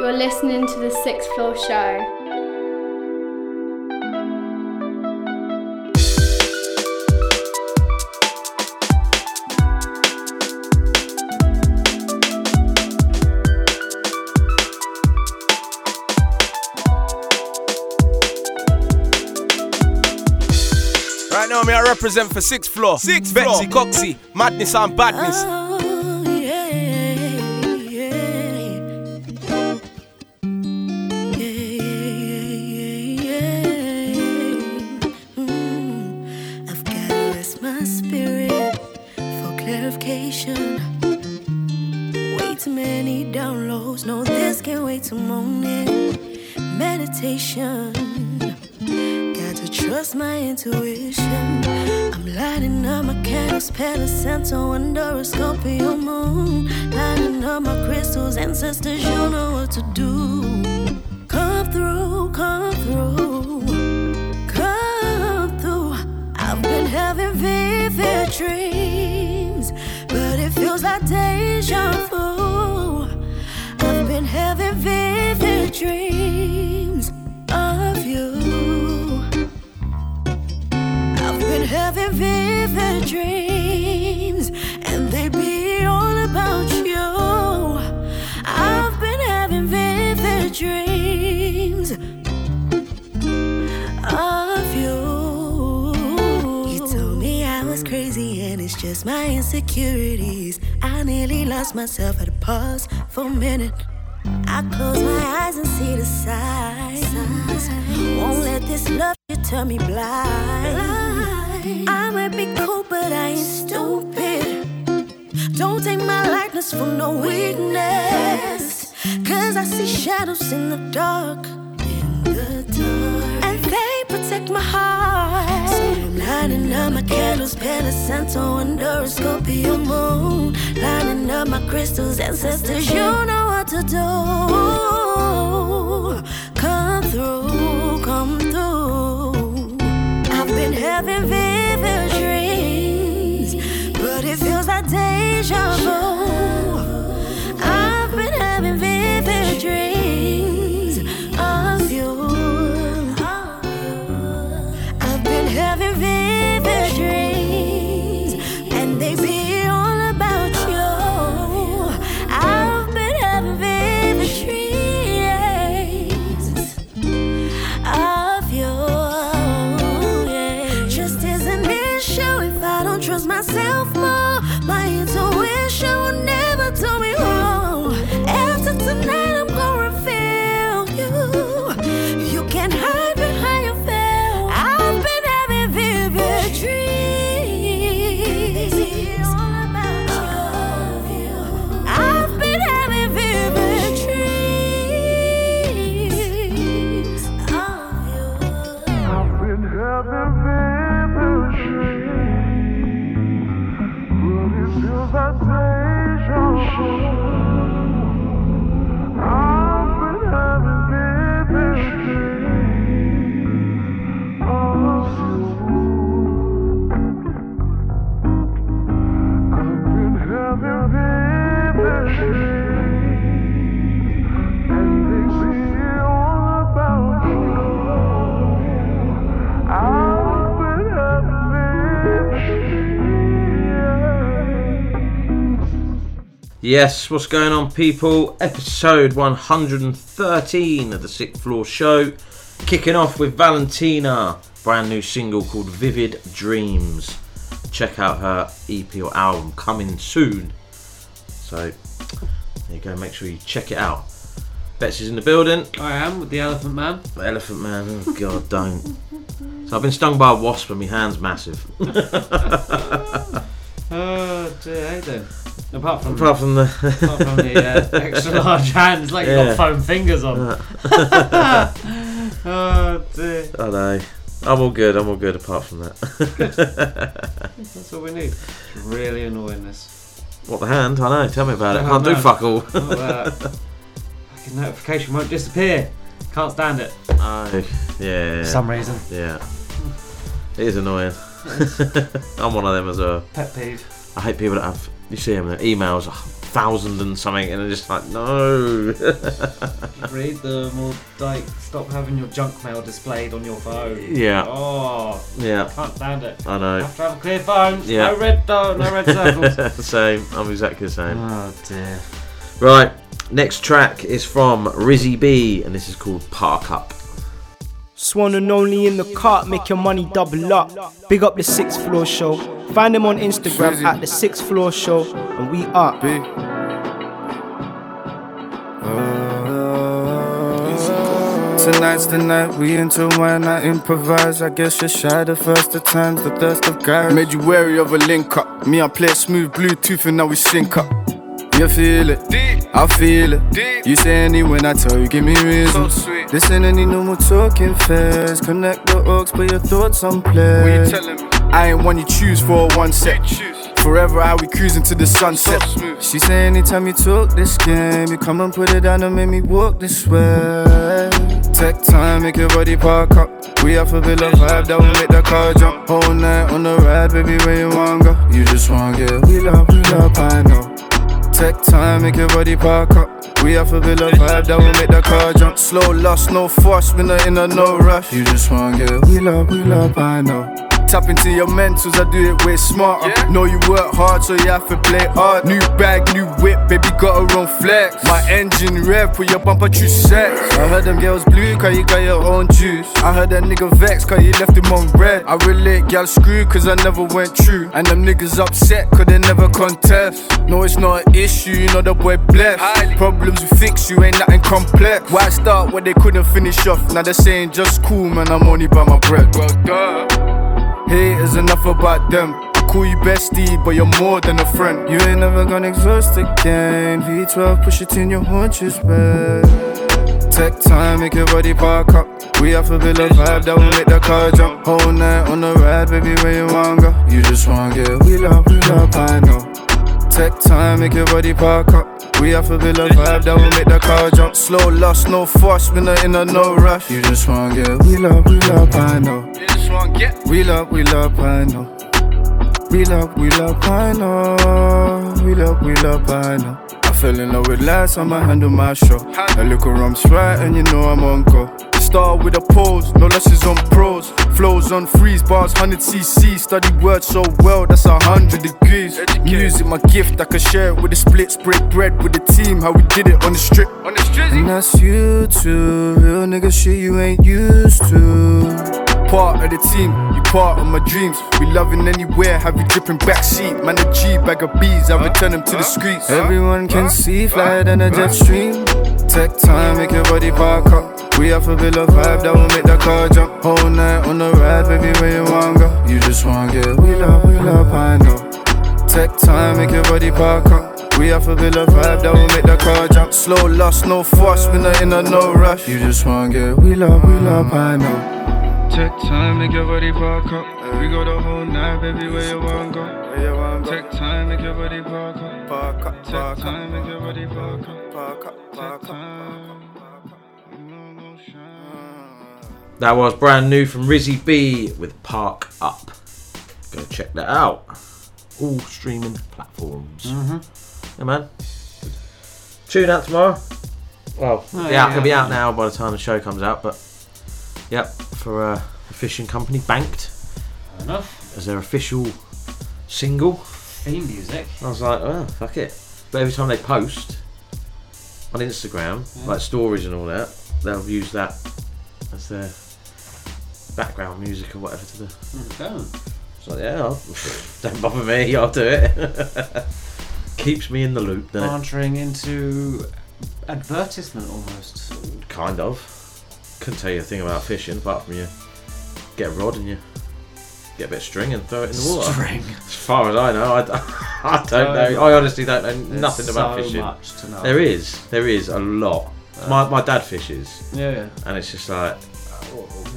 You're listening to the Sixth Floor Show. Right now, me I represent for sixth floor. Sixth Betsy, floor. Coxie, madness and badness. Ah. Yes, what's going on, people? Episode 113 of the Sixth Floor Show. Kicking off with Valentina, brand new single called Vivid Dreams. Check out her EP or album coming soon. So, there you go, make sure you check it out. Betsy's in the building. I am with the Elephant Man. The Elephant Man, oh god, don't. So, I've been stung by a wasp and my hand's massive. Oh dear, doing? Apart from, Apart from the. apart from the uh, extra large hands, like you Yeah. got foam fingers on. oh dear, I know. I'm all good, I'm all good apart from that. that's all we need. Really annoying this. What the hand? I know. Tell me about it. Oh, Can't do fuck all. Oh, uh, fucking notification won't disappear. Can't stand it. oh, yeah. For some reason. Yeah. It is annoying. I'm one of them as well. Pet peeve. I hate people that have. You see them, their emails. a thousand and something, and I'm just like, no. Read them or like stop having your junk mail displayed on your phone. yeah, Oh, yeah, can't stand it. I know. have to have a clear phone. Yeah. No red dot, no red circles. same. I'm exactly the same. oh dear. Right. Next track is from Rizzy B, and this is called Park Up. Swan and only in the cart, make your money double up. Big up the sixth floor show. Find them on Instagram at the sixth floor show, and we up. B. Tonight's the night we intertwine, I improvise. I guess you're shy the first of times, the thirst of guys. Made you wary of a link up. Me, I play it smooth Bluetooth and now we sync up. You feel it, Deep. I feel it. Deep. You say any when I tell you, give me reason. This ain't any normal talking fast. Connect the aux, put your thoughts on play. What you telling me? I ain't one you choose for one set. Forever how we cruising to the sunset. She say anytime you talk this game, you come and put it down and make me walk this way. Take time, make your body park up. We have a bill of vibe that will make the car jump. Whole night on the ride, baby, where you wanna go? You just wanna get wheel up, wheel up, I know. Take time, make your body park up. We have a bill of vibe that will make the car jump. Slow lost, no force, we not in a no rush. You just wanna get wheel up, wheel up, I know. Tap into your mentals, I do it way smarter. Know you work hard, so you have to play hard. New bag, new whip, baby got her own flex. My engine rev, put your bumper true sex. I heard them girls blue, cause you got your own juice. I heard that nigga vex, cause you left him on red. I relate, gal screw, cause I never went true. And them niggas upset, cause they never contest. No, it's not an issue, you know the boy blessed. Problems we fix, you ain't nothing complex. Why start what they couldn't finish off? Now they're saying just cool, man, I'm only by my breath. Well, duh. Haters enough about them. I call you bestie, but you're more than a friend. You ain't never gonna exhaust again. V12, push it in your haunches, babe. Take time, make your body park up. We have a vibe that will make the car jump. Whole night on the ride, baby, where you wanna go? You just wanna get wheel up, wheel up, I know. Take time, make your body park up. We have a bill of vibe that will make the car jump. Slow lost, no force, we not in a no rush. You just wanna get wheel up, wheel up, I know. You just wanna get wheel up, wheel up, I know. Wheel up, wheel up, I know. Wheel up, wheel up, I know. I fell in love with lights, I'ma handle my show. A little rum's right, and you know I'm on go. Start with a pose, no lessons on pros. Flows on freeze, bars 100cc. Study words so well, that's a hundred degrees. Music, my gift, I can share it with the splits. Break bread with the team, how we did it on the strip. On the And that's you too, real nigga shit you ain't used to. Part of the team, you part of my dreams. We loving anywhere, have you dripping backseat. Man, a G bag of bees, I return them to the streets. Everyone can see, flyer than a jet stream. Take time, make your body park up. We have a bill of vibe that will make the car jump. Whole night on the ride, baby, where you wanna go? You just wanna get wheel up, wheel up, I know. Take time, make your body park up. We have a bill of vibe that will make the car jump. Slow lost, no force, we not in a no rush. You just wanna get wheel up, wheel up, I know. Take time, make your body park up. We go the whole night, baby, where you wanna go? Where you wanna go? Take time, make your body park up. Park up, Take time, make your body park up. Park up, park up, That was brand new from Rizzy B with Park Up. Go check that out. All streaming platforms. Mm-hmm. Yeah, man. Tune out tomorrow. Well, Oh, yeah, yeah, it'll be yeah. out now by the time the show comes out. But yep, for uh, the fishing company, Banked Fair enough. as their official single. Theme music. I was like, oh, fuck it. But every time they post on Instagram, like stories and all that, they'll use that as their background music or whatever to the. Hmm, Go. So yeah, I'll, don't bother me. I'll do it. Keeps me in the loop, doesn't Entering into advertisement almost. it? Kind of. Couldn't tell you a thing about fishing apart from you get a rod and you get a bit of string and throw it in the water. String. As far as I know, I, I don't know. I honestly don't know There's nothing about so fishing. much to know. There is, there is a lot. Uh. My my dad fishes, Yeah, yeah. and it's just like,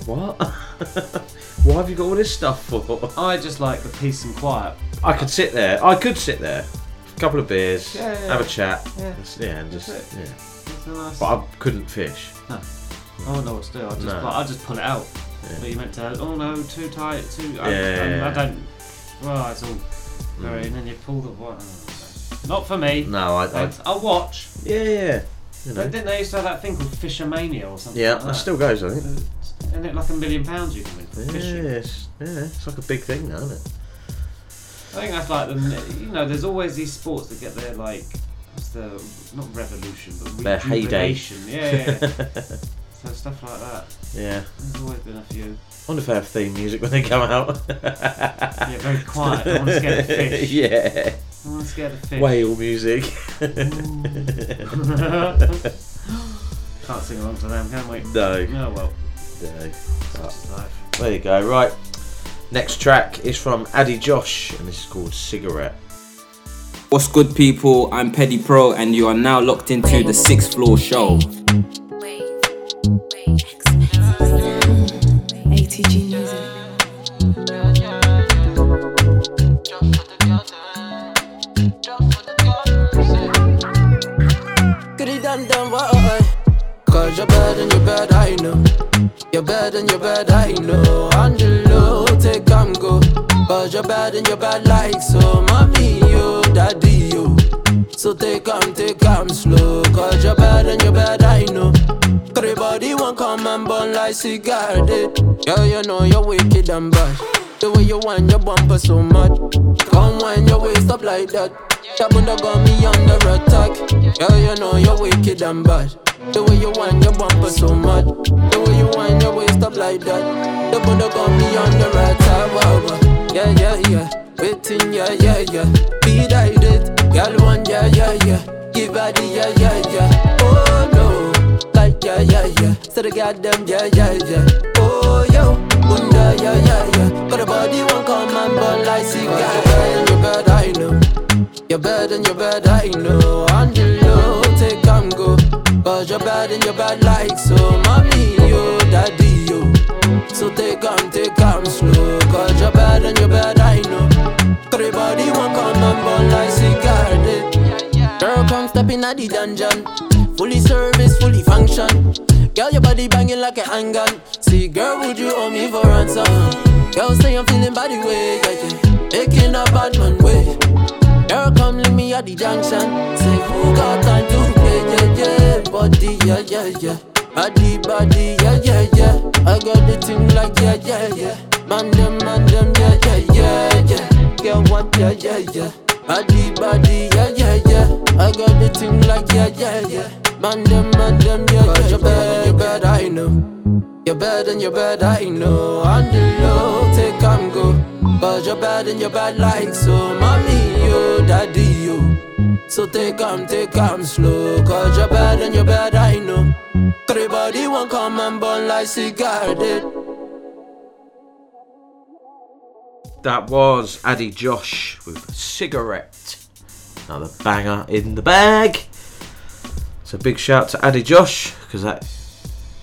what? Why have you got all this stuff for? I just like the peace and quiet. I could sit there. I could sit there, a couple of beers, Yeah, yeah, have a chat, Yeah. just- yeah, and just it. yeah. Nice. But I couldn't fish. I don't know what to do. I just, No. like, I just pull it out. Yeah. But you meant to. Oh no, too tight. Too. I, Yeah, yeah, I, yeah. I don't. Well, it's all very. Mm. And then you pull the one. Not for me. No, I, I. I'll watch. yeah, yeah, you know. Didn't they used to have that thing called Fish O'Mania or something? Yeah, like that that still goes, I think. Isn't it like a million pounds you can win for fishing? Yes, yeah, it's like a big thing now, isn't it? I think that's like the you know. There's always these sports that get their like what's the not revolution but Their heyday. Yeah, yeah. so stuff like that. yeah. There's always been a few. I wonder if they have theme music when they come out. Yeah, very quiet. I want to scare the fish. yeah. I want to scare the fish. Whale music. Can't sing along to them, can we? no. Oh well. no. Such is life. There you go. Right. Next track is from AdeJosh, and this is called Cigarette. What's good, people? I'm Petty Pro, and you are now locked into the Sixth Floor Show. ATG music. Done, why? Uh, uh. Cause you're bad and you're bad, I know. You're bad and you're bad, I know. Angelo, take come go. Cause you're bad and you're bad like so. Mommy, yo, daddy, yo. So take come slow. Cause you're bad and you're bad, I know. Everybody want come and burn like cigar did. Girl, you know you're wicked and bad. The way you want your bumper so much. Come when your waist up like that. Chabunda got me under attack. Girl, you know you're wicked and bad. The way you want your bumper so much. The way you want your waist up like that. The bunda got me under attack. Wow, wow. Yeah, yeah, yeah. Waiting, yeah, yeah, yeah. Be that it. Girl, one, yeah, yeah, yeah. Give body, yeah, yeah, yeah. Oh, no. Yeah, yeah, yeah. So the goddamn, yeah, yeah, yeah. Oh, yo. Bunda, yeah, yeah, yeah. Got a body, won't come and burn like cigar. And you're bad, I know. You're bad and you're bad, I know. Angelo, take come go. Cause you're bad and you're bad like so. Mommy, yo, daddy, yo. So take come, take come slow. Cause you're bad and you're bad, I know. Everybody want come and burn like cigar. Girl, come step in at the dungeon. Fully service, fully function. Girl, your body banging like a handgun. See, girl, would you owe me for ransom? Girl, say I'm feeling body way, yeah, yeah. Taking a bad man way. Girl, come leave me at the junction. Say, who got time to play, yeah, yeah. Body, yeah, yeah, yeah. Body, body, yeah, yeah, yeah. I got the thing like, yeah, yeah, yeah. Man, them, man, them, yeah, yeah, yeah, yeah. Girl, want, yeah, yeah, yeah. Body, body, yeah, yeah, yeah. I got the thing like, yeah, yeah, yeah. Man, them, man, them, yeah, Cause you're bad, you're bad, I know. You're bad and you're bad, I know. On the low, take come go. Cause you're bad and you're bad like so. Mommy, yo, daddy, yo. So take come, take come slow. Cause you're bad and you're bad, I know. Everybody want come and burn like cigar did. That was AdeJosh with Cigarette. Another banger in the bag. So big shout to AdeJosh because that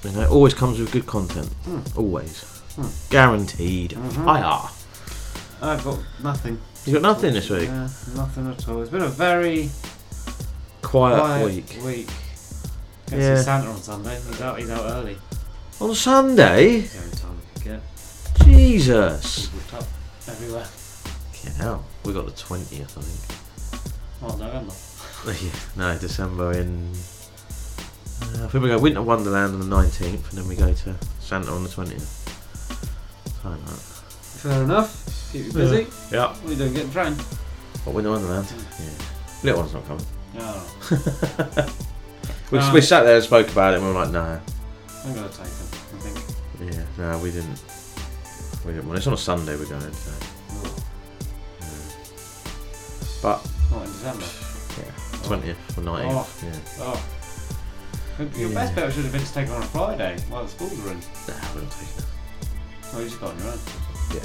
you know always comes with good content. Hmm. Always, hmm. guaranteed. Mm-hmm. Fire. I've got nothing. You got nothing this week. Yeah, nothing at all. It's been a very Quiet, quiet week. week. Go Yeah. see Santa on Sunday. He's out. He's out early. On Sunday, The time we could get Jesus. Everywhere. Get hell, we got the twentieth, I think. Oh, November. Yeah, no, December in. Uh, I think we go Winter Wonderland on the nineteenth, and then we go to Santa on the twentieth. Something like that. Fair enough. Keep you busy. Yeah. What are you doing? Getting trained? What Winter Wonderland? Yeah. Little one's not coming. Yeah. We, Um, we sat there and spoke about it, and we were like, no, I'm gonna take him. I think. yeah, no, we didn't. We. Well, it's on a Sunday we're going. So. But Not in December. yeah, twentieth or nineteenth. Yeah. Oh. Your Yeah. best bet should have been to take it on a Friday while the schools are in. Nah, we're not taking it. Oh, you just got on your own. Yeah.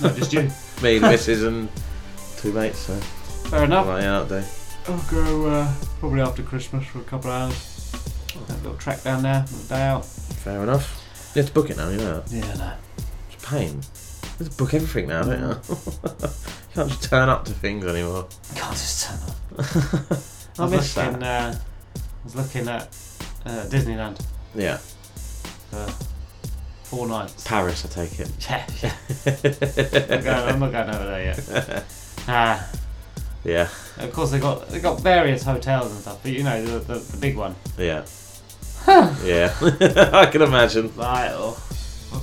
no, just you. Me, the missus, and two mates. So Fair enough. right out day. I'll go uh, probably after Christmas for a couple of hours. A little trek down there, a day out. Fair enough. You have to book it now. You know. Yeah, no. Pain. You have book everything now, don't you? you can't just turn up to things anymore. Can't just turn up. I was miss looking. Uh, I was looking at uh, Disneyland Yeah. for four nights. Paris, I take it. Yeah, yeah. I'm, not going, I'm not going over there yet. Ah, Yeah, Of course, they got they got various hotels and stuff, but you know the the, the big one. yeah, yeah. I can imagine. Right. Oh,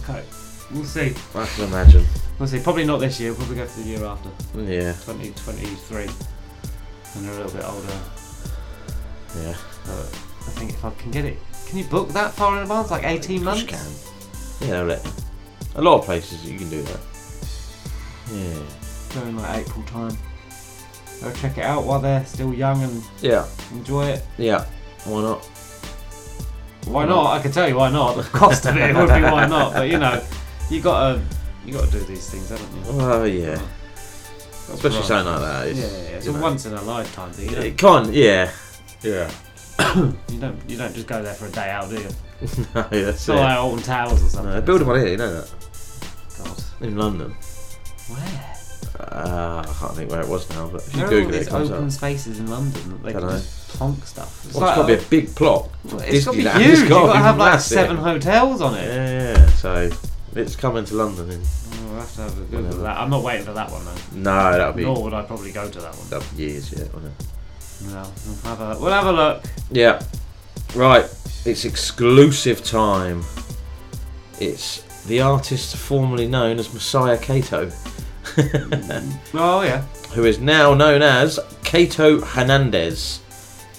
okay. We'll see. I can imagine. We'll see. Probably not this year. We'll probably go for the year after, Yeah, 2023, when they're a little bit older. yeah. But I think if I can get it, can you book that far in advance, like 18 months? You can. Yeah, let. A lot of places you can do that. Yeah. In like April time. Go check it out while they're still young and Yeah. enjoy it. Yeah. Why not? Why not? I can tell you why not. The cost of it would be why not. But you know, you gotta you gotta do these things, haven't you? Well, yeah. Especially right. something like that. Yeah, It's, yeah, it's a know, once in a lifetime thing. You It can't. Yeah. Yeah. you don't you don't just go there for a day out, do you? no, that's It's it. not like Alton Towers or something. No, they're building one here. You know that God. in London. Where? Uh, I can't think where it was now, but if you There all Google it, these it comes open up. space in London that they can just plonk stuff. It's Well, it's got to be a big plot. it's got to be Disneyland. huge. You've gotta got to be have like massive. seven hotels on it. Yeah, yeah. So it's coming to London. In, Oh, we'll have to have a Google that. I'm not waiting for that one though. no, that'll be, Nor would I probably go to that one. that'll be years yet, won't it? No, we'll have a we'll have a look. Yeah. Right. It's exclusive time. It's the artist formerly known as Messiah Kaeto, Oh yeah. who is now known as Kaeto Hernandez.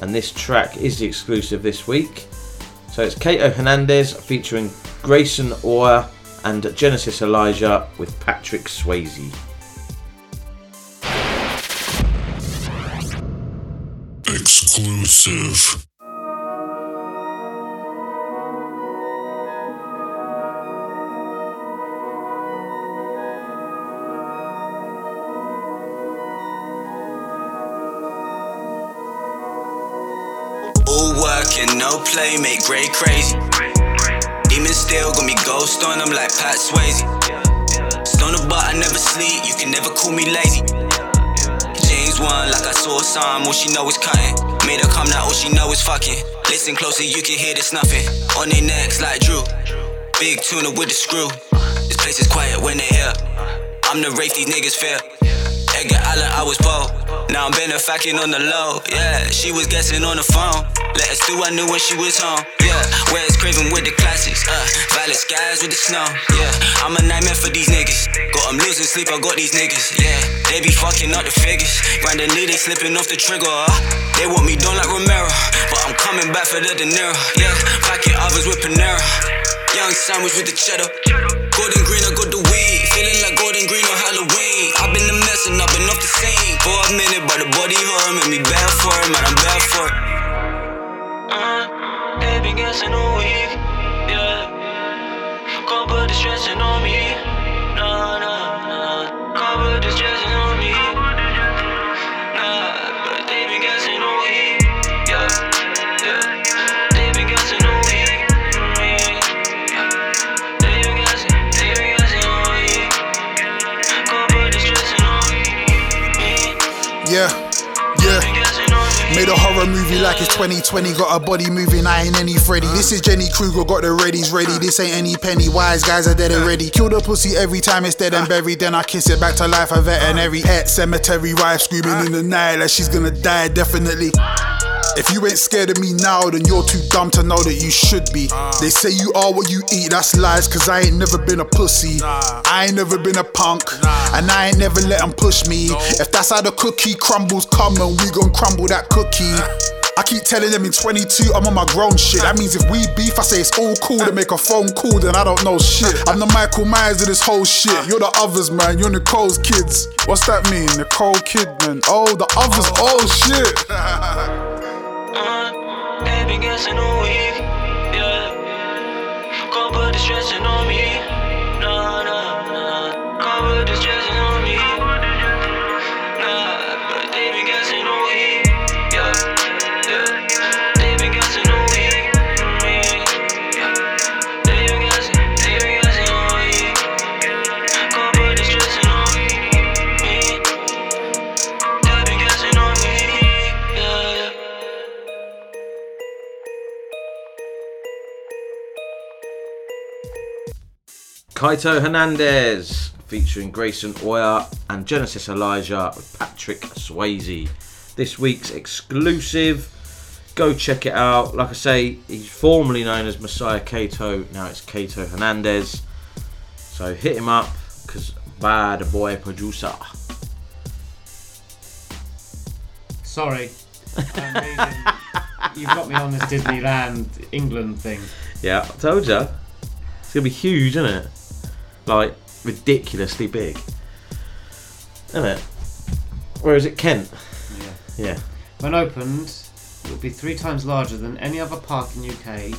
And this track is the exclusive this week. So it's Kaeto Hernandez featuring Grayson Orr and Genesis Elijah with Patrick Swayze. Exclusive. All work and no play make Gray crazy. Still got me ghost on them like Pat Swayze. Stoner but I never sleep, you can never call me lazy. James one like I saw a sign, all she know is cutting. Made her come now, all she know is fucking. Listen closely, you can hear the snuffing. On their necks like Drew. Big tuna with the screw. This place is quiet when they here. I'm the Rafe these niggas fear. Edgar Allan, I was Poe. Now I'm benefacting on the low. Yeah, she was guessing on the phone. Let us do, I knew when she was home. Yeah, where's Craven with the classics? Uh, violet skies with the snow. Yeah, I'm a nightmare for these niggas. Got 'em losing sleep, I got these niggas. Yeah, they be fucking up the figures. Randomly they slipping off the trigger. Uh, they want me done like Romero, but I'm coming back for the De Niro. Yeah, packing others with Panera. Young sandwich with the cheddar. Golden green, I got the weed. Feeling like golden green on Halloween. Mess I've been off the scene. For a minute, but the body horror made me bad for it, man. I'm bad for it. Uh, they been guessing all week. Made a horror movie like it's 2020. Got a body moving, I ain't any Freddy. This is Jenny Kruger, got the readies ready. This ain't any penny. Wise guys are dead already. Kill the pussy every time it's dead and buried. Then I kiss it back to life. A veterinary pet cemetery wife screaming in the night like she's gonna die definitely. If you ain't scared of me now, then you're too dumb to know that you should be. Ah. They say you are what you eat, that's lies, cause I ain't never been a pussy. I ain't never been a punk, and I ain't never let 'em push me. If that's how the cookie crumbles, come and we gon' crumble that cookie. I keep telling them in 22, I'm on my grown shit. That means if we beef, I say it's all cool to make a phone call, then I don't know shit. I'm the Michael Myers of this whole shit. You're the others, man. You're Nicole's kids. What's that mean? Nicole Kidman. Oh, the others. Oh, shit. They Kaeto Hernandez featuring Grayson Oyer and Genesis Elijah with Patrick Swayze. This week's exclusive. Go check it out. Like I say, he's formerly known as Messiah Kaeto. Now it's Kaeto Hernandez. So hit him up because bad boy producer. Sorry. You've got me on this Disneyland England thing. Yeah, I told you. It's gonna be huge, isn't it? Like ridiculously big, isn't it? Where is it, Kent? Yeah. Yeah. When opened, it will be three times larger than any other park in UK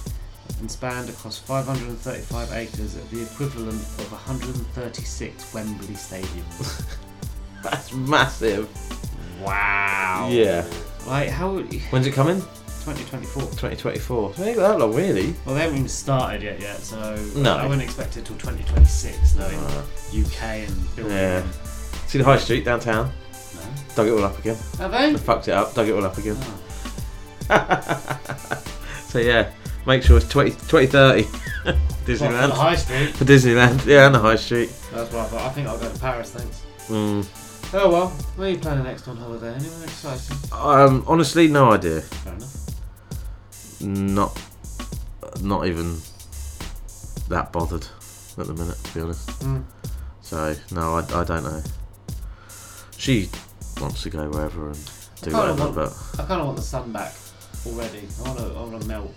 and spanned across 535 acres at the equivalent of 136 Wembley stadiums. That's massive. Wow. Yeah. Like how? When's it coming? 2024. 2024. It ain't that long, really. Well, they haven't even started yet yet, so No. I wouldn't expect it till 2026, knowing UK and building. Yeah. and- See the high street downtown? No. Dug it all up again. Have they? They fucked it up, dug it all up again. Oh. so yeah, make sure it's 20, 2030. Disneyland. for the high street? For Disneyland, yeah, and the high street. That's what I thought. I think I'll go to Paris, thanks. Mm. Oh well, where are you planning next on holiday? Anywhere exciting? Um, honestly, no idea. Fair enough. Not, not even that bothered at the minute, to be honest. Mm. So no, I, I don't know. She wants to go wherever and do I whatever, want, but I kind of want the sun back already. I want to, I want to melt.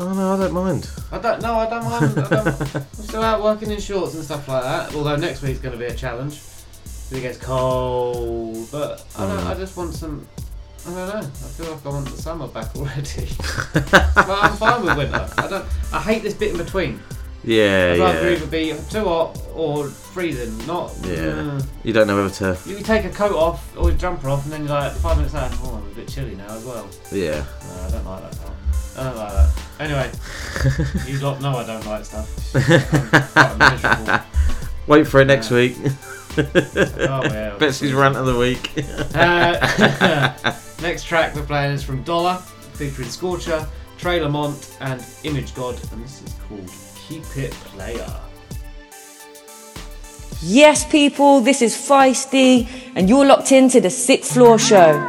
oh no, I don't mind. I don't. No, I don't mind. I don't, I'm still out working in shorts and stuff like that. Although next week's going to be a challenge. It gets cold, but I don't. Mm. I just want some. I don't know. I feel like I want the summer back already. but I'm fine with winter. I don't. I hate this bit in between. Yeah, I'd rather yeah, either be too hot or freezing. Not. yeah. uh, You don't know whether to. you take a coat off or your jumper off, and then you're like five minutes later. Oh, I'm a bit chilly now as well. Yeah. No, I don't like that part. I don't like that. Anyway, you lot know I don't like stuff. I'm. Wait for it next Yeah. week. Oh, yeah. Betsy's rant of the week. Uh, next track we're playing is from Doller, featuring Scorcher, Treh LaMonte, and Image God, and this is called Keep It Playa. Yes, people, this is Feisty, and you're locked into the Sixth Floor Show.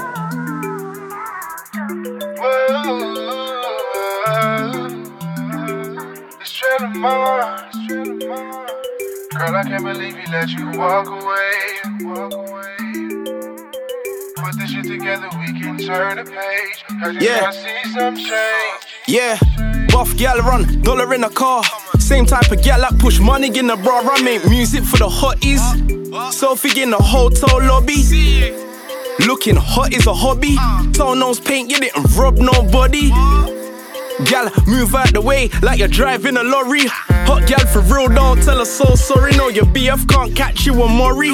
It's Trailer Mars. Girl, I can't believe he let you walk away. Walk away. Put this shit together, we can turn the page. You Yeah. to see some change. Yeah, buff gal run, dollar in a car. Same type of gal that push money in the bra. I make music for the hotties. Sophie in the hotel lobby. Looking hot is a hobby. Toenails paint, you didn't rub nobody. Gal, move out the way like you're driving a lorry. Hot gal for real, don't tell her so sorry. No, your BF can't catch you a Murray.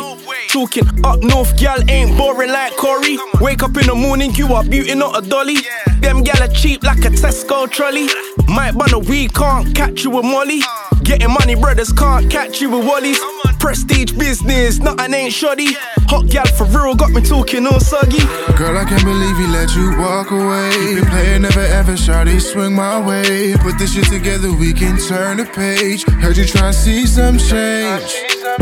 Talking up north, gal ain't boring like Corey. Wake up in the morning, you are beauty, not a dolly. Them gal are cheap like a Tesco trolley. Might bun a weed, can't catch you with Molly. Getting money, brothers can't catch you with Wallies. Prestige business, nothing ain't shoddy. Hot gal for real, got me talking all soggy. Girl, I can't believe he let you walk away. Keep it playing, never ever shawty swing my way. Put this shit together, we can turn the page. Heard you try to see some change.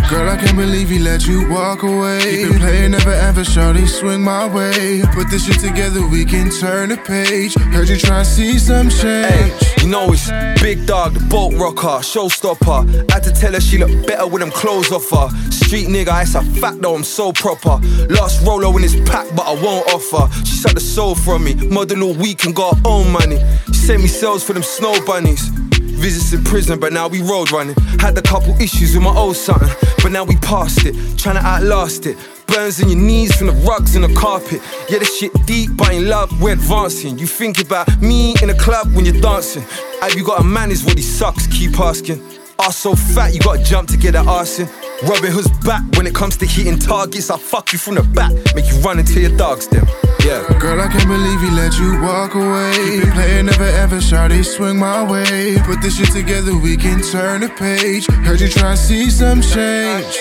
Girl, I can't believe he let you walk away. Keep it playing, never ever shawty swing my way. Put this shit together, we can turn the page. Heard you try to see some change. You know it's big dog, the boat rocker, showstopper. Had to tell her she look better with them clothes off her. Street nigga, it's a fact though, I'm so proper. Lost Rolo in his pack, but I won't offer. She sucked the soul from me, model all week and got her own money. She sent me sales for them snow bunnies. Visits in prison, but now we road running. Had a couple issues with my old something, but now we passed it. Trying to outlast it. Burns in your knees from the rugs and the carpet. Yeah, this shit deep, but in love, we're advancing. You think about me in a club when you're dancing. Have you got a man is what he sucks, keep asking. Ass so fat, you gotta jump to get that arse in. Robin Hood's back when it comes to hitting targets. I fuck you from the back, make you run into your dogs, them. Yeah. Girl, I can't believe he let you walk away. It playing, never ever shawty swing my way. Put this shit together, we can turn the page. Heard you try to see some change.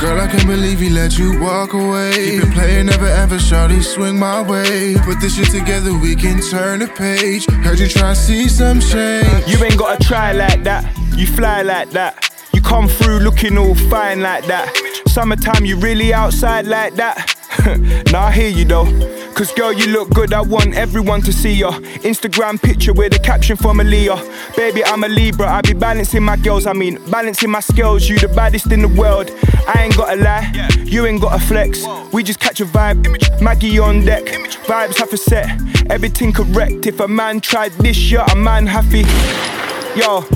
Girl, I can't believe he let you walk away. It playing, never ever shawty swing my way. Put this shit together, we can turn the page. Heard you try to see some change. You ain't gotta try like that, you fly like that. Come through looking all fine like that. Summertime, you really outside like that? nah, I hear you though. Cause girl, you look good, I want everyone to see ya. Instagram picture with a caption from Aaliyah. Baby, I'm a Libra, I be balancing my girls, I mean, balancing my skills. You the baddest in the world. I ain't gotta lie, you ain't gotta flex. We just catch a vibe, Maggie on deck. Vibes have a set, everything correct. If a man tried this, you're a man happy. Yo,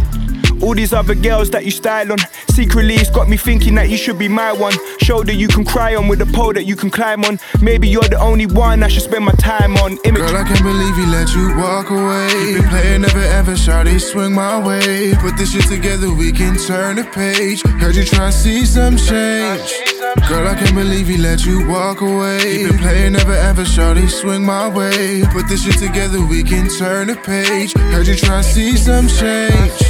all these other girls that you style on. Secretly, it's got me thinking that you should be my one. Shoulder you can cry on with a pole that you can climb on. Maybe you're the only one I should spend my time on. Image. Girl, I can't believe he let you walk away. Keep it playing, never ever shawty swing my way. Put this shit together, we can turn the page. Heard you try to see some change. Girl, I can't believe he let you walk away. Keep it playing, never ever shawty swing my way. Put this shit together, we can turn the page. Heard you try to see some change.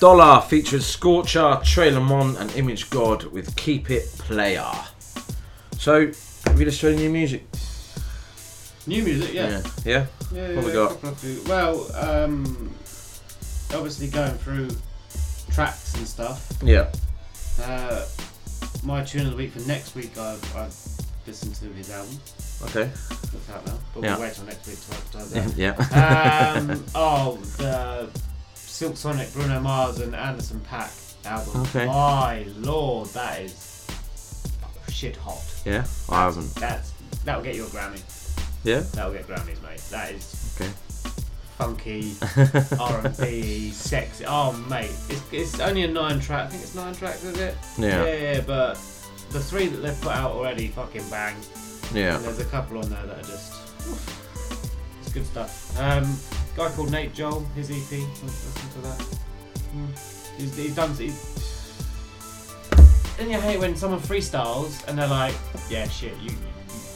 Doller features Scorcher, Treh LaMonte, and Image God with Keep It Playa. So, have you listened to any new music? New music, yeah. Yeah. Yeah? Yeah, What we got? of Well, um, obviously going through tracks and stuff. Yeah. Uh, my tune of the week for next week, I've, I've listened to his album. Okay. That's out now. But Yeah. we'll wait till next week to advertise that. Yeah. um, oh, the Silk Sonic, Bruno Mars, and Anderson Paak album. Okay. My lord, that is shit hot. Yeah? I haven't. That's that'll get you a Grammy. Yeah? That'll get Grammys, mate. That is Okay. funky, R and B, sexy. Oh, mate, it's, it's only a nine track. I think it's nine tracks, is it? Yeah. Yeah, yeah, but the three that they've put out already, fucking bang. Yeah. And there's a couple on there that are just. It's good stuff. Um, guy called Nate Joel, his EP. Listen to that. Mm. He's, he's done. He's, then you hate when someone freestyles and they're like, "Yeah, shit, you, you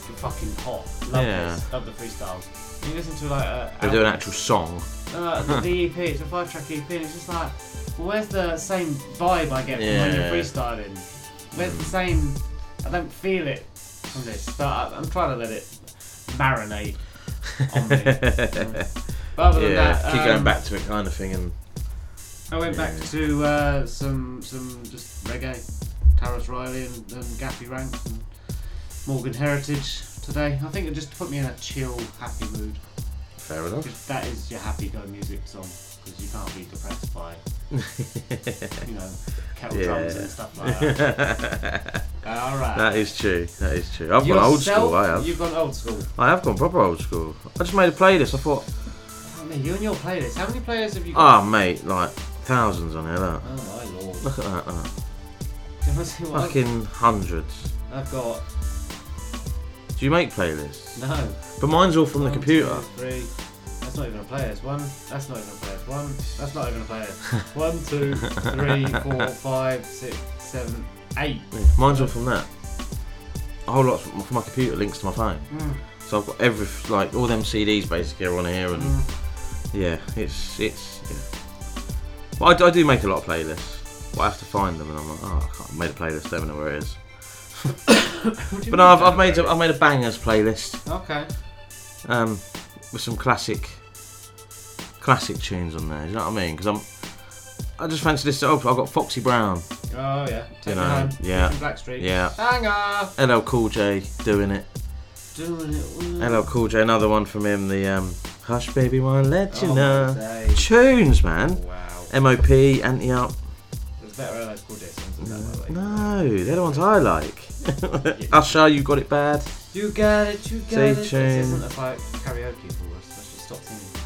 you're fucking hot. Love Yeah. this. Love the freestyles." And you listen to like a. They do an actual song. Uh, the, the EP, it's a five track EP, and it's just like, well, where's the same vibe I get from when you're Yeah. freestyling? Where's the same. I don't feel it from this, but I, I'm trying to let it marinate on me. But other than yeah, that, keep going um, back to it kind of thing and I went back to uh, some some just reggae, Tarrus Riley and, and Gappy Ranks and Morgan Heritage today. I think it just put me in a chill, happy mood. fair enough. Because that is your happy go music song. Because you can't be depressed by, you know, kettle drums and stuff like that. All right. That is true. That is true. I've gone old school. I have. You've gone old school. I have gone proper old school. I just made a playlist. I thought, mean, you and your playlist. How many players have you got? ah, mate, like thousands on here. Look, Oh my lord. look at that. Look. Do you see what I've- Fucking hundreds. I've got Do you make playlists? no. But mine's all from the computer. two, three. That's not even a players. One. That's not even a players. One. That's not even a players. One, two, three, four, five, six, seven, eight. Mine's all from that. A whole lot from, my computer links to my phone. Mm. So I've got every like all them CDs basically are on here, and Mm. yeah, it's it's. Yeah. Well, I, do- I do make a lot of playlists. But I have to find them, and I'm like, oh, I can't made a playlist. I don't know where it is. What do you but no, I've? I've made a, I've made a bangers playlist. Okay. Um, with some classic, classic tunes on there. Do you know what I mean? Because I'm, I just fancy this. Oh, I've got Foxy Brown. Oh yeah. Take You know, home. yeah, Blackstreet. yeah. Hanger. LL Cool J doing it. Doing it. LL Cool J, another one from him. The um, Hush Baby Wanna Let You Oh, Know. my. Tunes, man. Wow. MOP, Ante Up. Better LL Cool J songs than that, by the way. No, they're the ones I like. Usher, you got it bad. You got it. You got Say it. This tune. isn't a fight karaoke for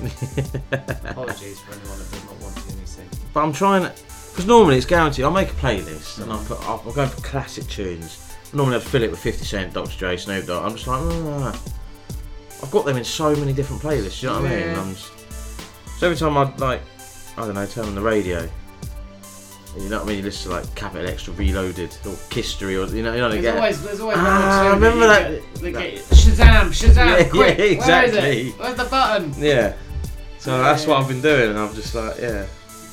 Apologies for anyone that does not want to hear me sing. But I'm trying to, because normally it's guaranteed. I'll make a playlist and I'll put, I'll, I'll go for classic tunes. Normally I'd fill it with 50 Cent, Dr. Dre, Snoop Dogg. I'm just like, "Ah." I've got them in so many different playlists. You know what I mean? Yeah. I'm just, so every time I like, I don't know, turn on the radio. You know what I mean? You listen to like Capital Extra Reloaded or KISSTORY or you know, you know, There's get, always, there's always Ah, one or two remember that? that- You get, they Shazam! Shazam! Yeah, quick! yeah, exactly. Where is it? Where's the button? Yeah. So Yeah, that's what. I've been doing, and I'm just like, yeah,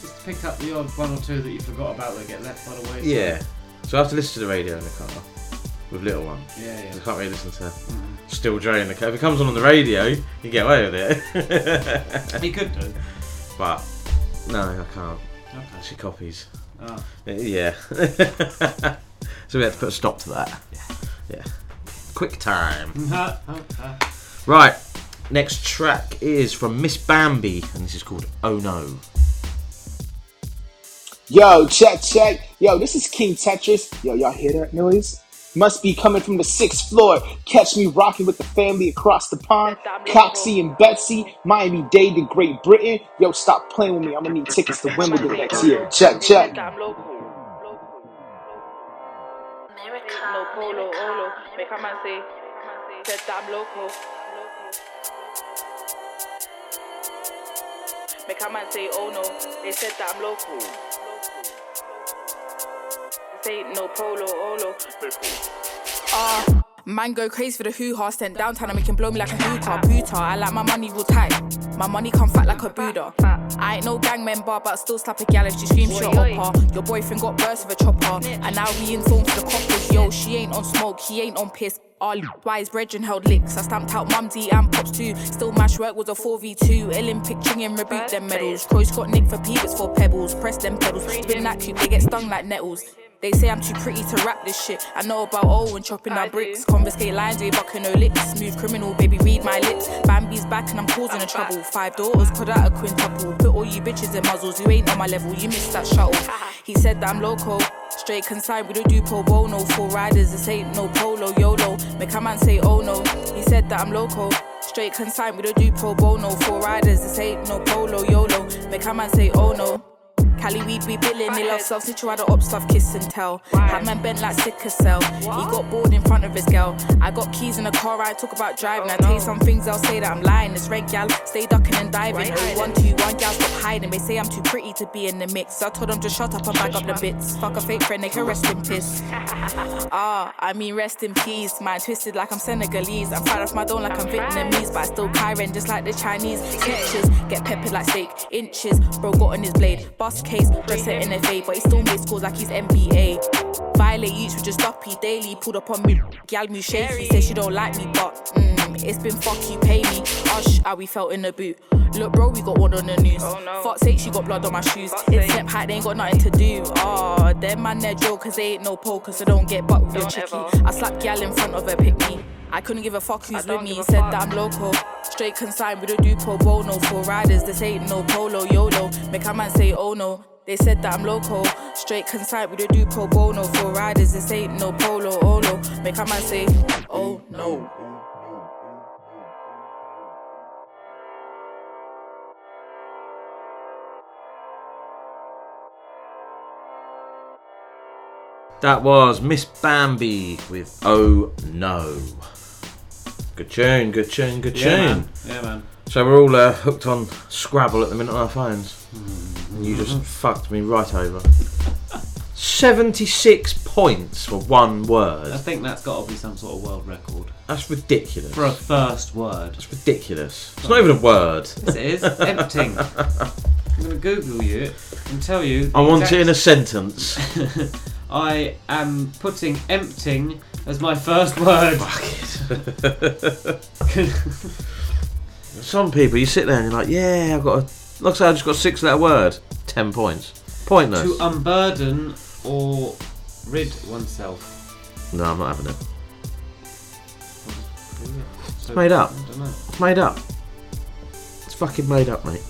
Just pick up the odd one or two that you forgot about that get left by the way. yeah. So I have to listen to the radio in the car with little one. Yeah, yeah. I can't really listen to Still Dre in the car. If it comes on on the radio, you get away with it. He could do. But no, I can't. Okay. She copies. Oh. Yeah. so we had to put a stop to that. Yeah. Yeah. Quick time. Right. Next track is from MsBambii, and this is called Oh No. Yo, check, check. Yo, this is King Tetris. Yo, y'all hear that noise? Must be coming from the sixth floor. Catch me rocking with the family across the pond. Coxie and Betsy, Miami Dade to Great Britain. Yo, stop playing with me. I'm gonna need tickets to Wimbledon next year. Check, check. No polo, Make a man say, said that I'm local. Make a man say, oh no, they said that I'm local. This ain't no polo, olo. Ah, man go crazy for the hoo ha. Sent downtown and make him blow me like a hookah. Buta, I like my money real tight. My money come fat like a Buddha. I ain't no gang member, but still slap a gal if she screams shut up her. Your boyfriend got burst with a chopper, and now he informed for the coppers. Yo, she ain't on smoke, he ain't on piss. All wise brethren held licks. I stamped out mumsy and pops too. Still mash work was a 4v2. Olympic chinging reboot them medals. Crows got Nick for peeps for pebbles. Press them pedals. Spin that cube, they get stung like nettles. They say I'm too pretty to rap this shit. I know about Owen chopping down bricks. Confiscate lines, we bucking no lips. Smooth criminal, baby, read my lips. Bambi's back and I'm causing a trouble. Five daughters, put out a quintuple. Put all you bitches in muzzles. You ain't on my level, you missed that shuttle. He said that I'm local. Straight consigned, we don't do pro bono. Full riders, this ain't no polo, YOLO. Make a man say, oh no. He said that I'm local. Straight consigned, we don't do pro bono. Full riders, this ain't no polo, YOLO. Make a man say, oh no. Cali weed be billing, they love self situ the up stuff, kiss and tell. Had man bent like sicker cell. He got bored in front of his girl. I got keys in the car, I talk about driving. I tell you some things, I'll say that I'm lying. It's red gal, stay ducking and diving. Oh, one, two, one gal, stop hiding. They say I'm too pretty to be in the mix. I told them to shut up and back up the bits. Fuck a fake friend, they can rest in piss. Ah, I mean rest in peace. Mind twisted like I'm Senegalese. I'm fired off my dome like I'm Vietnamese, but I still Kyren just like the Chinese. Snitches get peppered like steak, inches. Bro got on his blade, case, dress it in but he still made scores like he's NBA. Violate youths with just uppy daily. Pulled up on me, gal me shaky. Say she don't like me, but mm, it's been fuck you pay me. Hush, how we felt in the boot. Look, bro, we got one on the news. Fuck's sake, she got blood on my shoes. It's step height, they ain't got nothing to do. Ah, them man, they're jokers, they ain't no poker, so don't get butt with your chicky. I slap gal in front of her, pick me. I couldn't give a fuck who's with me. He said that I'm local. Straight consigned, we don't do pro bono for riders. This ain't no polo, YOLO. Make a man say, oh no. They said that I'm local. Straight consigned, we don't do pro bono for riders. This ain't no polo, olo. Make a man say, oh no. That was MsBambii with Oh No. Good tune, good tune, good Yeah, tune. man. Yeah, man. So we're all uh, hooked on Scrabble at the minute on our phones. Mm-hmm. And you just fucked me right over. 76 points for one word. I think that's got to be some sort of world record. That's ridiculous. For a first word. That's ridiculous. It's not even a word. Yes, it is. Emptying. I'm going to Google you and tell you. the I want it in a exact- sentence. I am putting emptying as my first word. Some people, you sit there and you're like, yeah, I've got a. Like I said, I just got a six letter word. 10 points. Pointless. to unburden or rid oneself. No, I'm not having it. It's made up. I don't know. It's made up. It's fucking made up, mate.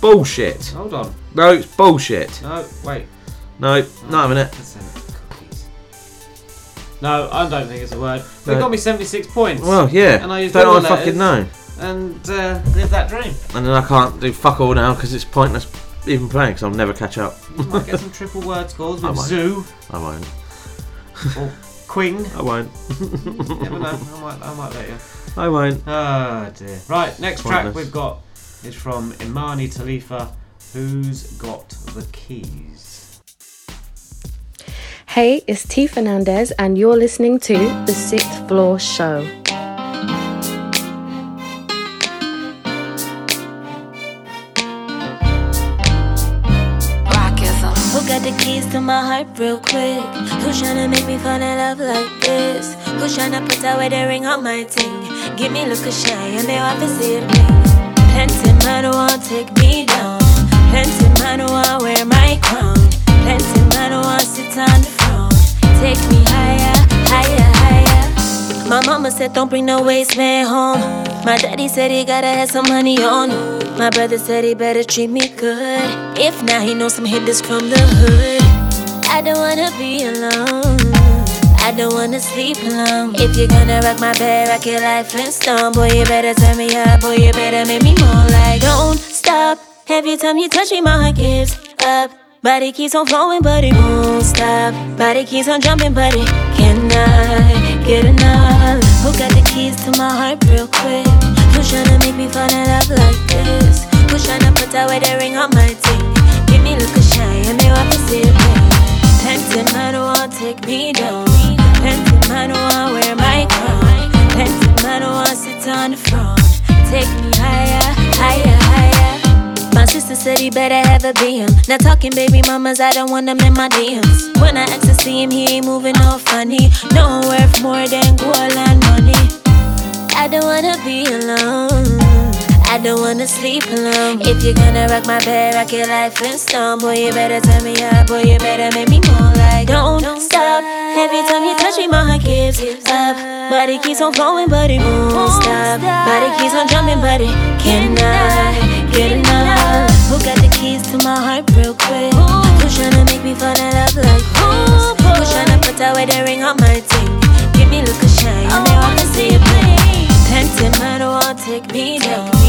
Bullshit. Hold on. No, it's bullshit. No, wait. No, not having it. No, I don't think it's a word. They No. got me 76 points. Well, yeah. And I used Don't all I fucking letters know? And uh, live that dream. And then I can't do fuck all now because it's pointless even playing because I'll never catch up. You might get some triple word scores I with won't. zoo I won't. or queen. I won't. Never know. I might, I might let you. I won't. Oh dear. Right, next track Pointless. we've got is from Emani Talitha. Who's got the keys? Hey, it's T Fernandez, and you're listening to The Sixth Floor Show. The keys to my heart real quick? Who's tryna make me fall in love like this? Who's tryna put ring on my ting? Give me look and they see. Plenty man won't take me down. Plenty man who want wear my crown. Plenty man who want sit on the. Take me higher, higher, higher. My mama said don't bring no waste man home. My daddy said he gotta have some money on him. My brother said he better treat me good. If not, he knows some hitters from the hood. I don't wanna be alone. I don't wanna sleep alone. If you're gonna rock my bed, rock it like Flintstone. Boy, you better turn me up. Boy, you better make me more like. Don't stop. Every time you touch me, my heart gives up. Body keeps on flowing, but it won't stop. Body keeps on jumping, but it cannot get enough. Who got the keys to my heart real quick? Who's tryna make me fall in love like this? Who's tryna put that wedding ring on my dick? Give me look a shine, and me want to see it. Plenty man who want take me down. Plenty man who want wear my crown. Plenty man who want sit on the throne. Take me higher, higher. My sister said he better have a BM. Not talking baby mamas, I don't want them in my DMs. When I ask to see him, he ain't moving all funny. No worth more than gold and money. I don't wanna be alone. I don't wanna sleep alone. If you're gonna rock my bed, rock it like Flintstone. Boy, you better turn me up. Boy, you better make me more like. Don't stop. Every time you touch me, my heart gives up. Body keeps on flowing, but it won't stop. Body keeps on jumping, but it cannot get enough. Who got the keys to my heart real quick? Who's tryna make me fall in love like this? Who's tryna put that wedding ring on my dick? Give me look a shine, and they wanna see it play. Man who want take me down.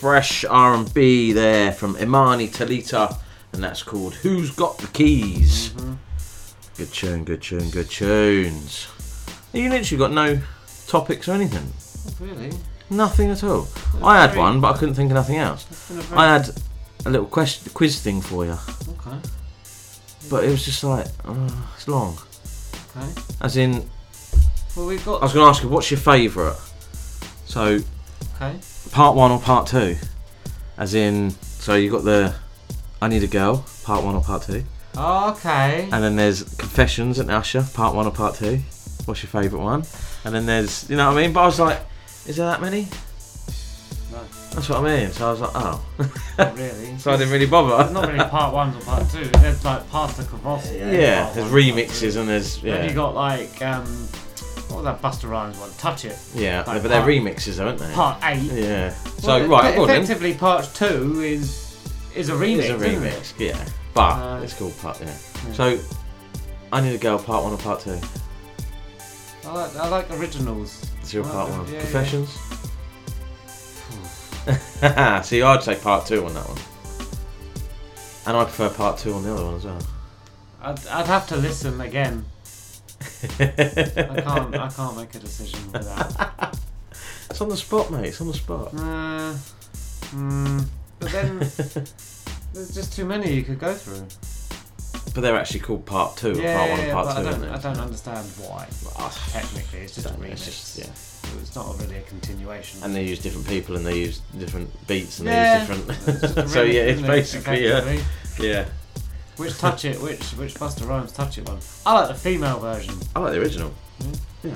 Fresh R&B there from Emani Talitha, and that's called "Who's Got the Keys." Good tune, good tune, good tunes. You literally got no topics or anything. Really? Nothing at all. I had one, but I couldn't think of nothing else. been a very- I had a little question, quiz thing for you, Okay. but it was just like, uh, it's long. Okay. As in, Well, we've got. I was going to ask you, what's your favourite? So, Okay. Part one or part two? As in, so you got the I Need a Girl, part one or part two? Oh, okay. And then there's Confessions and Usher, part one or part two. What's your favourite one? And then there's, you know what I mean? But I was like, is there that many? No. That's what I mean. So I was like, oh. Not really. so I didn't really bother. There's not really part ones or part two. There's like Pass the Courvoisier. Yeah, part there's remixes and there's Then yeah, you got like um, what was that Busta Rhymes one? Touch it. yeah, Like but they're part- remixes, aren't they? Part eight. Yeah. So Well, right, e- go on then. effectively, part two is is a remix. It's a isn't it? remix, yeah. But Uh, it's called part, yeah. yeah. So, I need a girl, part one or part two? I like, I like originals. It's your like part them, one. yeah, yeah. Confessions? See, I'd say part two on that one. And I prefer part two on the other one as well. I'd, I'd have to listen again. I can't. I can't make a decision without. It's on the spot, mate. It's on the spot. Uh, mm, but then there's just too many you could go through. But they're actually called part two, or Yeah, part one yeah, and part two, I aren't don't, they? I don't understand why. Technically, it's just a remix. it's just- yeah. It's not really a continuation. And they use different people and they use different beats and Yeah, they use different. so yeah, it's basically yeah, yeah. Which touch it? Which which Busta Rhymes touch it one? I like the female version. I like the original. Yeah.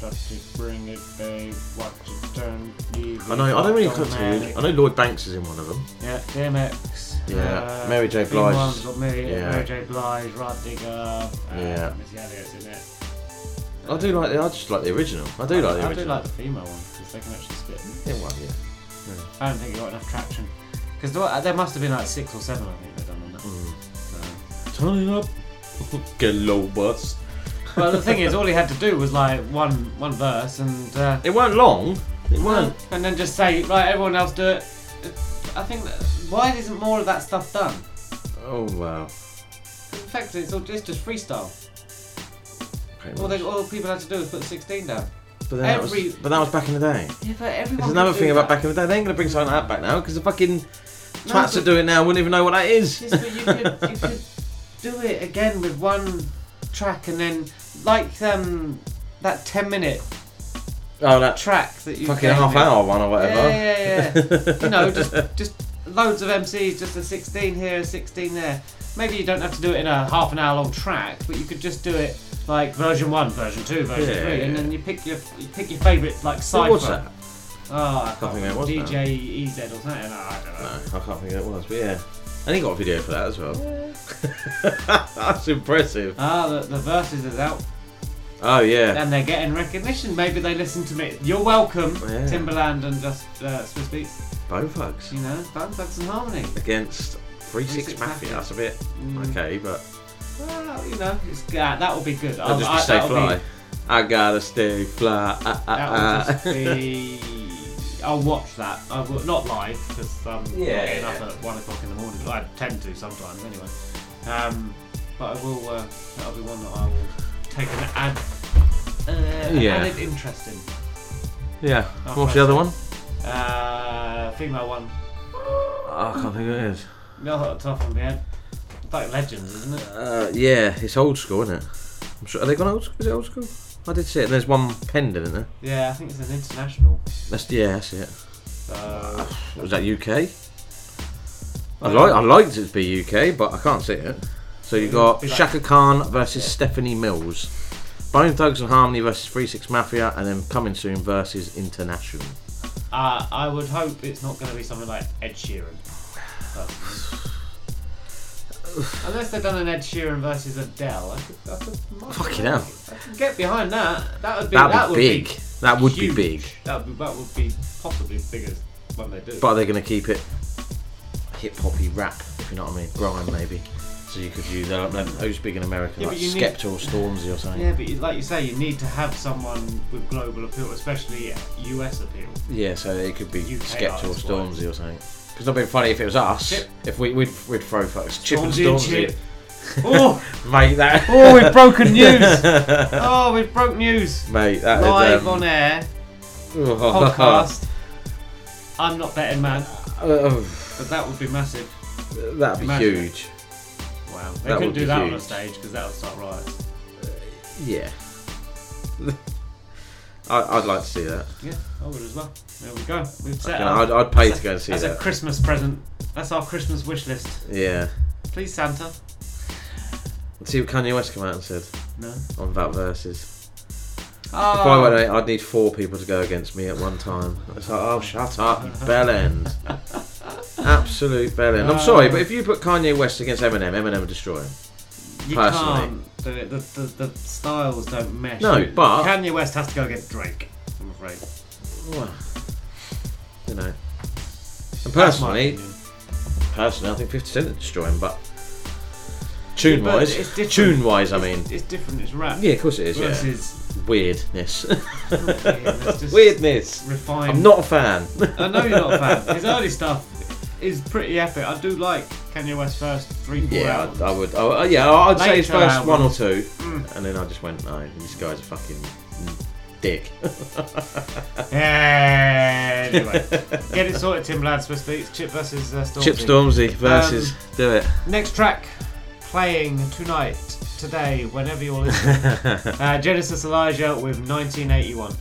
Touch it, bring it, babe. Watch it turn. leave I know. I don't really don't cut man I know Lloyd Banks is in one of them. Yeah, DMX. Yeah, uh, Mary J. Theme Blige. One's got Mary, Yeah. Mary J. Blige, Rah Digga. Uh, Yeah. Missy Elliott's in it. I do like. the- I just like the original. I do like the I original. do like the female one because they can actually spit. Yeah, well, yeah. I don't think it got enough traction because there, there must have been like six or seven. I think they've done on that. So. Turn it up. Get low bus. Well, the thing is, all he had to do was like one one verse, and uh, it weren't long. It weren't. And then just say, right, everyone else do it. I think that, why isn't more of that stuff done? Oh wow. In fact, it's, all, it's just freestyle. Pretty All, much. they, all people had to do was put 16 down. But, then that Every was, but that was back in the day. yeah, but everyone. There's another thing do about back in the day. They ain't gonna bring something like that back now because the fucking No, twats that but- do it now wouldn't even know what that is. Yes, but you could, you could do it again with one track and then like um that 10 minute Oh, that track that you fucking half me. hour one or whatever. Yeah, yeah, yeah. you know, just just loads of MCs, just a 16 here, a 16 there. Maybe you don't have to do it in a half an hour long track, but you could just do it like version one, version two, version Yeah, three, and yeah. then you pick your you pick your favourite like cipher. was that? Oh, I Can't can't think it was DJ EZ or something. No, I don't know. No, I can't think it was, but yeah. And he got a video for that as well. That's impressive. Ah, the, the verses is out. Oh yeah. And they're getting recognition. Maybe they listen to me. You're welcome, Yeah. Timbaland and just uh, Swizz Beatz. Bone Thugs You know, Bone Thugs and Harmony. against Three Six 3-6 Mafia. Mafia. That's a bit Mm. okay, but Well, you know, it's, uh, that will be good. I'll just I- stay fly. Be, I gotta stay fly. Ah, that will just be. I'll watch that. I will not live because I'm Yeah, not getting up at one o'clock in the morning. I tend to sometimes anyway. Um, but I will. Uh, that'll be one that I will take an ad. Uh, Yeah. added interest in. Yeah. After What's I the other one? Uh, female one. Oh, I can't think who it is. No, off the top of my head. It's like Legends, isn't it? Uh, yeah, it's old school, isn't it? I'm sure. Are they gone old school? Is it old school? I did see it. And there's one pending, isn't there? Yeah, I think it's an international. That's yeah, that's it. So, Was that UK? I Well, like. I liked it to be UK, but I can't see it. So you got Be like- Chaka Khan versus Stephanie Mills, Bone Thugs and Harmony versus Three Six Mafia, and then coming soon versus International. uh, I would hope it's not going to be something like Ed Sheeran. personally. Unless they've done an Ed Sheeran versus Adele, I could, I could, Fucking hell. I could get behind that. That would be that would big. Be That would be big. That would be, that would be possibly as big as when they do. But are they going to keep it hip hoppy rap, if you know what I mean? Grime, maybe. So you could use uh, who's big in America, Yeah, like but you need- Skepta or Stormzy or something. yeah, but you, like you say, you need to have someone with global appeal, especially US appeal. Yeah, so it could be UK Skepta or Stormzy or something. Because it'd been funny if it was us. Chip. If we we'd, we'd throw folks Chip and Stormzy and Stormzy. Chip. Oh, mate, that. oh, we've broken news. oh, we've broke news. Mate, that live um, on air Oh. podcast. I'm not betting man, Uh, but that would be massive. that'd be Imagine it. huge. Wow, they That couldn't do be that on a stage because that would start riots. Yeah. I, I'd like to see that. Yeah, I would as well. There we go. We've set up. I'd- I'd pay to go and see that's that. a Christmas present. That's our Christmas wish list. Yeah. Please, Santa. Let's see what Kanye West came out and said. No. On that verses. Oh. If I oh. went out, I'd need four people to go against me at one time. It's like, oh, shut up, you bell end. Absolute bell end. I'm sorry, but if you put Kanye West against Eminem, Eminem would destroy him. You Personally. can't. The, the, the, the styles don't mesh. No, but- Kanye West has to go against Drake. I'm afraid. Well, you know. And That's my personally, opinion. personally, I think 50 Cent would destroy him, but tune Yeah, but wise, it's different. tune wise, I mean, It's, different. It's rap. yeah, of course it is. Versus. Weirdness. Weirdness, just Weirdness. refined. I'm not a fan. I know you're not a fan. His early stuff is pretty epic. I do like Kanye West's first three, four Yeah, albums. I, I would. Oh, yeah, I'd say his Later first one or albums. two, Mm. and then I just went, no, this guy's a fucking dick. anyway, get it sorted, Timbaland Swizz Beatz. Chip versus uh, Stormzy. Chip Stormzy versus Um, do it. Next track playing tonight, today, whenever you're listening. uh, Genesis Elijah with 1981.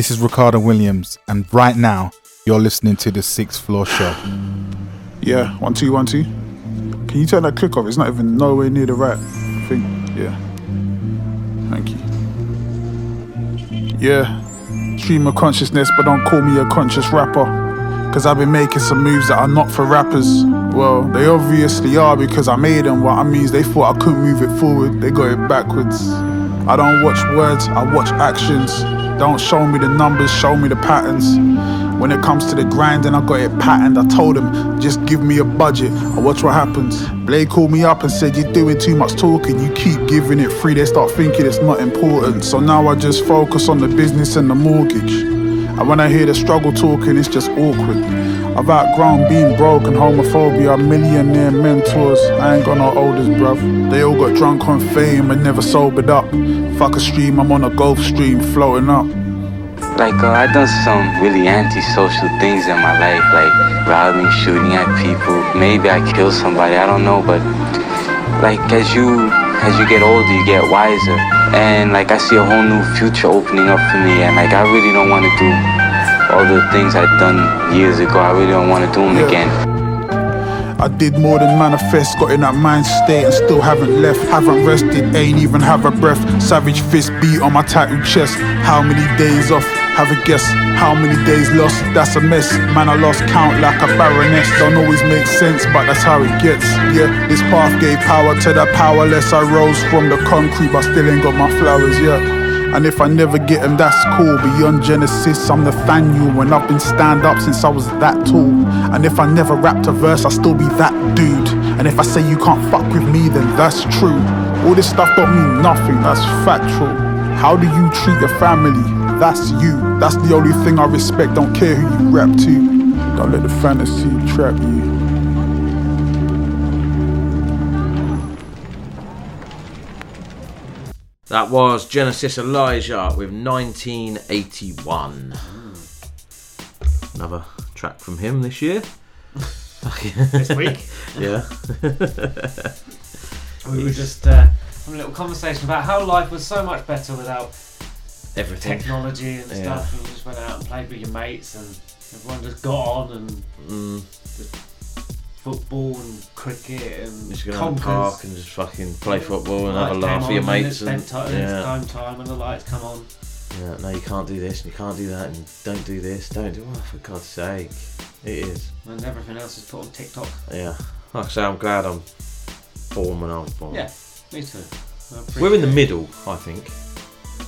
This is Ricardo Williams, and right now you're listening to the Sixth Floor Show. Yeah, one two one two. Can you turn that click off? It's not even nowhere near the right thing. Yeah. Thank you. Yeah. Stream of consciousness, but don't call me a conscious rapper. Cause I've been making some moves that are not for rappers. Well, they obviously are because I made them. What I mean is they thought I couldn't move it forward, they got it backwards. I don't watch words, I watch actions. Don't show me the numbers, show me the patterns. When it comes to the grinding, I got it patterned. I told him, just give me a budget, I'll watch what happens. Blade called me up and said, You're doing too much talking. You keep giving it free, they start thinking it's not important. So now I just focus on the business and the mortgage. And when I hear the struggle talking, it's just awkward. I've outgrown being broke and homophobia, millionaire mentors. I ain't got no oldest, bruv. They all got drunk on fame and never sobered up. Fuck a stream, I'm on a Gulf stream floating up. Like uh, I done some really antisocial things in my life, like robbing, shooting at people. Maybe I killed somebody, I don't know. But like as you as you get older, you get wiser. And like I see a whole new future opening up for me. And like I really don't want to do all the things I'd done years ago. I really don't want to do them again. I did more than manifest, got in that mind state and still haven't left. Haven't rested, ain't even have a breath. Savage fist beat on my tattooed chest. How many days off? Have a guess. How many days lost? That's a mess. Man, I lost count like a baroness. Don't always make sense, but that's how it gets. Yeah, this path gave power to the powerless. I rose from the concrete, but still ain't got my flowers, yeah. And if I never get them, that's cool. Beyond Genesis, I'm Nathaniel, and I've been stand up since I was that tall. And if I never rapped a verse, I'll still be that dude. And if I say you can't fuck with me, then that's true. All this stuff don't mean nothing, that's factual. How do you treat your family? That's you. That's the only thing I respect. Don't care who you rap to. Don't let the fantasy trap you. That was Genesis Elijah with 1981. Another track from him this year. This week? yeah. We were just uh, having a little conversation about how life was so much better without Everything. technology and Yeah. stuff. And you just went out and played with your mates, and everyone just got on and Mm. just football and cricket and Just go down the park and just fucking play football and have a laugh with your mates. And it's bedtime, yeah. time time, and the lights come on. yeah, no, you can't do this and you can't do that and don't do this, don't do. Oh, for God's sake. It is. And everything else is put on TikTok. Yeah. Like I say, I'm glad I'm born when I was born. Yeah, me too. We're in the middle, I think.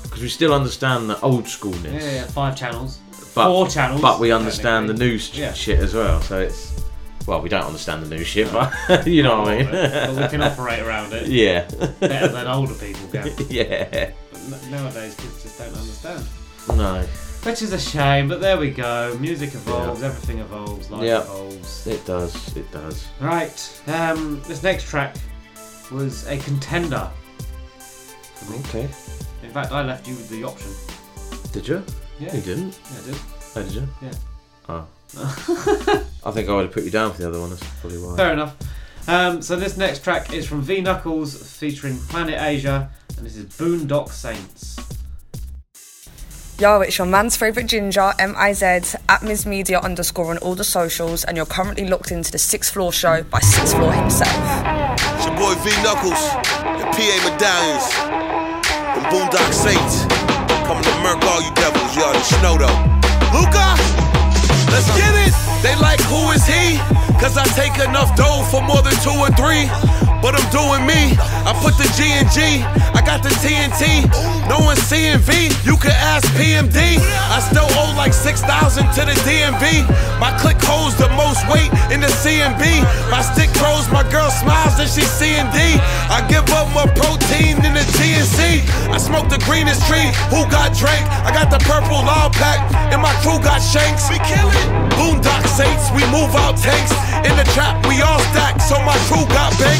Because we still understand the old schoolness. Yeah, yeah, five channels. But, Four channels. But we understand the new Yeah. shit as well. So it's. Well, we don't understand the new shit, but you know what I mean. But we can operate around it. Yeah. Better than older people can. Yeah. But nowadays, kids just don't understand. No. Which is a shame, but there we go. Music evolves, everything evolves, life Yeah. evolves. It does. It does. Right, um, this next track was a contender. Okay. In fact, I left you with the option. Did you? Yeah. You didn't. Yeah, I did. Oh, did you? Yeah. Oh. I think I would have put you down for the other one. That's probably why. Fair enough. Um, so this next track is from V Knuckles featuring Planet Asia, and this is Boondock Saints. Yo, it's your man's favourite ginger, M-I-Z, at Ms Media underscore on all the socials, and you're currently locked into the Sixth Floor Show by Sixth Floor himself. It's your boy V Knuckles, and PA Medallions, and Boondock Saints. Coming to murk all you devils, you already know though. Luca, let's get it. They like who is he? Cause I take enough dough for more than two or three. But I'm doing me. I put the G in G. I got the TNT. No one's CNV. You can ask PMD. I still owe like 6,000 to the DMV. My click holds the most weight in the CMB. My stick grows, my girl smiles and she's C and D. I give up more protein than the GNC. I smoke the greenest tree. Who got drank? I got the purple law pack. And my crew got shanks. We kill it. Boondock Saints, we move out tanks. In the trap, we all stack. So my crew got baked.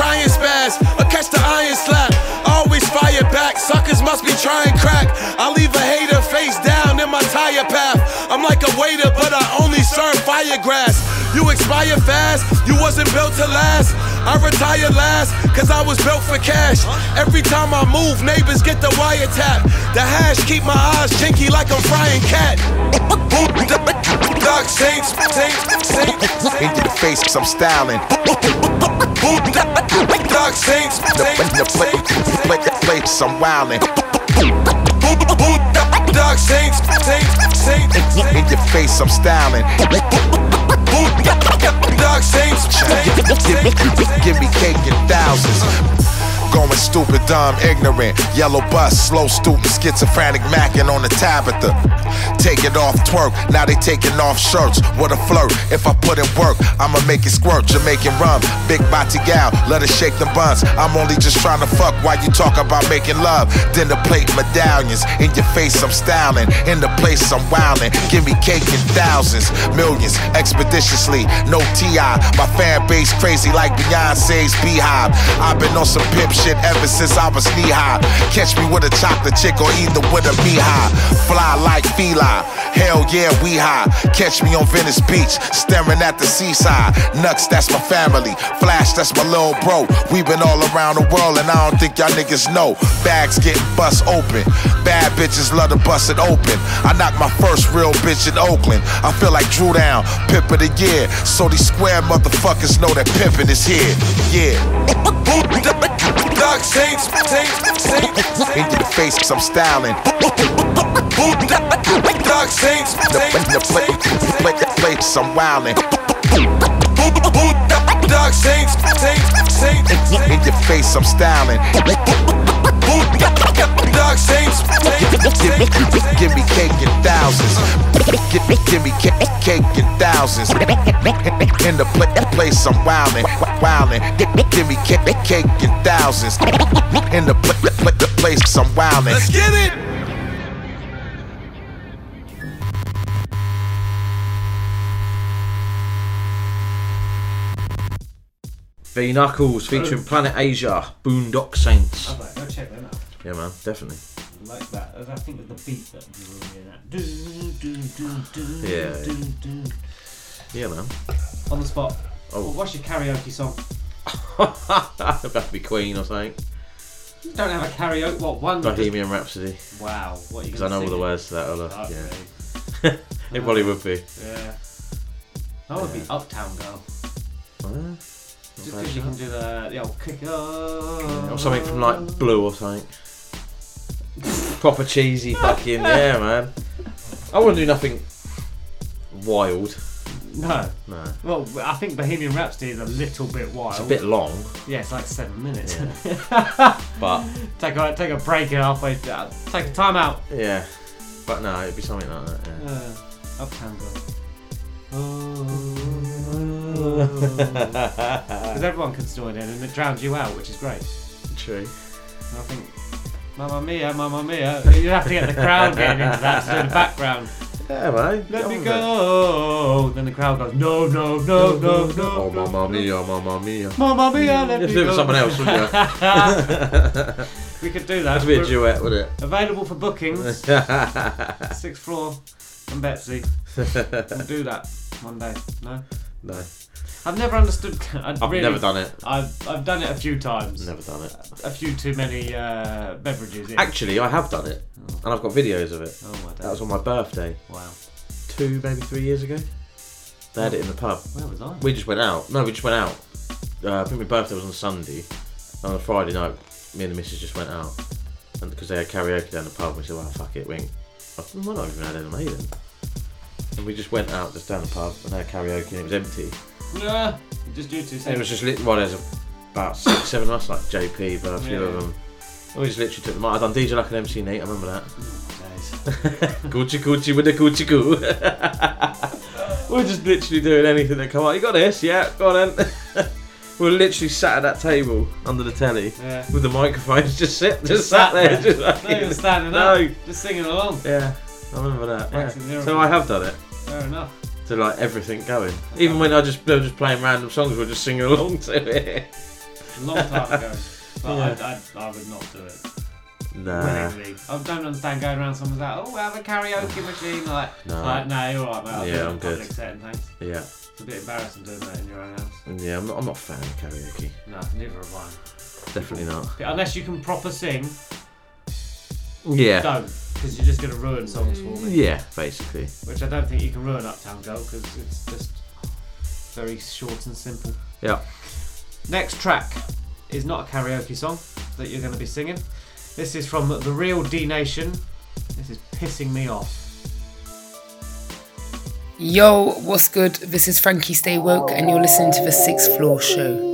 Try spaz or catch the iron slap. Always fire back. Suckers must be trying crack. I leave a hater face down in my tire path. I'm like a waiter, but I only serve fire grass. You expire fast, you wasn't built to last. I retire last, cause I was built for cash. Every time I move, neighbors get the wiretap. The hash keep my eyes chinky like I'm frying cat. Dark Saints, Saints, Saints. In the face, cause I'm styling. Dark Saints, The, the play, play, place, I'm wildin'. Saints, Saints. In your face, I'm styling. Give me, give me cake in thousands. Going stupid, dumb, ignorant. Yellow bus, slow student, schizophrenic macking on the Tabitha. Take it off, twerk. Now they taking off shirts. What a flirt. If I put in work, I'ma make it squirt. Jamaican rum, big body gal, let her shake the buns. I'm only just trying to fuck while you talk about making love. Dinner plate medallions. In your face, I'm styling. In the place, I'm wildin'. Give me cake in thousands, millions, expeditiously. No TI. My fan base crazy like Beyonce's Beehive. I've been on some pimp shit ever since I was knee high. Catch me with a chocolate chick or either with a me high. Fly like Feli. Hell yeah, we high. Catch me on Venice Beach, staring at the seaside. Nuts, that's my family. Flash, that's my little bro. We been all around the world, and I don't think y'all niggas know. Bags getting bust open. Bad bitches love to bust it open. I knocked my first real bitch in Oakland. I feel like Dru Down, Pimp of the year. So these square motherfuckers know that pimping is here. Yeah. Dark Saints, Saints, Saints. In your face, I'm styling. Dark Saints, The, the play, play, I'm wildin'. Dark Saints, Saints, Saints. In your face, I'm styling. Dark Saints, Give me, cake in thousands. Give me, cake, in thousands. In the place, I'm wildin', wildin'. Give, me cake, in thousands. In the place, I'm wildin'. Let's get it. V Knuckles featuring Planet Asia, Boondock Saints. I was like, go check them out. Yeah, man, definitely. Like that. I think with the beat that you were in that. Do, do, do, do, Yeah. Yeah, man. On the spot. Oh. Well, what's your karaoke song? Have to be Queen or something. You don't have a karaoke. What one? Bohemian Rhapsody. Wow. What you Because I know all the words to that. Fuck Yeah. it probably would be. Yeah. That would be Uptown Girl. Uh, Just because you can do the, the old kick up. Or something from like Blue or something. Proper cheesy fucking yeah, man. I wouldn't do nothing wild. No. No. Well, I think Bohemian Rhapsody is a little bit wild. It's a bit long. Yeah, it's like seven minutes. But take a take a break halfway. uh, Take a time out. yeah. But no, it'd be something like that. Yeah. Uh, Uptown Girl. Because everyone can join in and it drowns you out, which is great. True. And I think, Mamma Mia, Mamma Mia. You have to get the crowd getting into that to do the background. Yeah, man. Let me on with go. Then the crowd goes, no, no, no, no, no. Oh, mamma mia, mamma mia. Mamma Mia, mm. let Just me do it with someone else, wouldn't you? we could do that. That'd be a We're duet, would it? Available for bookings. Sixth floor and Betsy. We'll do that one day. No? No. I've never understood. I've I've never done it. I've, I've done it a few times. Never done it. A few too many uh, beverages. In. Actually, I have done it, and I've got videos of it. Oh my god. That was on my birthday. Wow. Two, maybe three years ago. They had it in the pub. Where was I? We just went out. No, we just went out. Uh, I think my birthday was on Sunday. And on a Friday night, me and the missus just went out. And because they had karaoke down the pub, we said, well, fuck it, we ain't. I We're not even had Iron Maiden. And we just went out just down the pub and had karaoke and it was empty. Yeah, just you two. And it was just lit. Well, there's about six, seven of us, like JP, but a few Yeah. of them. And we just literally took them out. I done DJ like an MC Nate, I remember that. Gucci Gucci with the Gucci Goo. We're just literally doing anything that come out. You got this? Yeah, go on then. We're literally sat at that table under the telly Yeah. with the microphones, just sit, just, sat there, just Not fucking- even standing no. up, just singing along. Yeah, I remember that. Yeah. So I have done it. Fair enough. To like everything going, even when I just they were just playing random songs, we're just singing along to it. A long time ago. But Yeah. I, I, I would not do it. Nah. Willingly. I don't understand going around someone's like, oh, we have a karaoke machine. Like, No. like no, you're alright, mate. I'll Yeah, I'm good. setting, thanks. Yeah. It's a bit embarrassing doing that in your own house. Mm, yeah, I'm not, I'm not a fan of karaoke. No, neither have I. Definitely not. Unless you can proper sing, Yeah. don't. Because you're just going to ruin songs for me. Yeah, basically. Which I don't think you can ruin Uptown Girl because it's just very short and simple. Yeah. Next track is not a karaoke song that you're going to be singing. This is from The Real DNation. This is pissing me off. Yo, what's good? This is Frankie Stay Woke, and you're listening to the Sixth Floor Show.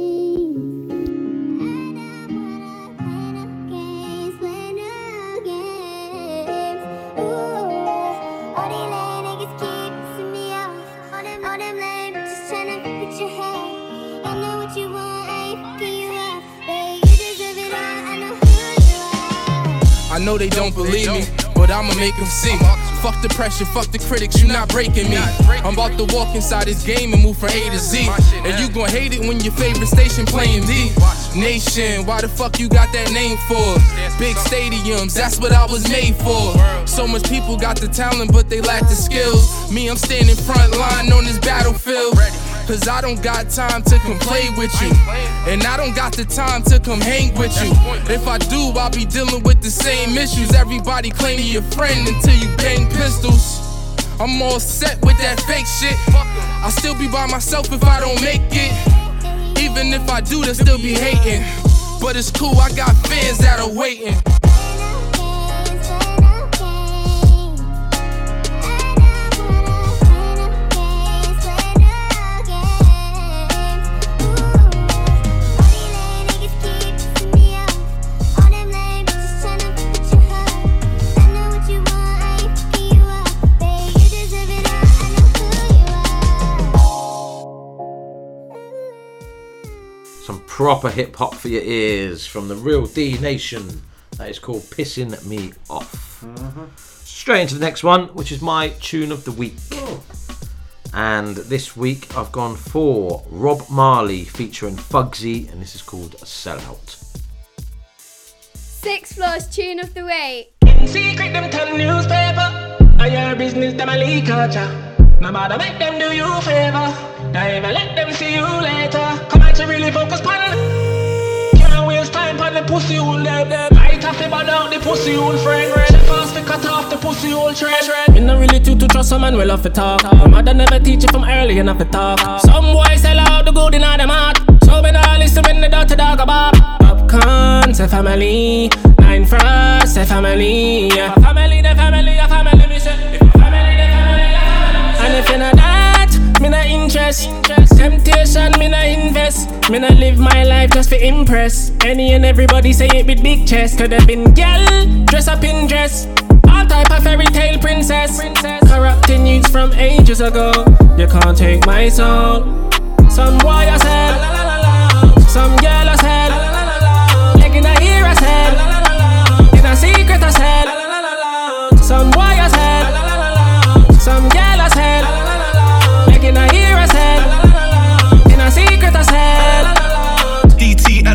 Know they don't believe me, but I'ma make them see. Fuck the pressure, fuck the critics, you not breaking me. I'm about to walk inside this game and move from A to Z. And you gon' hate it when your favorite station playing D. Nation, why the fuck you got that name for? Big stadiums, that's what I was made for. So much people got the talent, but they lack the skills. Me, I'm standing front line on this battlefield. Cause I don't got time to come play with you. And I don't got the time to come hang with you. If I do, I'll be dealing with the same issues. Everybody claiming your friend until you bang pistols. I'm all set with that fake shit. I'll still be by myself if I don't make it. Even if I do, they'll still be hating. But it's cool, I got fans that are waiting. Proper hip hop for your ears from the real DNation. That is called Pissing Me Off. Straight into the next one, which is my tune of the week. Oh. And this week I've gone for Rob Marly featuring Fugzi, and this is called Sellout. Six floors tune of the week. In secret, them tell newspaper. I your business, them a leak culture. No matter make them do you favor. Don't even let them see you later. Come on, you really focus on Can't waste time on the pussy hole them. them. Light off the bad out the pussy hole friend. Red fast to cut off the pussy hole trend. Me not really too to trust a man well off the talk. My mother never teach you from early enough to talk. Some boys sell out the good in all them heart. So me not listen when the dirty dog about. Popcorn, say family. Nine frost, say family. Yeah. Interest. Temptation, me not invest. Me not live my life just for impress. Any and everybody say it with big chest. Could have been gal, dress up in dress. All type of fairy tale princess. Corrupting youths from ages ago. You can't take my soul. Some boy I said, some girl I said, in a ear I said, in a secret I said, some boy I said, some girl I said,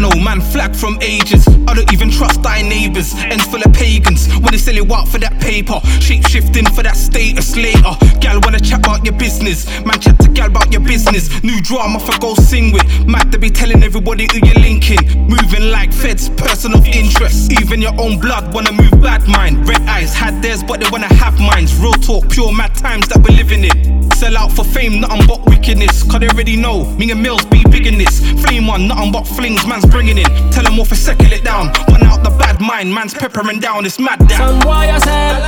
DTNO, man, flag from ages. I don't even trust thy neighbors. Ends full of pagans. Wanna sell it out for that paper. Shape shifting for that status later. Gal wanna chat about your business. Man, chat to gal about your business. New drama for go sing with. Mad to be telling everybody who you're linking. Moving like feds, person of interest. Even your own blood wanna move bad mind. Red eyes had theirs, but they wanna have minds. Real talk, pure mad times that we're living in. Sell out for fame, nothing but wickedness. Cause they already know, me and Mills be big in this. Flame one, nothing but flings, man's bringing in. Tell them off a second it down. One out the bad mind, man's peppering down, it's mad down. Some boy I said,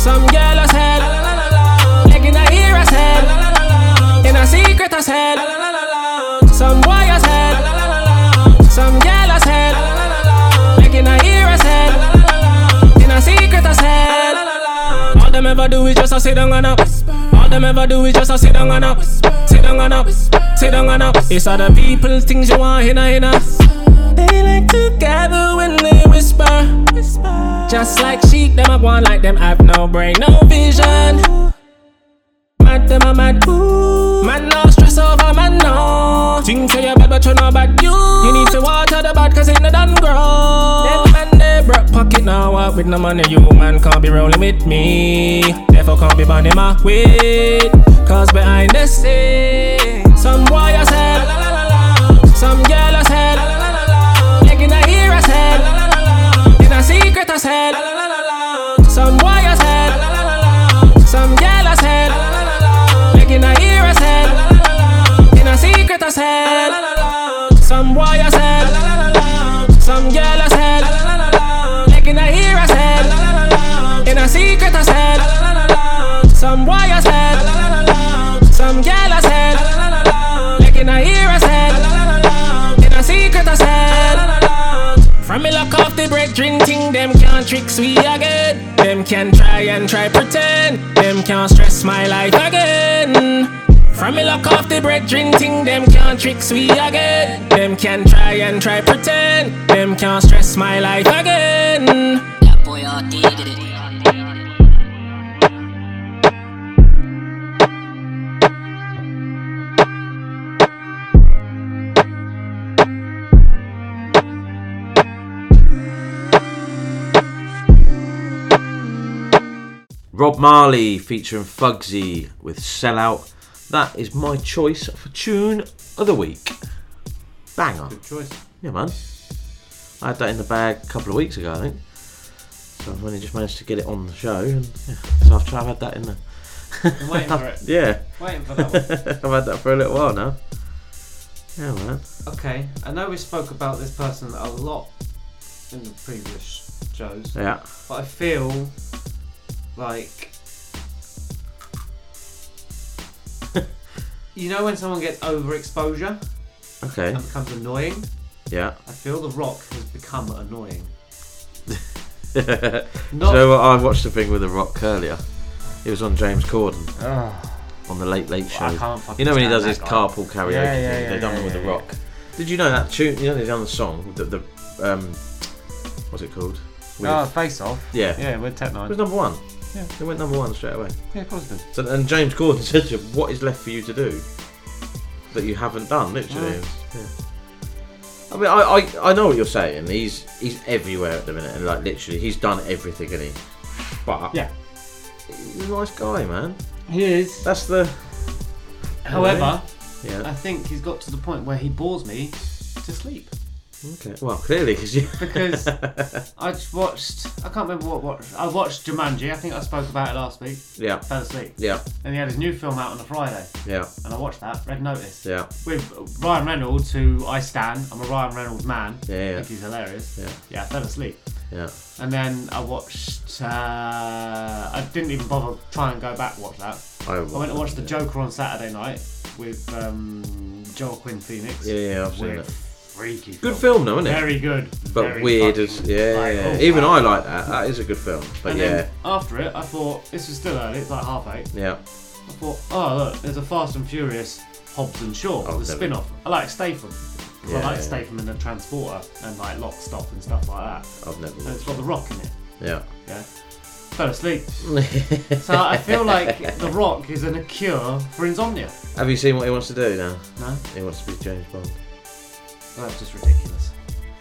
some girl I said, like in a ear I said, in a secret I said, some boy I said, some girl I said, like in a ear I said, in a secret I said. All them ever do is just a sit down and a All them ever do is just a sit down and a Sit down and a Sit down and a. It's other people things you want in a a They like to gather when they whisper. Whisper. Just like sheep, them a go on like them have no brain, no vision. Mad them a mad. Ooh Man no stress over man no. Think say you bad but you know bad. You You need to water the bad cause it no done grow Man they now walk with no money You man can't be rolling with me. Therefore can't be burning my weight Cause behind the scene Some boy I said Some girl I said Like in a ear I said In a secret I said Some boy I said Some girl I said Like in a ear I said In a secret I said Some boy I said Some girl Them can't trick we again Them can try and try pretend Them can't stress my life again from me lock off the bread drink thing, them can't trick we again. Them can try and try pretend, them can't stress my life again. That boy RD did it. Marly featuring Fugzi with Sellout. That is my choice for tune of the week. Banger. Good choice. Yeah, man. I had that in the bag a couple of weeks ago, I think. So I've only just managed to get it on the show, and yeah, so I've, I've had that in the. I'm waiting for it. yeah. Waiting for that one. I've had that for a little while now. Yeah, man. Okay, I know we spoke about this person a lot in the previous shows. Yeah. But I feel like you know when someone gets overexposure Okay. and becomes annoying. Yeah. I feel The Rock has become annoying. Do you know what? I watched a thing with The Rock earlier. It was on James Corden. On the Late Late Show. I can't fucking you know when he stand does his that guy. carpool karaoke Yeah, yeah, thing? yeah, They've done yeah, one with yeah, The. Rock. Did you know that tune? You know they've done the song, the, the um, what's it called? Oh, Face Off. Yeah. Yeah, with Tech N9ne. It was number one. Yeah. It went number one straight away. Yeah, of course it did. So, and James Corden said to him, "What is left for you to do that you haven't done?" Literally. Yeah. I mean, I, I, I know what you're saying. He's he's everywhere at the minute, and like literally, he's done everything, and he. But Yeah. he's a nice guy, man. He is. That's the. However, Yeah. I think he's got to the point where he bores me to sleep. Okay. Well, clearly, because you. Because I just watched. I can't remember what. what I watched Jumanji. I think I spoke about it last week. Yeah. Fell asleep. Yeah. And he had his new film out on a Friday. Yeah. And I watched that. Red Notice. Yeah. With Ryan Reynolds, who I stand. I'm a Ryan Reynolds man. Yeah, yeah. I think he's hilarious. Yeah. Yeah. I fell asleep. Yeah. And then I watched. Uh, I didn't even bother trying to go back and watch that. I I went to watch The. Joker on Saturday night with um, Joaquin Phoenix. Yeah, yeah, I've seen it. Freaky. Good film, though, isn't it? Very good. But Very weird fucking- as yeah. like, yeah. oh, Even wow. I like that. That is a good film. But and yeah. then after it, I thought this was still early. It's like half eight. Yeah. I thought, oh look, there's a Fast and Furious Hobbs and Shaw, Oh, the never- spin-off. I like Statham. Yeah, I like yeah. Statham in the Transporter and like Lock, Stock and stuff like that. I've never. And it's got The Rock in it. Yeah. Yeah. Fell asleep. so I feel like The Rock is in a cure for insomnia. Have you seen what he wants to do now? No. He wants to be James Bond. Well, that's just ridiculous.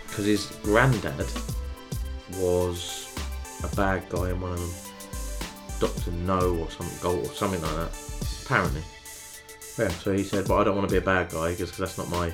Because his granddad was a bad guy in one of them. Doctor No or something, Gold or something like that. Apparently. Yeah. So he said, "But I don't want to be a bad guy because that's not my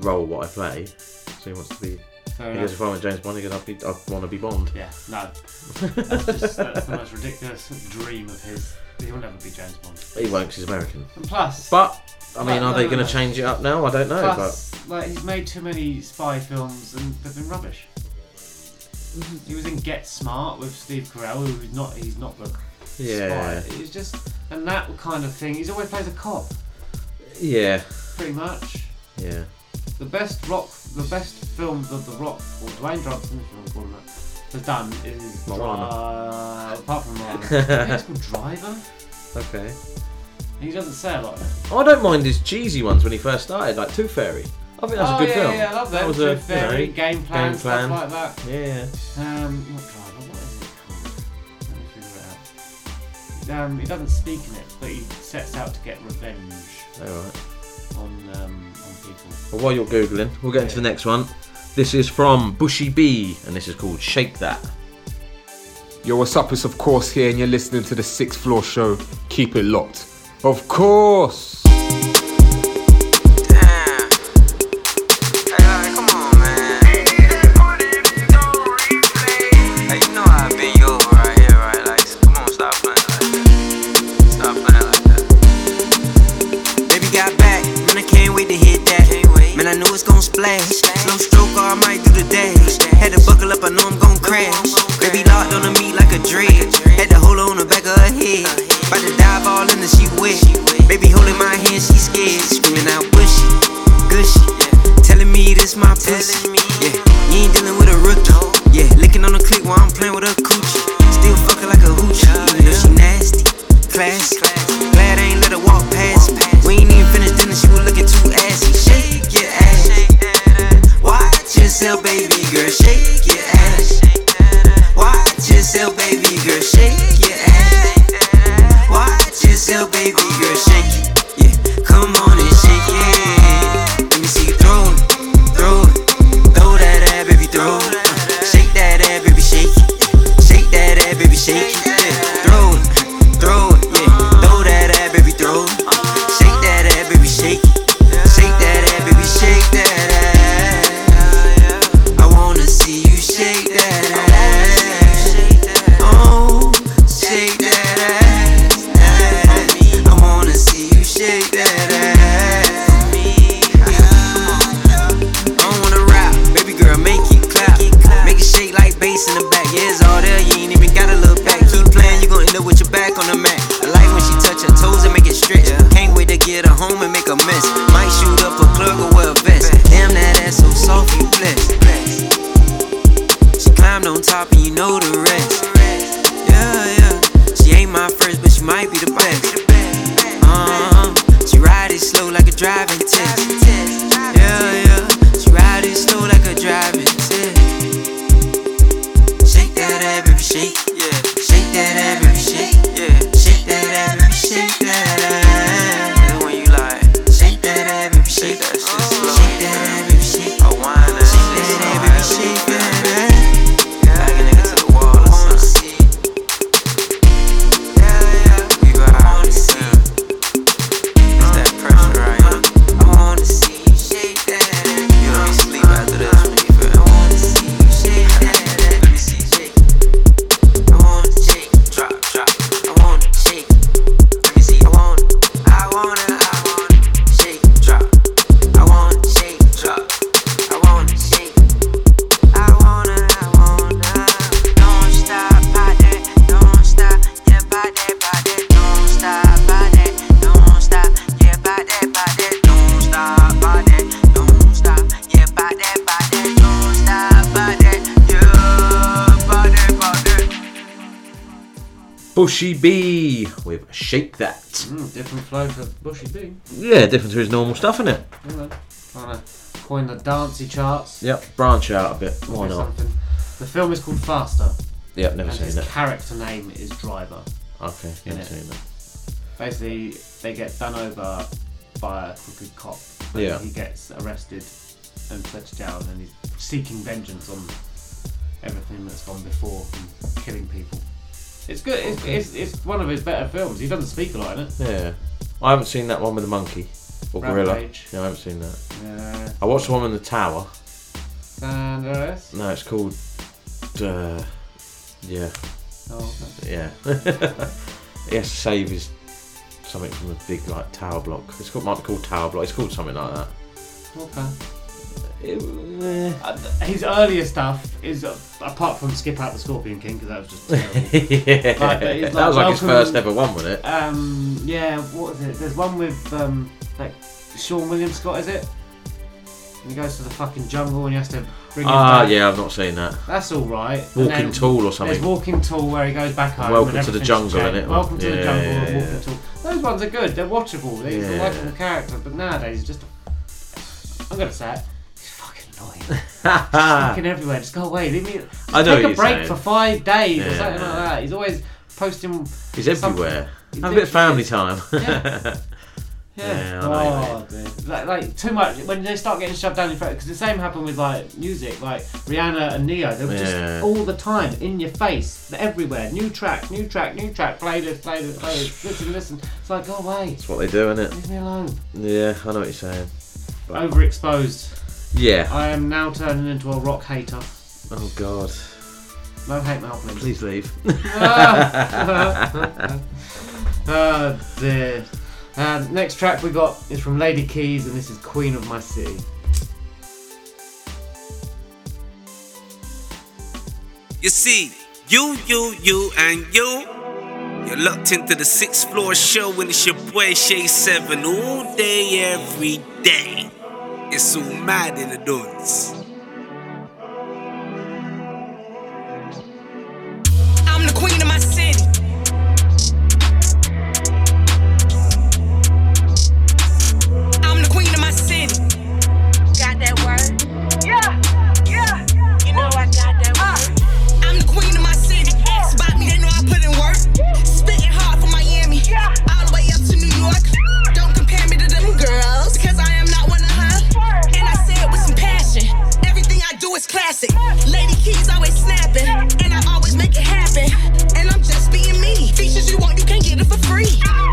role. What I play." So he wants to be. Fair he enough. goes, "If I were James Bond, he goes, I'd, be, I'd want to be Bond." Yeah, no. That's just that's the most ridiculous dream of his. He'll never be James Bond. He won't 'cause he's American. And plus, But I mean, are they going to change it up now? I don't know. Plus, like he's made too many spy films and they've been rubbish. Mm-hmm. He was in Get Smart with Steve Carell, who's not he's not the Yeah. spy. He's just and that kind of thing. He's always plays a cop, yeah, pretty much. yeah. The best rock, the best film that the Rock or Dwayne Johnson, if you want to call him that, has done is Moana. Dri- apart from Moana, I think it's called Driver. Okay. He doesn't say a lot. in. I don't mind his cheesy ones when he first started, like Tooth Fairy. I think that's oh, a good yeah, film. Yeah, I love that. was Tooth a you Fairy, know, game plan, game plan. stuff like that. Yeah. Um, not driver. What is it called? Let me figure it out. Um, he doesn't speak in it, but he sets out to get revenge All right. on um, on people. Well, while you're googling, we'll get into the next one. This is from Bushy B, and this is called Shake That. Yo, what's up? It's of course here, and you're listening to the Sixth Floor Show. Keep it locked. Of course. Damn. Come on, man. Hey, you know I been you over right here, right? Like, come on, stop playing. Stop playing like that. Baby got back, man, I can't wait to hit that. Man, I know it's gon' splash. Slow stroke, or I might do the dash. Had to buckle up, I know I'm gon' crash. Baby locked on me like a dread. Had to hold her on the back of her head. About to dive all in the she wet. Baby holding my hand, she scared. Screaming out bushy, gushy. Telling me this my pussy. Yeah, you ain't dealing with a rookie. Yeah, licking on the click while I'm playing with her coochie. Still fucking like a hoochie. Even though she nasty, classy. Glad I ain't let her walk past me. We ain't even finished dinner, she was looking too assy. Shake your ass. Watch yourself, baby girl. Shake your ass. That. Mm, different flow for Bushy B. Yeah, different to his normal stuff, isn't it? Trying to coin the dancey charts. Yep, branch out a bit. Why not? something. The film is called Faster. Yep, never and seen his character name is Driver. Okay, never seen that. Basically, they get done over by a crooked cop. Yeah. He gets arrested and put to jail, and he's seeking vengeance on everything that's gone before and killing people. It's good. It's, it's, it's one of his better films. He doesn't speak a lot in it. Yeah. I haven't seen that one with the monkey. Or gorilla. Rampage. Yeah, I haven't seen that. Yeah. I watched the one in the tower. No, it's called. Uh, yeah. Oh, okay. Yeah. he has to save his something from a big like tower block. It's called might be called tower block. It's called something like that. Okay. It, Uh, his earlier stuff is uh, apart from Skip Out the Scorpion King because that was just yeah. Like, that was like his first ever one, wasn't it? Um, yeah, what is it? There's one with um, like Seann William Scott, is it? And he goes to the fucking jungle and he has to bring. Ah, back. yeah, I've not seen that. That's all right. Walking then Tall or something. There's Walking Tall where he goes back home. Welcome to the Jungle, changed. it? Welcome to the jungle. yeah, and Walking yeah. Tall. Those ones are good. They're watchable. A Yeah. likable character. But nowadays, he's just. I'm gonna say it. Annoying. Fucking everywhere. Just go away. Leave me. I know Take a break saying. for five days or Yeah. something like that. He's always posting. He's something. everywhere. He Have a bit of family is. time. Yeah. Yeah, I know, oh, dude. Like, like too much when they start getting shoved down your throat. Because the same happened with like music, like Rihanna and Ne-Yo. They were Yeah. just all the time in your face, They're everywhere. New track, new track, new track. Play this, play this, play this. Listen, listen. It's like go away. That's what they do, isn't it? Leave me alone. Yeah, I know what you're saying. Overexposed. Yeah. I am now turning into a rock hater. Oh God. No hate mail, please. Please leave. oh dear. Uh, next track we got is from Lady Keyz, and this is Queen of My City. You see, you, you, you, and you. You're locked into the sixth floor show, and it's your boy Shay Seven all day, every day. It's so mad in the dunes. For free.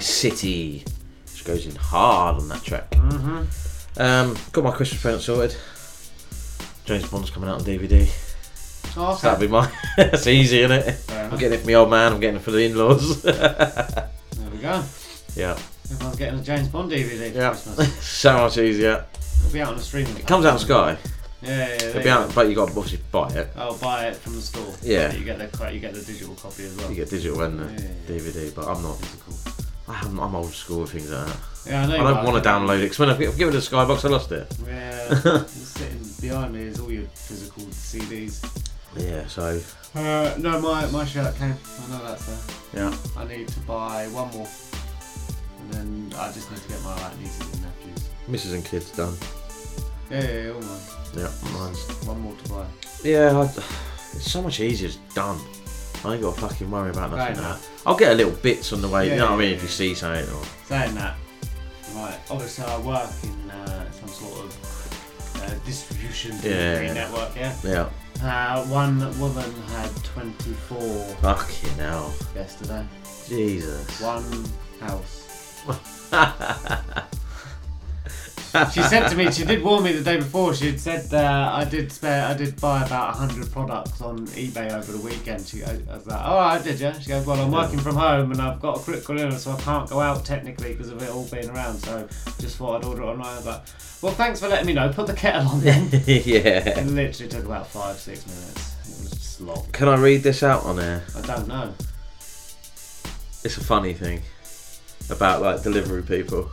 City. Which goes in hard on that track. Mhm. Um, got my Christmas present sorted. James Bond's coming out on DVD. Oh, So that'll be mine. That's easy, isn't it? I'm getting it for my old man, I'm getting it for the in laws. There we go. yeah. Everyone's getting a James Bond DVD for Yeah. Christmas. so much easier. It'll be out on the streaming. It comes out on Sky. Yeah, yeah, yeah. It'll be out, but you got to buy it. I'll buy it from the store. Yeah. You get the you get the digital copy as well. You get digital and the DVD, but I'm not. I'm, I'm old school with things like that. Yeah, I know you don't want to download it because when I give it to Skybox, I lost it. Yeah. sitting behind me is all your physical CDs. Yeah, so Uh, no, my my shirt came. I know that's there. Yeah. I need to buy one more, and then I just need to get my like nieces and nephews. Mrs. and kids done. Yeah, yeah, yeah all mine. Yeah, mine's. One more to buy. Yeah, I, it's so much easier. It's done. I ain't got to fucking worry about nothing no. now. I'll get a little bits on the way. Yeah, you know what I mean? yeah, If you see something or Saying that, right? Obviously, I work in uh, some sort of uh, distribution Yeah. network. Yeah. yeah. Uh, one woman had 24 Fucking hell. yesterday. Jesus. One house. she said to me, she did warn me the day before. She had said uh, I did spare, I did buy about hundred products on eBay over the weekend. She, I, I was like, oh, I did, yeah. She goes, well, I'm working from home and I've got a critical illness, so I can't go out technically because of it all being around. So just thought I'd order it online. I was like, well, thanks for letting me know. Put the kettle on then. yeah. It literally took about five, six minutes. It was just long. Can I read this out on air? I don't know. It's a funny thing about like delivery people.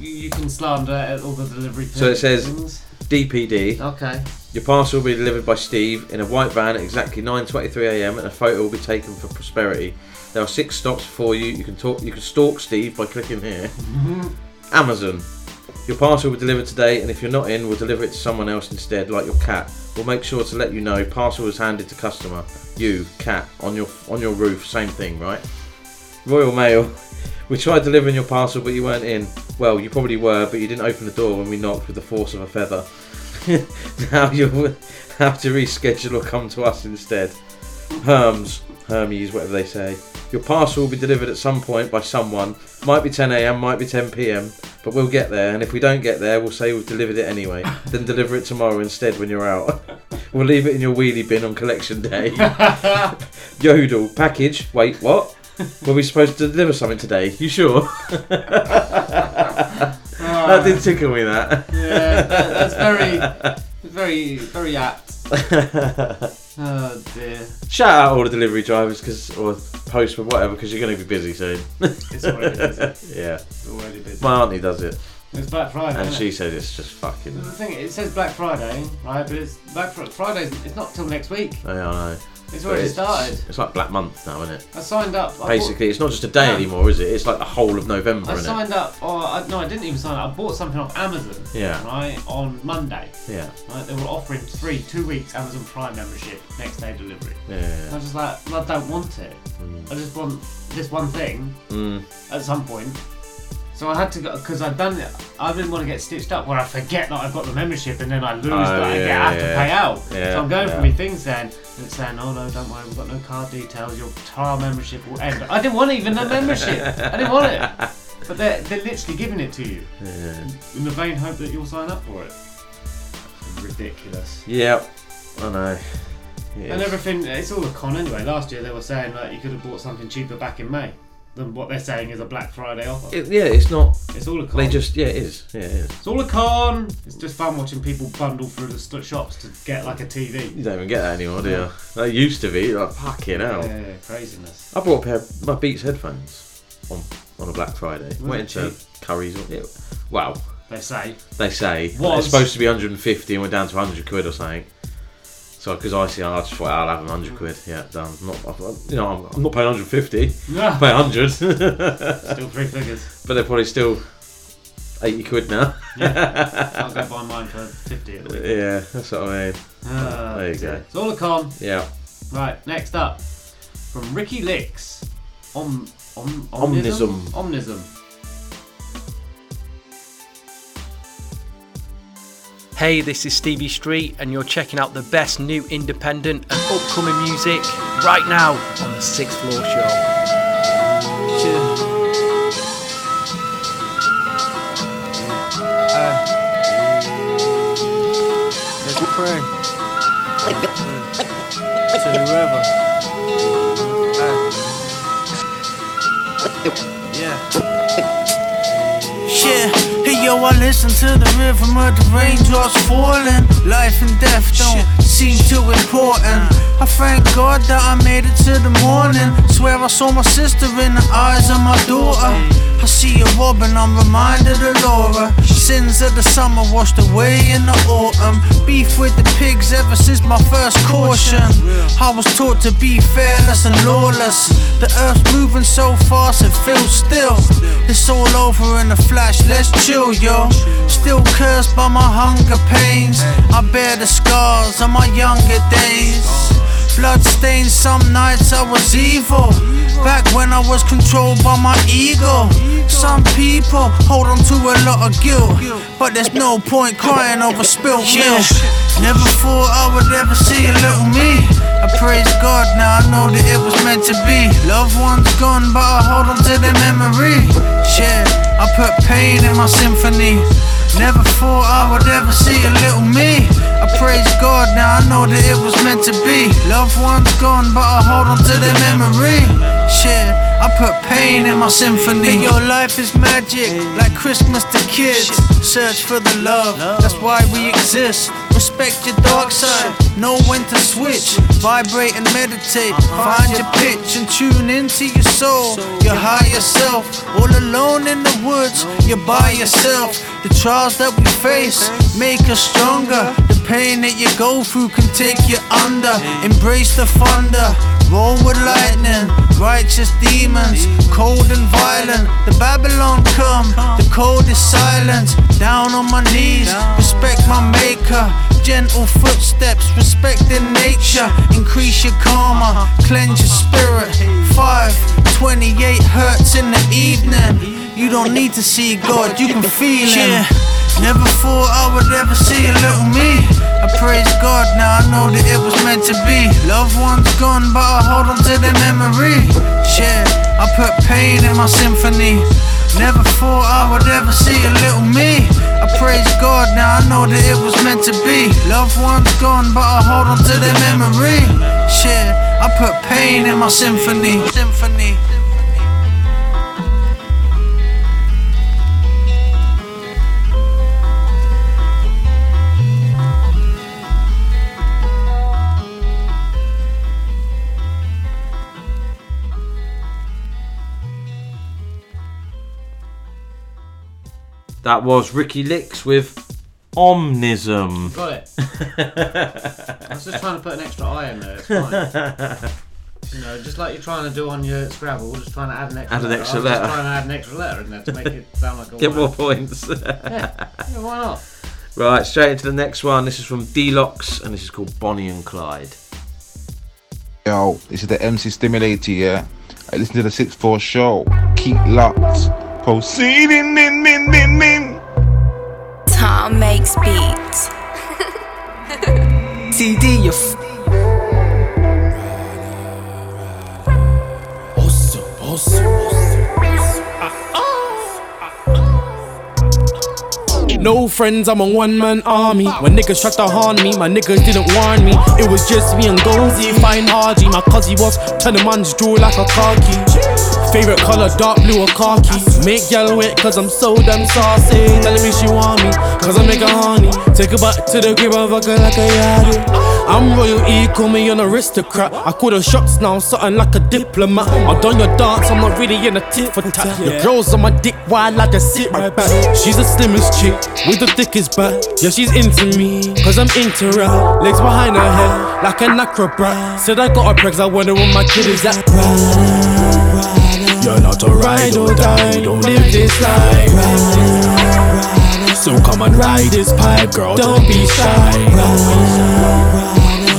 You- can slander all the delivery. So it says things. DPD. Okay. Your parcel will be delivered by Steve in a white van at exactly 9:23 a.m. and a photo will be taken for prosperity. There are six stops for you. You can talk. You can stalk Steve by clicking here. Mm-hmm. Amazon. Your parcel will be delivered today, and if you're not in, we'll deliver it to someone else instead, like your cat. We'll make sure to let you know. Parcel was handed to customer. You, cat, on your on your roof. Same thing, right? Royal Mail. We tried delivering your parcel, but you weren't in. Well, you probably were, but you didn't open the door when we knocked with the force of a feather. now you'll have to reschedule or come to us instead. Herms, Hermes, whatever they say. Your parcel will be delivered at some point by someone. Might be 10 a.m., might be 10 p.m., but we'll get there. And if we don't get there, we'll say we've delivered it anyway. then deliver it tomorrow instead when you're out. we'll leave it in your wheelie bin on collection day. Yodel, package. Wait, what? Were we supposed to deliver something today? You sure? that oh. did tickle me. That. Yeah, that, that's very, very, very apt. Oh dear. Shout out all the delivery drivers, because or postman, whatever, because you're going to be busy soon. It's already busy. yeah. It's already busy. My auntie does it, It's Black Friday. and she it? said it's just fucking. The thing is, it says Black Friday, right? But it's Black Fri Friday's. It's not till next week. Oh yeah, I know. It's already started. It's like Black Month now, isn't it? I signed up. I Basically, it's not just a day No. anymore, is it? It's like the whole of November, I signed up. Or I, no, I didn't even sign up. I bought something off Amazon. Yeah. Right on Monday. Yeah. Right, they were offering free two weeks Amazon Prime membership, next day delivery. Yeah. I was just like, well, I don't want it. I just want this one thing Mm. at some point. So I had to go because I'd done it. I didn't want to get stitched up where I forget that I've got the membership and then I lose Oh, that I yeah, get, I have to pay out. Yeah, so I'm going yeah. for my things then, and it's saying, "Oh no, don't worry, we've got no card details. Your trial membership will end." I didn't want even a membership. I didn't want it. But they're, they're literally giving it to you Yeah. in the vain hope that you'll sign up for it. Ridiculous. Yep. I know. It And everything, it's all a con anyway. Last year they were saying that you could have bought something cheaper back in May than what they're saying is a Black Friday offer. It- yeah, it's not. It's all a con. They just yeah, it is. Yeah, it is. It's all a con. It's just fun watching people bundle through the st- shops to get like a TV. You don't even get that anymore, do you? They used to be like fucking hell. Yeah, craziness. I bought a pair of my Beats headphones on on a Black Friday. Was Went into? Curry's. Or, yeah. Well, They say. they say Was. it's supposed to be 150 and we're down to 100 quid or something. So because I see, I just thought I'll have 100 quid. Yeah, done. Not, you know, I'm, not paying 150. Yeah. Pay 100. Still three figures. But they're probably still 80 quid now. Yeah. I'll go buy mine for 50 at least. yeah, that's what I mean. Ah, there you go. It's all a con. Yeah. Right, next up. From Ricky Lix. Om, om, Omnism. Omnism. Omnism. Hey, this is Stevie Street, and you're checking out the best new independent and upcoming music right now on the Sixth Floor Show. Uh, let's pray. To whoever. Uh, yeah. Hey yo, I listen to the rhythm of the raindrops falling. Life and death don't seem too important. I thank God that I made it to the morning. Swear I saw my sister in the eyes of my daughter. I see a robin, I'm reminded of Laura. Sins of the summer washed away in the autumn. Beef with the pigs ever since my first caution. I was taught to be fearless and lawless. The earth's moving so fast it feels still. It's all over in a flash, let's chill, yo. Still cursed by my hunger pains. I bear the scars of my younger days. Bloodstains, some nights I was evil. Back when I was controlled by my ego. Some people hold on to a lot of guilt, but there's no point crying over spilled milk. Never thought I would ever see a little me. I praise God, now I know that it was meant to be. Loved ones gone, but I hold on to their memory. Yeah, I put pain in my symphony. Never thought I would ever see a little me. I praise God, now I know that it was meant to be. Loved ones gone, but I hold on to their memory. Shit, I put pain in my symphony. Your life is magic, like Christmas to kids. Search for the love, that's why we exist. Respect your dark side, know when to switch. Vibrate and meditate, find your pitch and tune into your soul. Your higher self, all alone in the woods, you're by yourself. The trials that we face make us stronger. The pain that you go through can take you under. Embrace the thunder, roll with lightning. Righteous demons, cold and violent. The Babylon come, the cold is silence. Down on my knees, respect my maker. Gentle footsteps, respecting nature. Increase your karma, cleanse your spirit. 528 hertz in the evening. You don't need to see God, you can feel Him. Never thought I would ever see a little me. I praise God, now I know that it was meant to be. Loved ones gone, but I hold on to their memory. Yeah, I put pain in my symphony. Never thought I would ever see a little me. I praise God, now I know that it was meant to be. Loved ones gone, but I hold on to their memory. Shit, I put pain in my symphony. Symphony. That was Ricky Lix with Omnism. Got it. I was just trying to put an extra I in there. It's fine. you know, just like you're trying to do on your Scrabble, just trying to add an extra Add an letter. extra I was just letter. trying to add an extra letter in there to make it sound like a Get word. more points. yeah. yeah, why not? Right, straight into the next one. This is from Delocx, and this is called Bonnie and Clyde. Yo, this is the MC Stimulator, yeah? I listen to the 6 4 show. Keep locked. Proceeding in, in, in, in. Tom makes beats. CD, you f- No friends, I'm a one man army. When niggas tried to harm me, my niggas didn't warn me. It was just me and Gozy, fine Hardy. My cuzzy was turning man's jaw like a car key. Favorite color, dark blue or khaki. Make y'all wait, cause I'm so damn saucy. Telling me she want me, cause I make her honey. Take her back to the crib and fuck her like a yardie. I'm royal E, call me an aristocrat. I call the shots now, something like a diplomat. I'm done your dance, I'm not really in a tit for tat. The girls on my dick wild like a sit right back. She's the slimmest chick with the thickest back. Yeah, she's into me, cause I'm into her. Legs behind her head, like an acrobat. Said I got her pregs, I wonder where my kid is at. You're not a ride or oh, die, don't live this life. So come and ride this pipe, girl, don't be shy.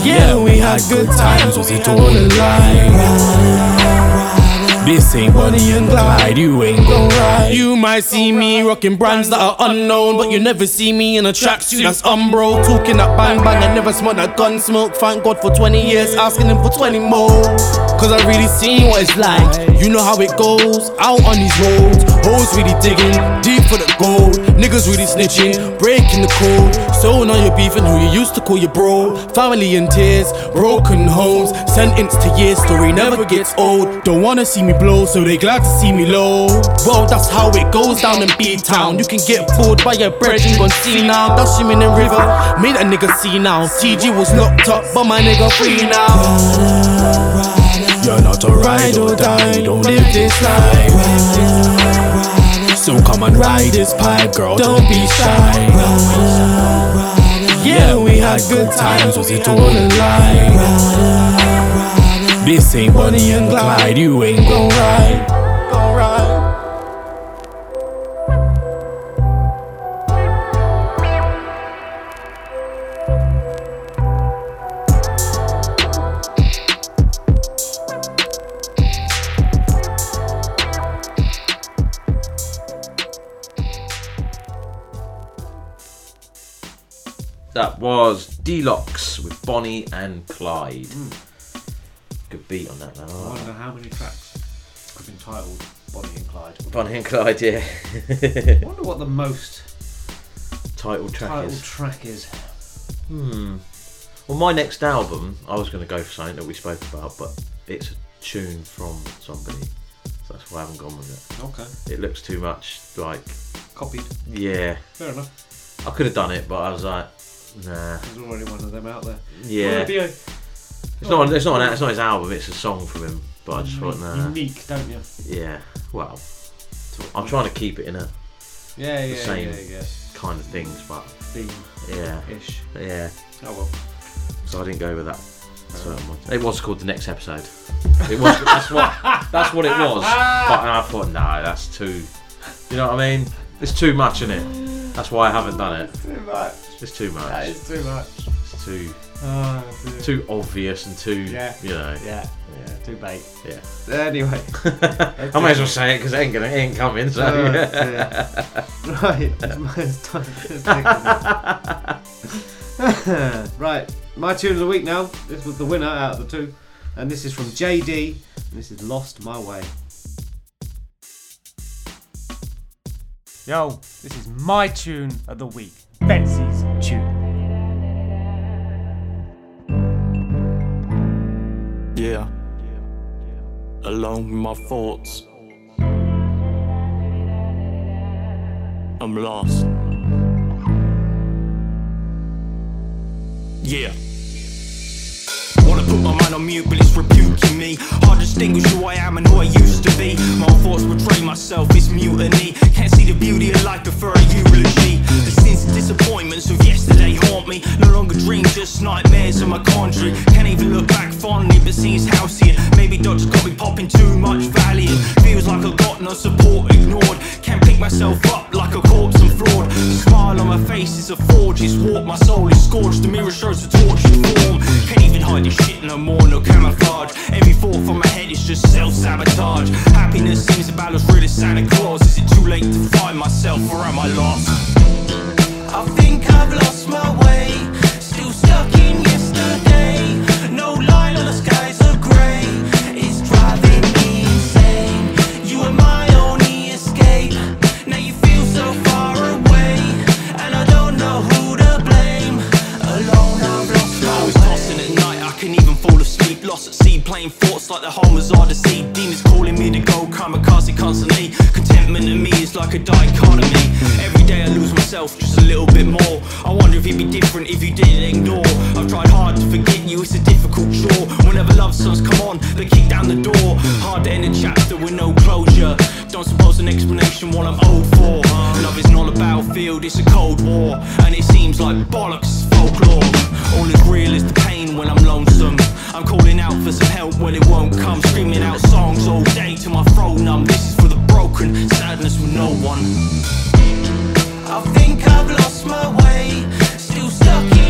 Yeah, we had good times, was it all a lie? This ain't Bonnie and Clyde, you ain't gon' ride. You might see me rocking brands that are unknown, but you never see me in a tracksuit that's umbro. Talking that bang bang, I never smell that gun smoke. Thank God for 20 years, asking him for 20 more. Cause I really seen what it's like. You know how it goes, out on these roads. Hoes really digging, deep for the gold. Niggas really snitching, breaking the code. So now you're beefing who you used to call your bro. Family in tears, broken homes, sentenced to years. Story never gets old. Don't wanna see me blow, so they glad to see me low. Well, that's how it goes down in B Town. You can get pulled by your bread, you gon' see now. That's him in the river, made a nigga see now. TG was locked up, but my nigga free now. You're not a ride or die, don't live this life. So come and ride this pipe, girl, don't be shy. Yeah, we had good times, was it all a lie? This ain't Bonnie and Clyde, you ain't gon' ride. Gon' ride. That was Delocx with Bonnie and Clyde. Hmm. Good beat on that, I though. wonder how many tracks have been titled Bonnie and Clyde. Bonnie and Clyde, yeah. I wonder what the most Title track title is. track is. Hmm. Well, my next album, I was going to go for something that we spoke about, but it's a tune from somebody. So that's why I haven't gone with it. Okay. It looks too much like. Copied. Yeah. Fair enough. I could have done it, but I was like, nah. There's already one of them out there. Yeah. A- It's not. It's not. An, it's not his album. It's a song from him. But I just thought, nah. Unique, don't you? Yeah. Well, I'm trying to keep it in a Yeah, the yeah, same yeah, yeah. kind of things, but Theme. yeah, Ish. yeah. Oh well. So I didn't go with that. It was called the next episode. It was. that's what. That's what it was. But I thought, no, that's too. You know what I mean? It's too much in it. That's why I haven't done it. Too much. It's too much. That is too much. It's too. Oh, too obvious and too. Yeah. You know. Yeah. Yeah. Too bait. Yeah. Anyway. I may as well say it because it ain't gonna it ain't coming. So. Oh, dear. right. It's time to right. My tune of the week now. This was the winner out of the two. And this is from Jay-D. And this is Lost My Way. Yo, this is my tune of the week. Betsy's tune. Alone with my thoughts. I'm lost. Yeah. Wanna put my mind on mute, but it's rebuking me. Hard to distinguish who I am and who I used to be. My thoughts betray myself, it's mutiny. Can't see the beauty of life, prefer a eulogy. The and disappointments of yesterday haunt me. No longer dreams, just nightmares of my country. Can't even look back fondly, but see his house here. Maybe doctors got me popping too much Valiant. Feels like I got no support, ignored. Can't pick myself up like a corpse and fraud. The smile on my face is a forge, it's warped. My soul is scorched, the mirror shows a tortured form. Can't even hide this shit no more, no camouflage. Every thought from my head is just self sabotage. Happiness seems about as real as Santa Claus. Is it too late to find myself or am I lost? I think I've lost my way. Still stuck in yesterday. No line on the skies are grey. It's driving me insane. You were my only escape. Now you feel so far away. And I don't know who to blame. Alone, I've lost my way. tossing at night, I can even fall asleep. Lost at sea, playing thoughts like the home was hard to see. Demons calling me to go kamikaze constantly. Contentment to me is like a dichotomy. Every day I lose myself just a little bit more. I wonder if it'd be different if you didn't ignore. I've tried hard to forget you, it's a difficult chore. Whenever love songs come on, they kick down the door. Hard to end a chapter with no closure. Don't suppose an explanation what I'm owed for. Love is not a battlefield, it's a cold war. And it seems like bollocks folklore. All is real is the pain when I'm lonesome. I'm calling out for some help when it won't come. Screaming out songs all day till my throat numb. This is broken, sadness with no one. I think I've lost my way. Still stuck in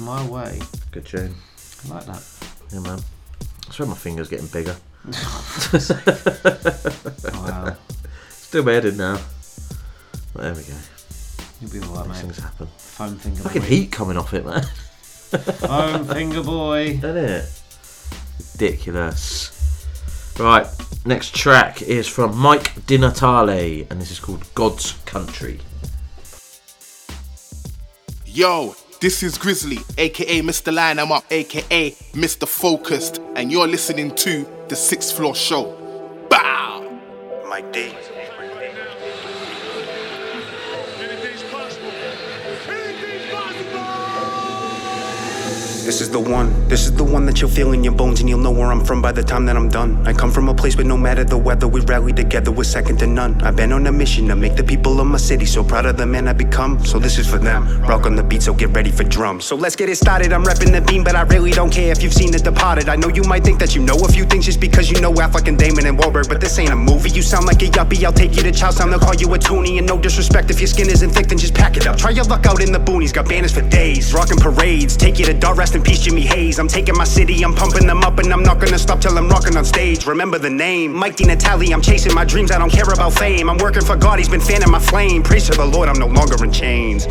my way. Good tune. I like that. Yeah, man. I swear my finger's getting bigger. Wow. Still my head in now. There we go. You'll be alright, These mate. things happen. Foam finger Fucking boy. heat coming off it, man. Foam finger boy. Isn't it? Ridiculous. Right, next track is from Mike DiNatale, and this is called God's Country. Yo, this is Grizzly, aka Mr. Line I'm Up, aka Mr. Focused, and you're listening to The Sixth Floor Show. Bow! Mike D. This is the one, this is the one that you'll feel in your bones and you'll know where I'm from by the time that I'm done. I come from a place where no matter the weather, we rally together, we're second to none. I've been on a mission to make the people of my city so proud of the man I become. So this is for them. Rock on the beat, so get ready for drums. So let's get it started. I'm repping the beam, but I really don't care if you've seen The Departed. I know you might think that you know a few things just because you know Affleck and Damon and Wahlberg, but this ain't a movie. You sound like a yuppie. I'll take you to Charlestown, they'll call you a townie. And no disrespect if your skin isn't thick, then just pack it up. Try your luck out in the boonies, got banners for days. Rocking parades, take you to Dart, rest in peace, Jimmy Hayes. I'm taking my city, I'm pumping them up, and I'm not gonna stop till I'm rocking on stage. Remember the name, Mike DiNatale. I'm chasing my dreams, I don't care about fame. I'm working for God, He's been fanning my flame. Praise to the Lord, I'm no longer in chains.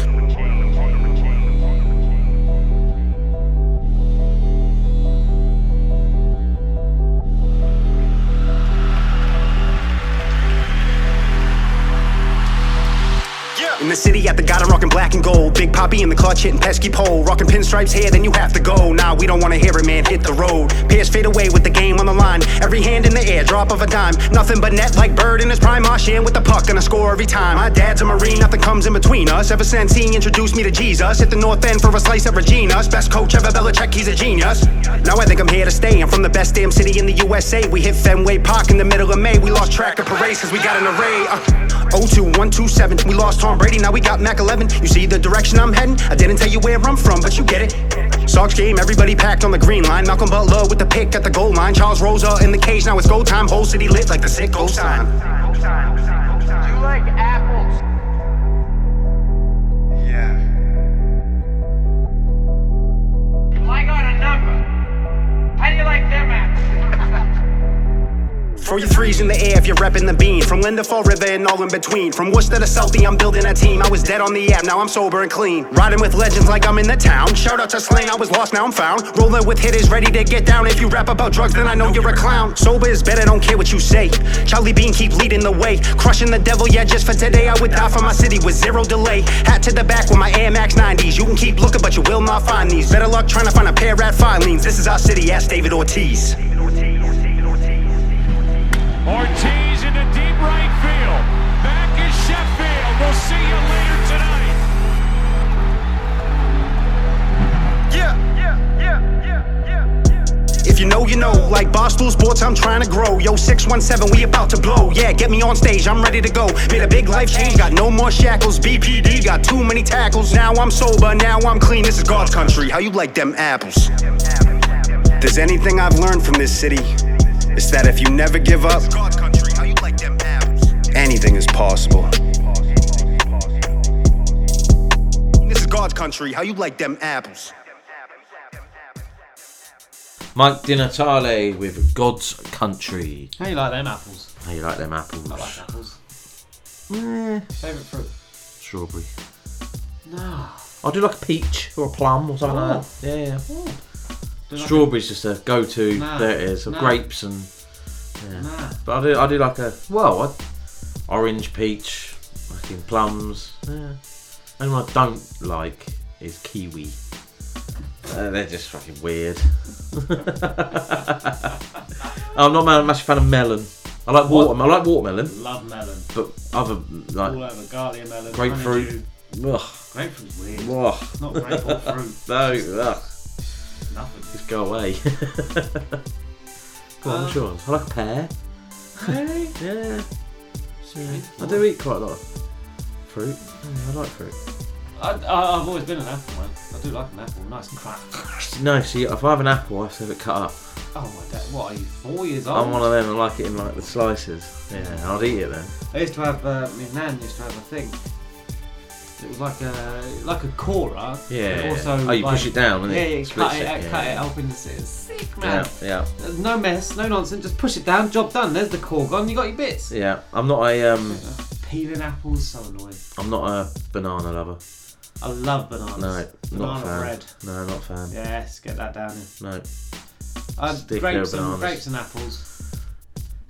City at the garden, rocking black and gold. Big Papi in the clutch, hitting pesky pole. Rocking pinstripes here, then you have to go. Nah, we don't wanna hear it, man. Hit the road. Pierce fade away with the game on the line. Every hand in the air, drop of a dime. Nothing but net like Bird in his prime. Marchand with the puck, gonna score every time. My dad's a Marine, nothing comes in between us. Ever since he introduced me to Jesus. Hit the North End for a slice of Regina's. Best coach ever, Belichick, he's a genius. Now I think I'm here to stay. I'm from the best damn city in the USA. We hit Fenway Park in the middle of May. We lost track of parades cause we got an array. Uh, 02127. We lost Tom Brady, now we got Mac 11. You see the direction I'm heading? I didn't tell you where I'm from, but you get it. Sox game, everybody packed on the green line. Malcolm Butler with the pick at the goal line. Charles Rosa in the cage, now it's go time. Whole city lit like the Citgo sign. Do you like apples? Yeah. Well, I got a number. How do you like them apples? Throw your threes in the air if you're repping the bean. From Lynn to Fall River and all in between. From Worcester to Southie, I'm building a team. I was dead on the app, now I'm sober and clean. Riding with legends like I'm in the town. Shout out to Sling, I was lost, now I'm found. Rolling with hitters, ready to get down. If you rap about drugs, then I know you're a clown. Sober is better, don't care what you say. Charlie Bean keep leading the way. Crushing the devil, yeah, just for today. I would die for my city with zero delay. Hat to the back with my Air Max 90s. You can keep looking, but you will not find these. Better luck trying to find a pair at Filene's. This is our city, ask David Ortiz. Ortiz into deep right field. Back is Sheffield. We'll see you later tonight. Yeah, yeah, yeah, yeah, yeah. If you know, you know, like Barstool Sports, I'm trying to grow. Yo, 617, we about to blow. Yeah, get me on stage, I'm ready to go. Made a big life change, got no more shackles. BPD got too many tackles. Now I'm sober, now I'm clean. This is God's country. How you like them apples? There's anything I've learned from this city, it's that if you never give up, anything is possible. This is God's country. How you like them apples? Mike DiNatale with God's Country. How you like them apples? How you like them apples? I like apples. Eh, Favourite fruit? strawberry. No. I'll do like a peach or a plum or something Oh. like that. Yeah, yeah. Do like Strawberry's just a go-to. Nah. There it is. Or Nah. grapes and yeah. Nah. But I do. I do like a well, I, orange, peach, fucking plums. Yeah. And what I don't like is kiwi. Uh, they're just fucking weird. I'm not a massive fan of melon. I like What? water. I like watermelon. Love melon. But other like All over Garlic melon. grapefruit. Ugh. Grapefruit's weird. Ugh. Not grape or fruit. no. Ugh. Nothing. Just go away. go on, Um, Sean. I like a pear. Really? Yeah. I do eat quite a lot of fruit. Yeah, I like fruit. I, I, I've always been an apple man. I do like an apple, nice and crack. No, see, if I have an apple, I have to have it cut up. Oh my dad, what are you, four years old? I'm one of them. I like it in like the slices. Yeah, I'd eat it then. I used to have, uh, my nan used to have a thing. It was like a like a cora. Yeah. Also, Oh, you like, push it down, and yeah, it yeah, splits cut it, it, yeah, cut it up into it's sick, man. Yeah, yeah, no mess, no nonsense. Just push it down, job done. There's the core gone. You got your bits. yeah. I'm not a um. Peeling apples, so annoying. I'm not a banana lover. I love bananas. No, Banana not a fan. bread. No, not a fan. Yes, get that down in. No. Uh, Stick grapes, and, grapes and apples.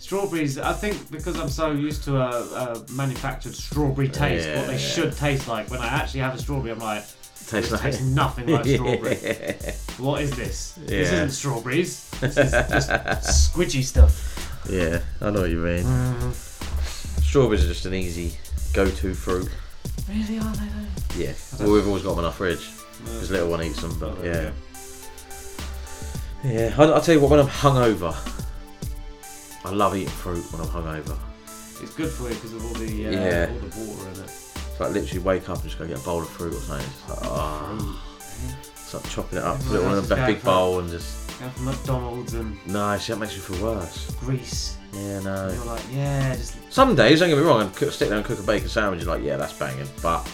Strawberries, I think because I'm so used to a, a manufactured strawberry taste, what they Yeah. should taste like. When I actually have a strawberry, I'm like, Tastes like- tastes nothing like strawberry. Yeah. What is this? This isn't strawberries. This is just squidgy stuff. Yeah, I know what you mean. Mm. Strawberries are just an easy go-to fruit. Really are they though? Yeah, well, we've always got them in our fridge because little one eats them. But yeah, yeah. I, I'll tell you what, when I'm hungover, I love eating fruit when I'm hungover. It's good for you because of all the uh, Yeah. all the water in it. It's like literally wake up and just go get a bowl of fruit or something. It's like, ah, it's like chopping it up, put it all in a big bowl and just. Going for McDonald's and No, see, that makes you feel worse. grease. Yeah, no. You're like, yeah, just Some days, don't get me wrong, cook, stick there and cook a bacon sandwich. You're like, yeah, that's banging, but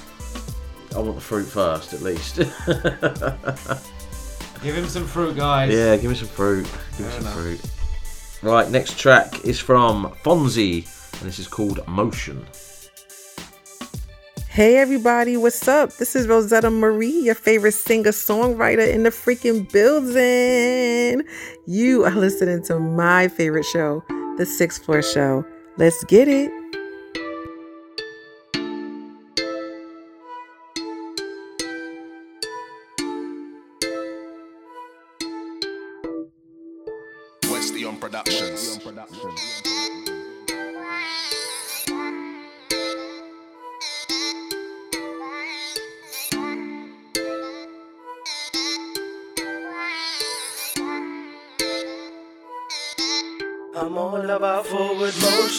I want the fruit first, at least. give him some fruit, guys. yeah, give me some fruit. Give me Fair some enough. fruit. Right, next track is from Fonzse, and this is called Motion. Hey everybody, what's up? This is Rosetta Marie, your favorite singer songwriter in the freaking building. You are listening to my favorite show, The Sixth Floor Show. Let's get it.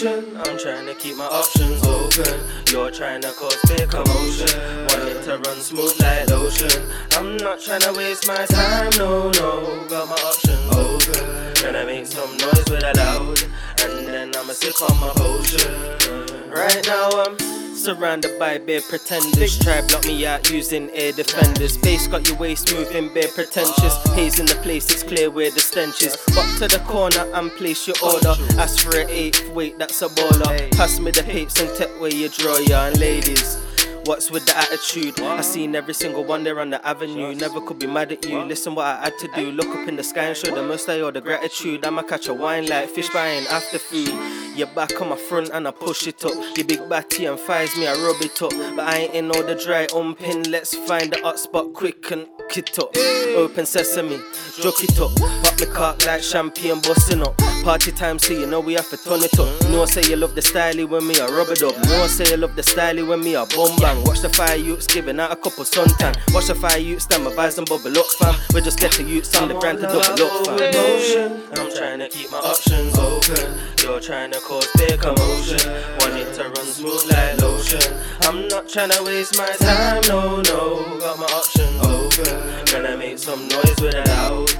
I'm trying to keep my options open. You're trying to cause big commotion. Want it to run smooth like lotion. I'm not trying to waste my time, no, no. Got my options open. Gonna make some noise with a loud. And then I'ma sip on my potion. Right now I'm surrounded by bare pretenders. Try block me out using air defenders. Bass got your waist moving, bare pretentious. Haze in the place, it's clear where the stench is. Walk to the corner and place your order. Ask for an eighth, wait, that's a baller. Pass me the papes and take where you draw ya. And ladies, What's with the attitude? I seen every single one there on the avenue. Never could be mad at you. Listen what I had to do. Look up in the sky and show the most I the gratitude. I'ma catch a wine like fish buying after food. You're back on my front and I push it up. Your big batty and fires me, I rub it up. But I ain't in all the dry umping. Let's find the hot spot quick and kit up. Open sesame, joke it up. Pop me cock like champagne busting up. Party time, so you know we have to turn it up. No say you love the styly when me I rub it up. No one say you love the styly when me I boom Watch the fire youths giving out a couple suntan. Watch the fire youths stand my vibes and bubble up fam. We're just get the youths on the brand to double up fam. Motion. I'm trying to keep my options open. You're trying to cause big commotion. Want it to run smooth like lotion. I'm not trying to waste my time, no, no. Got my options open. Gonna make some noise with it loud.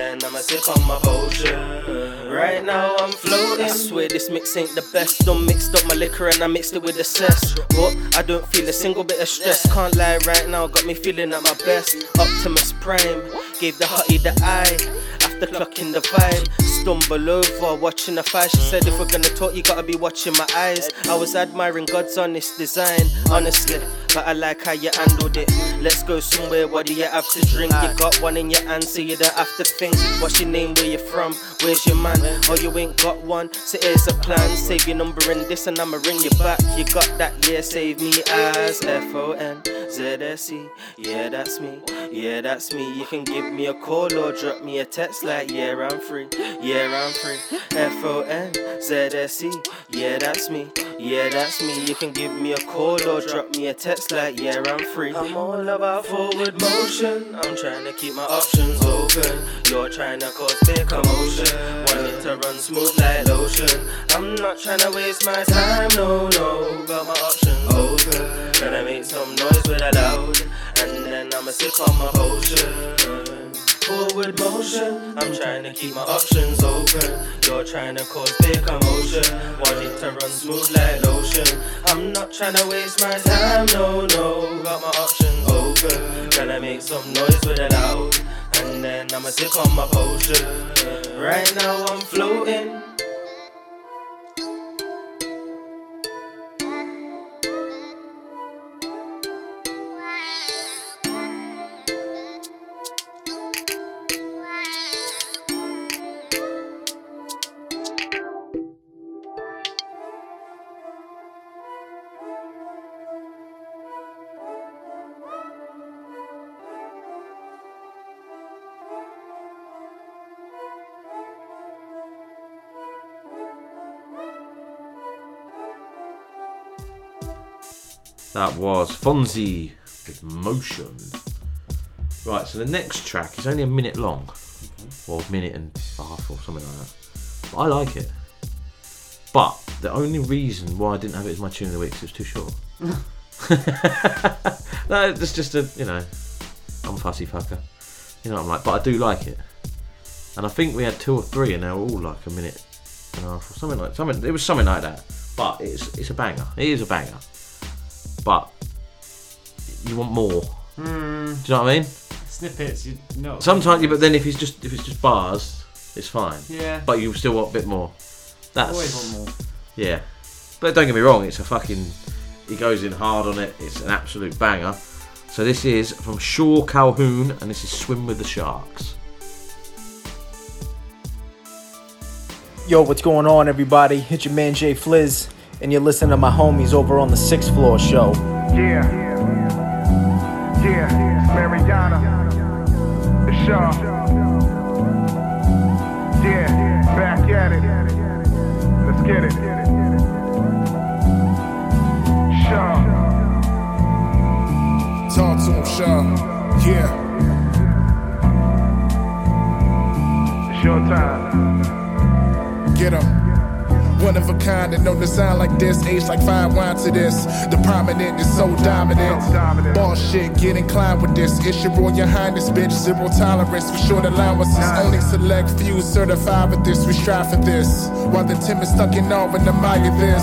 I'ma sip on my potion. Right now I'm floating. I swear this mix ain't the best. Done mixed up my liquor and I mixed it with the cess. But I don't feel a single bit of stress. Can't lie right now, got me feeling at my best. Optimus Prime gave the hottie the eye. After clocking the vibe, stumble over watching the fight. She said, If we're gonna talk, you gotta be watching my eyes. I was admiring God's honest design, honestly. But I like how you handled it. Let's go somewhere, what do you have to drink? You got one in your hand, so you don't have to think. What's your name, where you from? Where's your man? Oh, you ain't got one, so here's a plan. Save your number in this, and I'ma ring you back. You got that, yeah, save me as F O N Z S E. Yeah, that's me, yeah, that's me. You can give me a call or drop me a text like, yeah, I'm free, yeah, yeah, I'm free. F O N Z S E. Yeah, that's me. Yeah, that's me. You can give me a call or drop me a text like, yeah, I'm free. I'm all about forward motion. I'm trying to keep my options open. You're trying to cause big commotion. Want it to run smooth like lotion. I'm not trying to waste my time, no, no. Got my options open. Trying to make some noise with a loud. And then I'ma sip on my potion forward motion. I'm trying to keep my options open. You're trying to cause big commotion. Want it to run smooth like lotion. I'm not trying to waste my time, no, no. Got my options open. Gonna make some noise with it out. And then I'ma sip on my potion. Right now I'm floating. That was Fonzse with Motion. Right, so the next track is only a minute long, or a minute and a half, or something like that. But I like it. But the only reason why I didn't have it as my tune of the week is it was too short. no, it's just a, you know, I'm a fussy fucker. You know what I'm like, but I do like it. And I think we had two or three, and they were all like a minute and a half, or something like something. It was something like that. But it's it's a banger. It is a banger. But you want more. Hmm. Do you know what I mean? Snippets, you know. Sometimes, yeah, but then if it's just if it's just bars, it's fine. Yeah. But you still want a bit more. That's Always want more. Yeah. But don't get me wrong, it's a fucking. He goes in hard on it. It's an absolute banger. So this is from Shaw Calhoune, and this is Swim with the Sharks. Yo, what's going on, everybody? It's your man Jay Fliz, and you're listening to my homies over on the Sixth Floor Show. Yeah. Yeah. Mariana. The Shaw. Yeah. Back at it. Let's get it. Shaw. Talk to him, Shaw. Yeah. It's your time. Get him. One of a kind and no design like this. Age like fine wine to this. The prominent is so dominant. Boss shit, get inclined with this. On your highness, bitch. Zero tolerance for short allowances. Only select few certified with this. We strive for this. While the timid stuck in awe and admire this.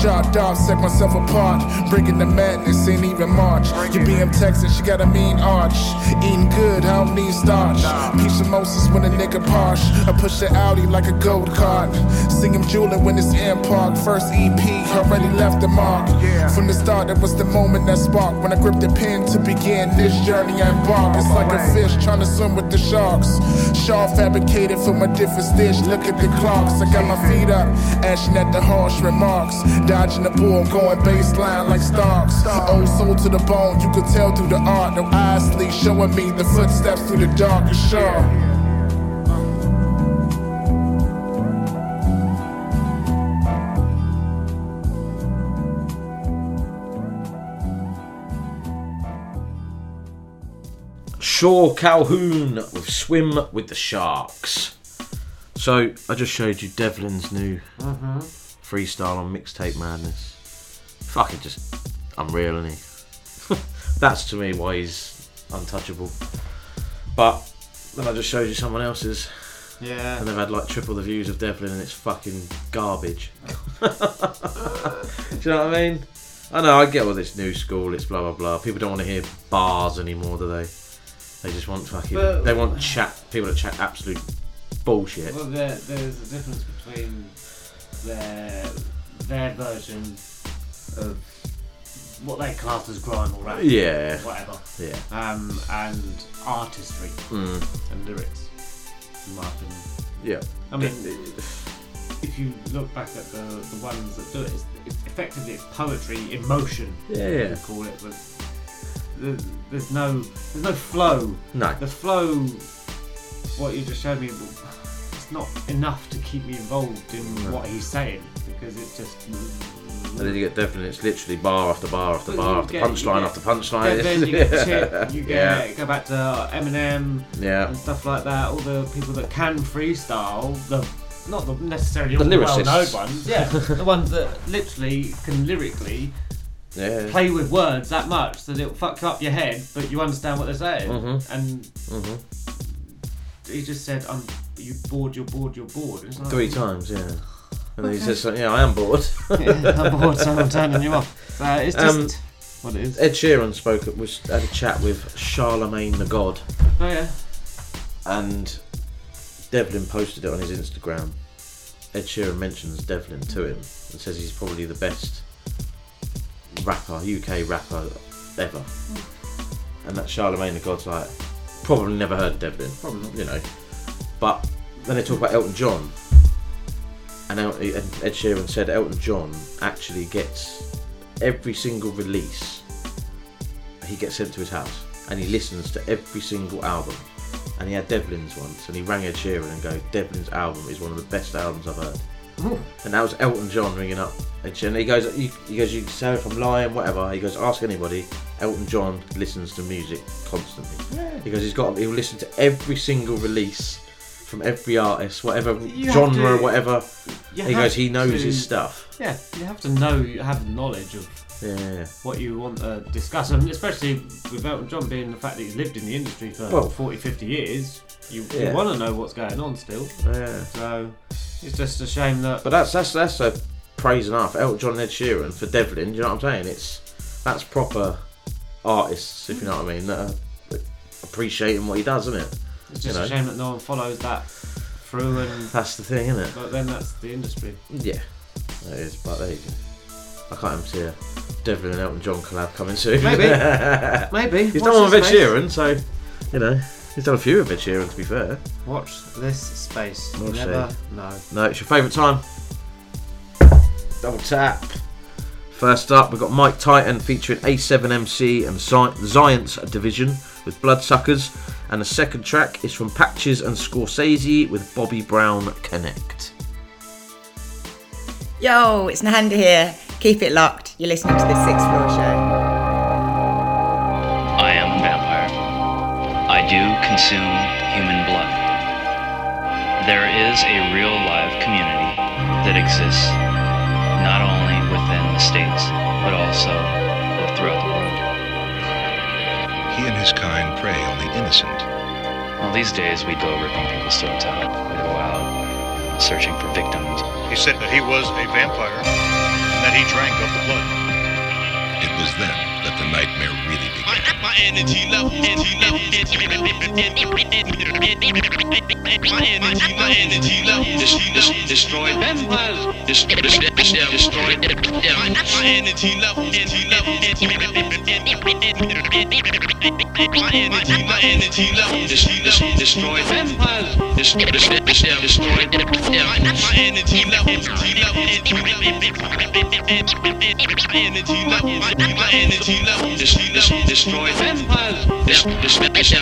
Sharp dog set myself apart. Bringing the madness, ain't even March. Your BM Texas, she got a mean arch. Eating good, don't need starch. Piece of Moses when a nigga posh. I push the Audi like a gold cart. Sing him jeweling when it's in park. First EP, already left the mark. From the start, it was the moment that sparked. When I gripped the pen to begin this journey I embark. It's like a fish trying to swim with the sharks. Shaw fabricated for my different stitch. Look at the clocks. I got my feet up, ashing at the harsh remarks. Dodging the bull, going baseline like Starks. Old soul to the bone, you could tell through the art. No eyes sleep, showing me the footsteps through the darkest Shaw. Shaw Calhoune with Swim with the Sharks. So I just showed you Devlin's new Mhm. freestyle on Mixtape Madness. Fucking just unreal, isn't he? That's to me why he's untouchable. But then I just showed you someone else's. Yeah. And they've had like triple the views of Devlin and it's fucking garbage. Do you know what I mean? I know, I get all this new school, it's blah blah blah. People don't want to hear bars anymore, do they? They just want fucking. But- they want chat. People that chat absolute bullshit. Well, there, there's a difference between their their version of what they class as grime or rap, Yeah. whatever. Yeah. Um, and artistry Mm. and lyrics. In my opinion. Yeah. I mean, if you look back at the the ones that do it, it's, it's effectively it's poetry emotion. motion. Yeah, you yeah. call it, but there- there's no there's no flow. No. The flow, what you just showed me, it's not enough to keep me involved in No. what he's saying because it's just. And then you get Devlin. It's literally bar after bar after But bar you after get- you punchline get- after punchline. Then, then you get Chip, you get Yeah. go back to Eminem, Yeah. and stuff like that. All the people that can freestyle, the not the necessarily The all lyricists. well-known ones, yeah, the ones that literally can lyrically Yeah. play with words that much that it'll fuck up your head, but you understand what they're saying, Mhm. and Mhm. he just said, "I'm you bored, you're bored, you're bored." Like, Three times, yeah. And then he says, something, "Yeah, I am bored." Yeah, I'm bored, so I'm turning you off. Uh, it's just Um, what it is. Ed Sheeran spoke. Was had a chat with Charlamagne the God, Oh yeah. and Devlin posted it on his Instagram. Ed Sheeran mentions Devlin to him and says he's probably the best rapper, UK rapper ever. And that Charlamagne the God's like, probably never heard of Devlin. Probably not. You know. But then they talk about Elton John. And Ed Sheeran said Elton John actually gets every single release, he gets sent to his house and he listens to every single album. And he had Devlin's once and he rang Ed Sheeran and go, Devlin's album is one of the best albums I've heard. Ooh. And that was Elton John ringing up Ed Sheeran. He goes, he, he goes, you can say if I'm lying, whatever. He goes, ask anybody. Elton John listens to music constantly. Yeah. He goes, he's got, he'll listen to every single release from every artist, whatever You genre, to- whatever. He goes, he knows to- his stuff. Yeah, you have to know, you have knowledge of Yeah. what you want to discuss, and especially with Elton John being the fact that he's lived in the industry for Well, 40, 50 years, you, yeah. you want to know what's going on still. Yeah. So it's just a shame that. But that's that's that's a praise enough. Elton John and Ed Sheeran for Devlin. Do you know what I'm saying? It's that's proper artists, if you know what I mean, that are appreciating what he does, isn't it? It's You just know? a shame that no one follows that through, and That's the thing, isn't it? but then that's the industry. Yeah, it is. But there you go. I can't even see a Devlin and Elton John collab coming soon. Maybe. Maybe. He's Watch done one with Ed. Sheeran, so you know he's done a few with Ed Sheeran. To be fair. Watch this space. You We'll never see. know. No, it's your favourite time. Double tap. First up, we've got Mike Titan featuring A7MC and Sci- Giants Division with Bloodsuckers. And the second track is from Patchz and Scorcese with Bobby Brown Connect. Yo, it's Nahanda here. Keep it locked. You're listening to the Sixth Floor Show. I am a vampire. I do consume human blood. There is a real live community that exists not only within the states, but also throughout the world. He and his kind prey on the innocent. Well, these days we go ripping people's throats out. We go out searching for victims. He said that he was a vampire and that he drank of the blood. It was then that the nightmare really began. My energy level, energy level, energy level, my energy, my energy level, destroy vampires, destroy, destroy, my energy level, energy level, my energy, my energy level, destroy vampires, destroy, destroy, my energy level, energy level, my energy level, destroy vampires,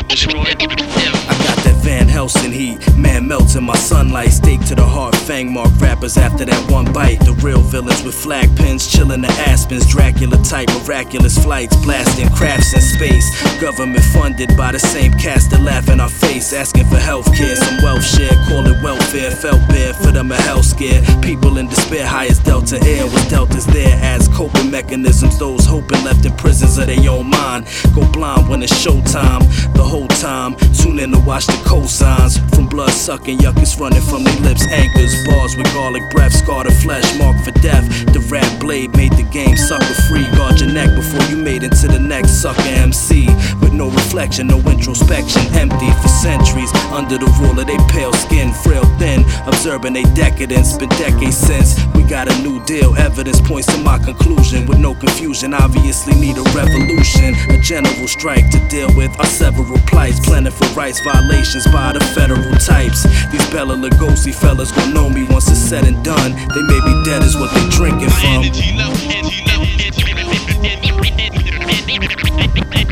destroy. I got that Van Helsing heat, man melts in my sunlight. Stake to the heart, fang mark rappers after that one bite. The real villains with flag pins, chillin' the aspens. Dracula type, miraculous flights, blasting crafts in space. Government funded by the same cast that laugh in our face. Asking for healthcare, some wealth share, call it welfare. Felt bad for them a health scare. People in despair, highest Delta Air was Deltas there as coping mechanisms. Those hoping left in prisons of their own mind. Go blind when it's showtime. The whole time, tune in to watch the cosigns. From blood sucking, yuckers running from their lips. Anchors, bars with garlic breath, scar the flesh, marked for death. The rap blade made the game sucker free. Guard your neck before you made into the next sucker MC. With no reflection, no introspection, empty for centuries. Under the rule of they pale skin, frail thin. Observing they decadence, been decades since. We got a new deal, evidence points to my conclusion. With no confusion, obviously need a revolution. A general strike to deal with our several plights. Planning for rights violations by the federal types. These Bela Lugosi fellas gon' know me once it's said and done. They may be dead is what they drinking from.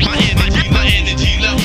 My energy level,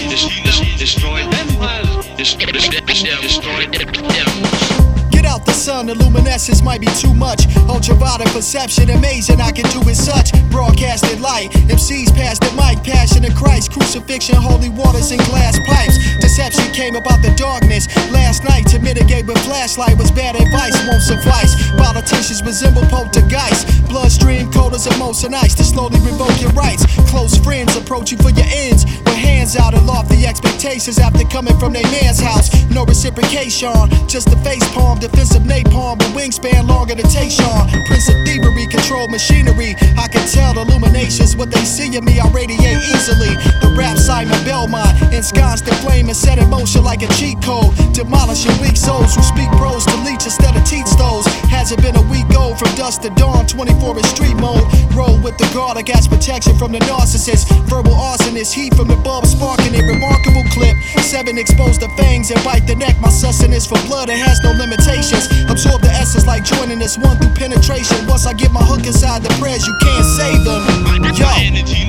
destroy vampires, destroy, Get out the sun, the luminescence might be too much. Ultraviolet perception, amazing, I can do it such. Broadcasted light, MCs pass the mic. passion of Christ, crucifixion, holy waters, and glass pipes. Deception came about the darkness last night to mitigate with flashlight was bad advice, won't suffice. Politicians resemble poltergeists, bloodstream coders of molten ice to slowly revoke your rights. Close friends approach you for your ends with hands out and lofty expectations after coming from their man's house. No reciprocation, just a face palm, defensive napalm, a wingspan longer than Tayshaun. Prince of thievery, control machinery. I can tell the illuminations, what they see in me, I radiate easily. The rap Simon Belmont, ensconced in flame and set in motion like a cheat code. Demolishing weak souls who speak prose to leech instead of teach those. Hasn't been a week old from dusk to dawn, 24 in street mode. Roll with the guard, I got protection from the narcissist. Verbal arsonist, heat from the bulb sparking a remarkable clip. Seven exposed the fangs and bite the neck. My sustenance for blood, it has no Absorb the essence like joining this one through penetration. Once I get my hook inside the prayers, you can't save them. Yo. My energy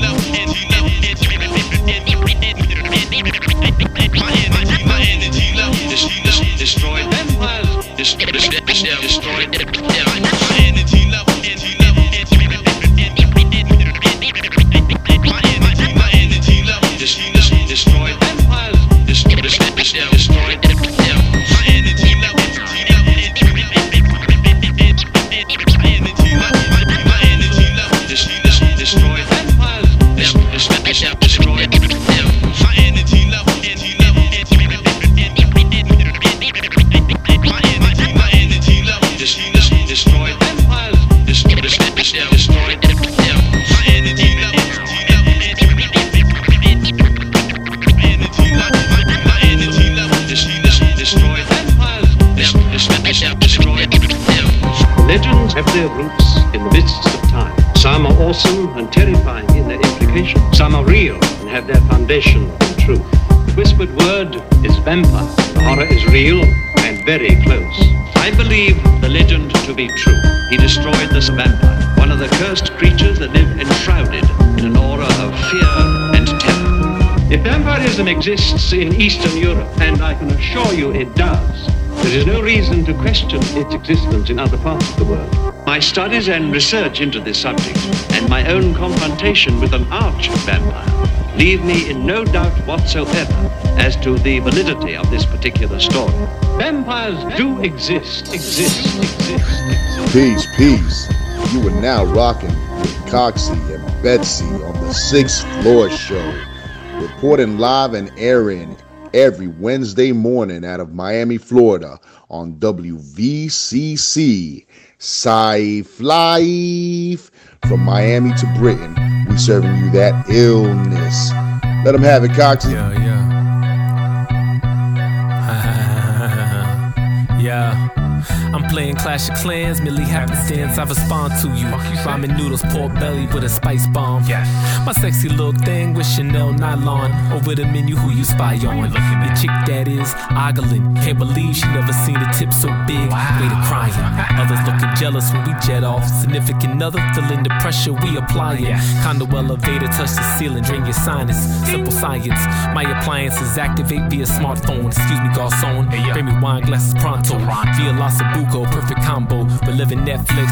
exists in Eastern Europe, and I can assure you it does, there is no reason to question its existence in other parts of the world. My studies and research into this subject, and my own confrontation with an arch vampire, leave me in no doubt whatsoever as to the validity of this particular story. Vampires do exist, exist, exist. Peace, peace. You are now rocking with Coxie and Betsy on the Sixth Floor Show, reporting live and airing every Wednesday morning out of Miami, Florida on WVCC. Safe Life. From Miami to Britain, we serving you that illness. Let them have it, Coxie. Yeah. I'm playing Clash of Clans, merely happenstance. I respond to you. Ramen noodles, pork belly with a spice bomb. Yes. My sexy little thing with Chanel nylon. Over the menu, who you spy on? Your chick that is ogling. Can't believe she never seen a tip so big. Way to crying. Others looking jealous when we jet off. Significant other feeling the pressure we applying. Condo elevator, touch the ceiling, drain your sinus. Simple science. My appliances activate via smartphone. Excuse me, garçon. Bring me wine glasses pronto. Via Los Perfect combo. We're living Netflix.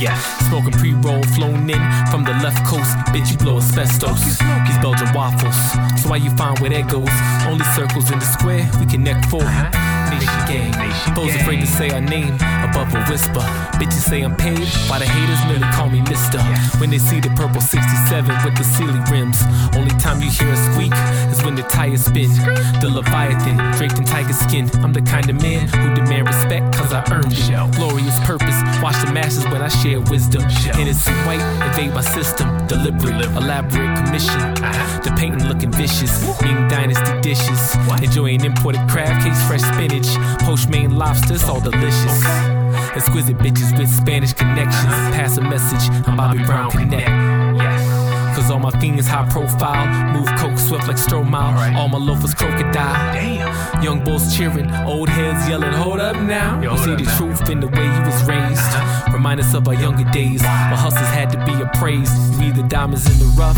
Yeah. Smoking pre roll, flown in from the left coast. Bitch, you blow asbestos. These Belgian waffles. So why you find where that goes? Only circles in the square, we connect four. Uh-huh. Nation. Foes afraid to say our name above a whisper. Bitches say I'm paid, while the haters merely call me Mister. When they see the purple 67 with the Sealy rims, only time you hear a squeak is when the tires spin. The Leviathan draped in tiger skin. I'm the kind of man who demand respect cause I earned it. Glorious purpose, watch the masses when I share wisdom. Innocent white, invade my system. Deliberate, elaborate commission. The painting looking vicious. Ming dynasty dishes. Enjoying imported crab cakes, fresh spinach. Post main lobsters, all delicious. Exquisite bitches with Spanish connections. Uh-huh. Pass a message, I'm Bobby Brown Connect. All my fiends high profile. Move coke swift like Stromile. All my loafers crocodile. Damn. Young bulls cheering, old heads yelling, hold up now. you see the truth in the way you was raised. Remind us of our younger days. Where hustlers had to be appraised. We the diamonds in the rough.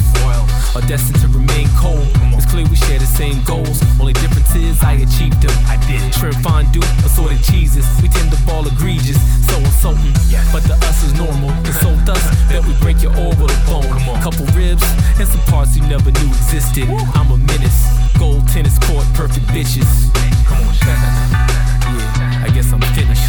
Are destined to remain cold. It's clear we share the same goals. Only difference is I achieved them. I did. Shrimp fondue, assorted cheeses. We tend to ball egregious, so insulting. But the us is normal. Consult us, bet we break your orbital bone. Couple ribs, and some parts you never knew existed. I'm a menace. Gold tennis court, perfect bitches. Come on, yeah, I guess I'm finished.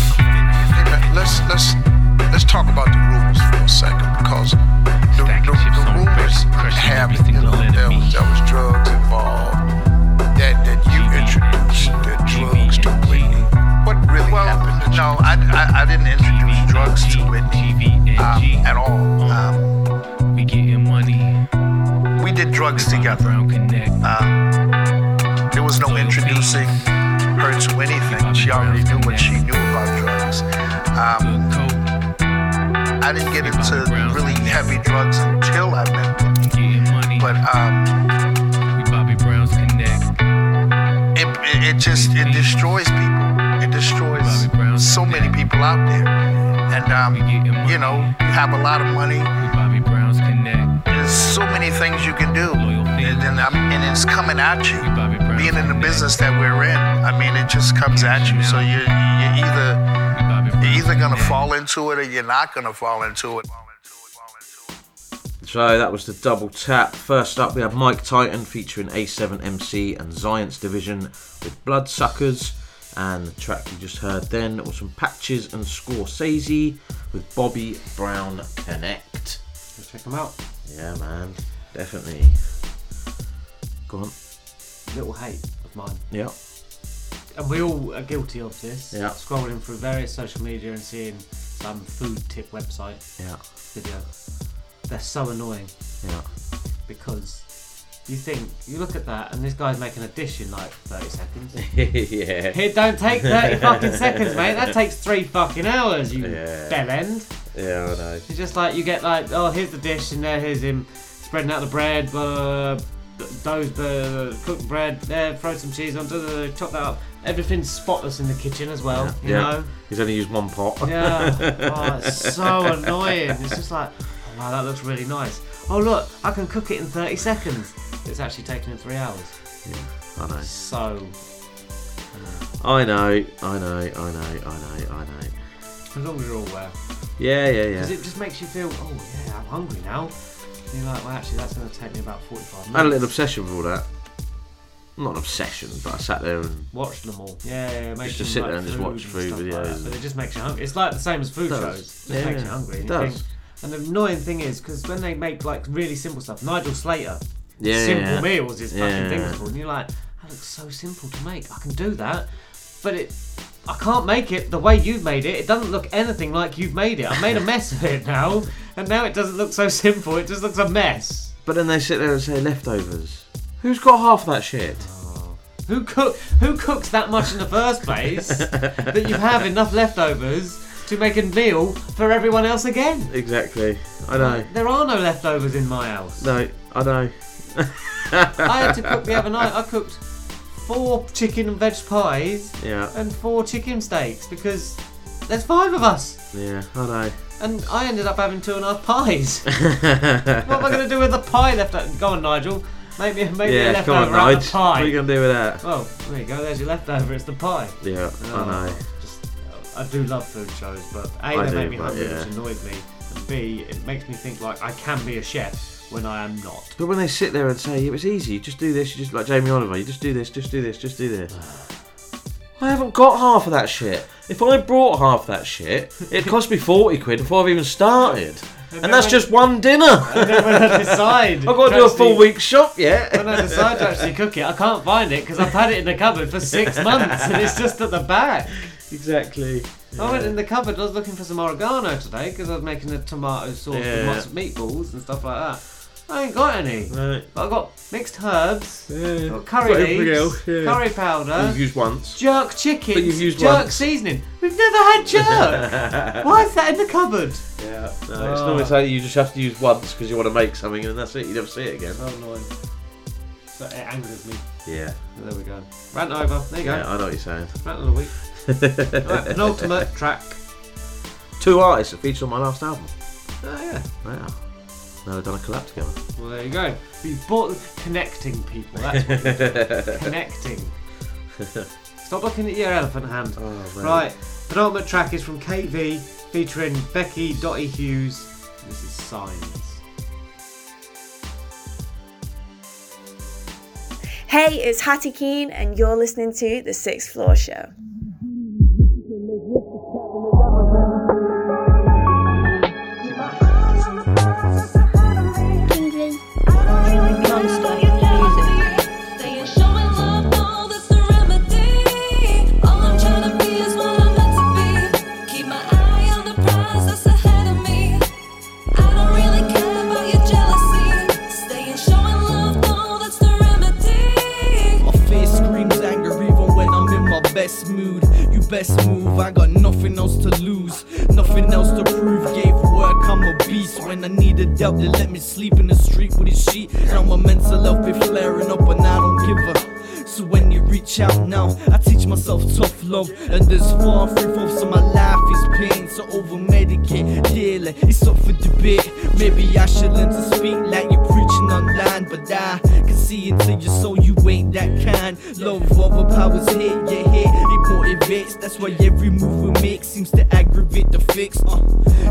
Business that we're in, I mean, it just comes at you. So you you're either you're either gonna fall into it or you're not gonna fall into it. So that was the double tap. First up, we have Mike Titan featuring A7MC and Zcience Division with Bloodsuckers. And the track you just heard then was from Patchz and Scorcese with Bobby Brown Connect. Check them out. Yeah, man, definitely. Go on. Little hate of mine. Yeah. And we all are guilty of this. Yeah. Scrolling through various social media and seeing some food tip website Yeah. video. They're so annoying. Yeah. Because you think you look at that and this guy's making a dish in like 30 seconds. yeah. It don't take 30 fucking seconds, mate. That takes three fucking hours, you Yeah. bell end. Yeah, I know. It's just like you get like, oh, here's the dish, and there, here's him spreading out the bread, uh, those the cooked bread. There, throw some cheese onto the chop that up. Everything's spotless in the kitchen as well. You yeah. know. He's only used one pot. Yeah. Oh, it's so annoying. It's just like, oh, wow, that looks really nice. Oh look, I can cook it in 30 seconds. It's actually taking him three hours. Yeah, I know. So. I know, I know, I know, I know, I know. As long as you're all aware. Yeah, yeah, yeah. Because yeah. it just makes you feel, oh yeah, I'm hungry now. And you're like, well, actually, that's going to take me about 45 minutes. I had a little obsession with all that. Not an obsession, but I sat there and watched them all. Yeah, yeah, yeah. Just sit like there and just watch food stuff like videos But it just makes you hungry. It's like the same as food Does. shows. It just Yeah, makes you hungry. And, It you does. think, and the annoying thing is, because when they make like really simple stuff, Nigel Slater, Yeah, simple meals is fucking Yeah. thing it's called, and you're like, that looks so simple to make. I can do that, but it. I can't make it the way you've made it. It doesn't look anything like you've made it. I've made a mess of it now, and now it doesn't look so simple. It just looks a mess. But then they sit there and say leftovers. Who's got half that shit? Oh. Who cook? Who cooks that much in the first place that you have enough leftovers to make a meal for everyone else again? Exactly. I know. There are no leftovers in my house. No, I know. I had to cook the other night. I cooked four chicken and veg pies Yeah. and four chicken steaks because there's five of us, Yeah, I know. and I ended up having two and a half pies. what am I going to do with the pie left? over? Go on, Nigel. Make me, make me a yeah, come on, out of Nige. the pie. What are you going to do with that? Well, there you go. There's your leftover. It's the pie. Yeah, Oh, I know. Just, uh, I do love food shows, but A, I they do, make me but hungry, yeah. which annoys me, and B, it makes me think like I can be a chef when I am not. But when they sit there and say, it was easy, you just do this, you just like Jamie Oliver, you just do this, just do this, just do this. I haven't got half of that shit. If I brought half that shit, it cost me 40 quid before I've even started. And, that's just one dinner. And then when I decide, I've got to to do a full week shop yet. When I decide to actually cook it, I can't find it because I've had it in the cupboard for six months and it's just at the back. Exactly. I went in the cupboard. I was looking for some oregano today because I was making a tomato sauce Yeah. with lots of meatballs and stuff like that. I ain't got any. Right. But I've got mixed herbs, Yeah. got curry Got everything leaves, else, yeah. curry powder, You've used once. jerk chicken, you've used jerk once. seasoning. We've never had jerk. Why is that in the cupboard? Yeah. No, Oh. it's ah. normally say you just have to use once because you want to make something and that's it. You never see it again. Oh, so annoying. So it angers me. Yeah. There we go. Rant over. There you go. Yeah, I know what you're saying. Rant of the week. right, penultimate track. Two artists that featured on my last album. Oh yeah. Wow now they've done a collab together. Well, there you go. We've bought connecting people. That's what connecting. Stop looking at your elephant hand. Oh, right. Penultimate track is from KV featuring Beki Dotty Hughes. This is Signs. Hey, it's Hattie Keen, and you're listening to The Sixth Floor Show. Best move, I got nothing else to lose, nothing else to prove. Gave work, I'm a beast. When I need a help, they let me sleep in the street with a sheet. Now my mental health be flaring up, and I don't give a. Out now, I teach myself tough love, and there's far three fourths of my life is pain. So over medicate it's up for debate. Maybe I should learn to speak like you're preaching online, but I can see into your soul you ain't that kind. Love overpowers hate, yeah, hate it motivates. That's why every move we make seems to aggravate the fix. Uh,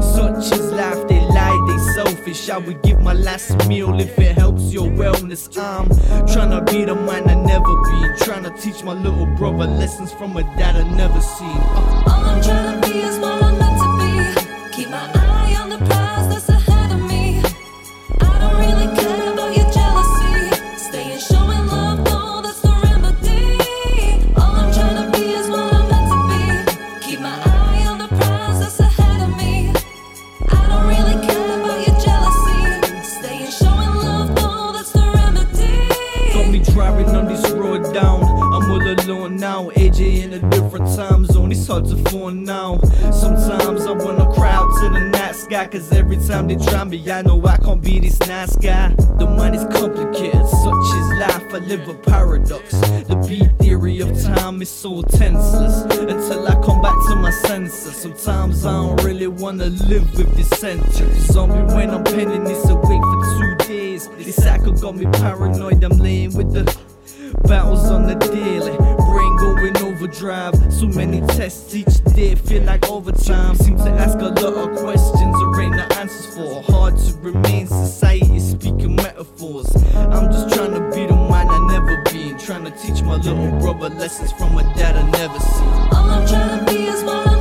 such is life, they lie, they selfish. I would give my last meal if it helps your wellness. I'm trying to be the man I never been, trying to teach my little brother lessons from a dad I never seen. Uh, All I'm trying to be is to. Sometimes I wanna cry out to the night sky. Cause every time they try me, I know I can't be this nice guy. The mind is complicated, such is life. I live a paradox. The beat theory of time is so tenseless. Until I come back to my senses. Sometimes I don't really wanna live with this sentence. Zombie when I'm penning this awake for two days. This cycle got me paranoid. I'm laying with the battles on the daily. Brain going overdrive. So many tests each day feel like overtime. Seem to ask a lot of questions or ain't no answers for. Hard to remain society speaking metaphors. I'm just trying to be the man I never been. Trying to teach my little brother lessons from a dad I never seen. All I'm trying to be is what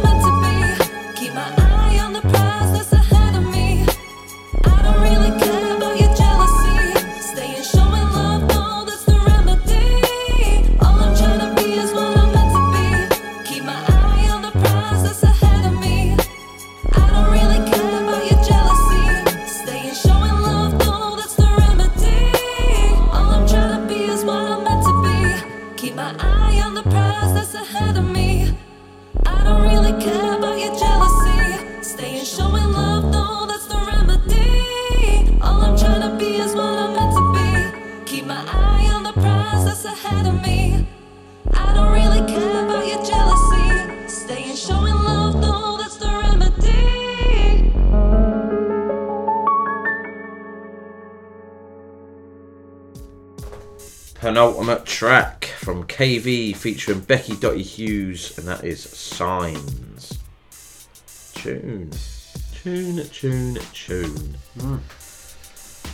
penultimate track from KV featuring Beki Dotty Hughes, and that is Signs. Tune. Tune, tune, tune. Mm.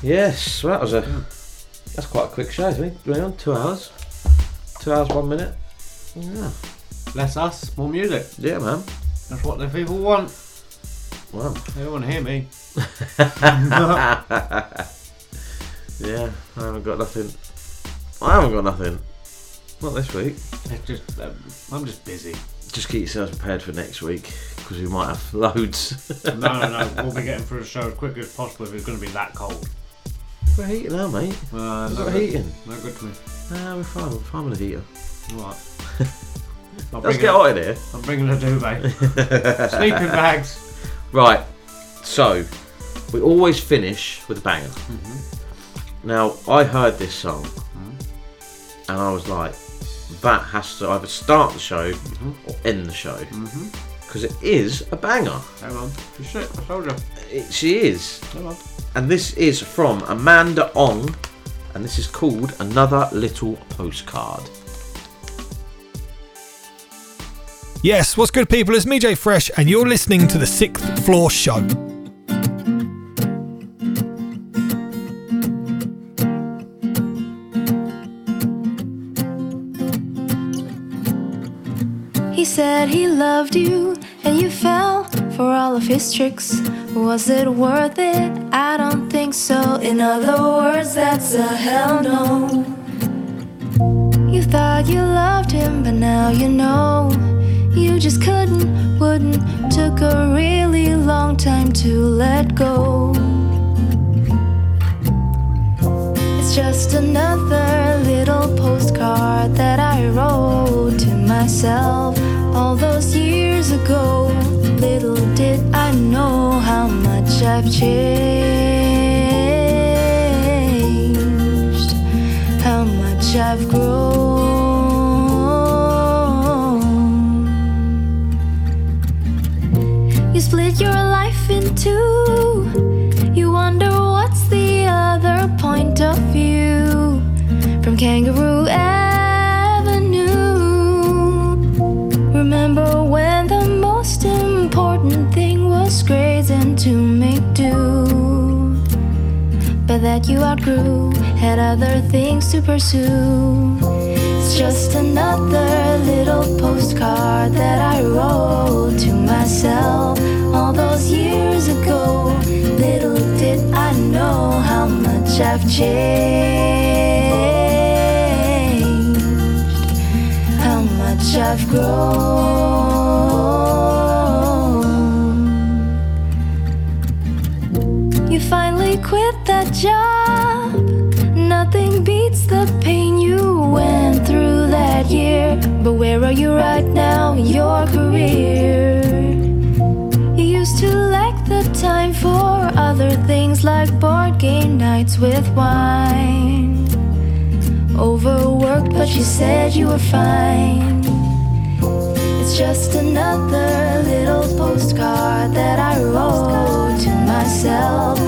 Yes, well, that was a. That's quite a quick show, isn't it? Going on two hours. Two hours, one minute. Yeah. Less us, more music. Yeah, man. That's what the people want. Wow. They don't want to hear me. yeah, I haven't got nothing. I haven't got nothing. Not this week. It's just, um, I'm just busy. Just keep yourselves prepared for next week because we might have loads. no, no, no. We'll be getting through the show as quick as possible if it's going to be that cold. We're heating now, mate. Uh, We've no got good- heating. No good to me. Nah, we're fine. We're fine with the heater. Right. Let's get hot in here. I'm bringing a duvet. Sleeping bags. Right. So, we always finish with a banger. Mm-hmm. Now, I heard this song, and I was like, that has to either start the show mm-hmm. or end the show. Mm-hmm. Because it is a banger. Hang on. Just shit, I told you. It, she is. Hang on. And this is from Amanda Ong, and this is called Another Little Postcard. Yes, what's good, people? It's me, Jay Fresh, and you're listening to the Sixth Floor Show. Said he loved you and you fell for all of his tricks. Was it worth it? I don't think so. In other words, that's a hell no. You thought you loved him, but now you know you just couldn't, wouldn't. Took a really long time to let go. It's just another little postcard that I wrote to myself all those years ago. Little did I know how much I've changed, how much I've grown. You split your life in two. You wonder what's the other point of view from Kangaroo that you outgrew, had other things to pursue. It's just another little postcard that I wrote to myself all those years ago. Little did I know how much I've changed, how much I've grown. Quit that job. Nothing beats the pain you went through that year. But where are you right now in your career? You used to lack the time for other things like board game nights with wine. Overworked, but you said you were fine. It's just another little postcard that I wrote to myself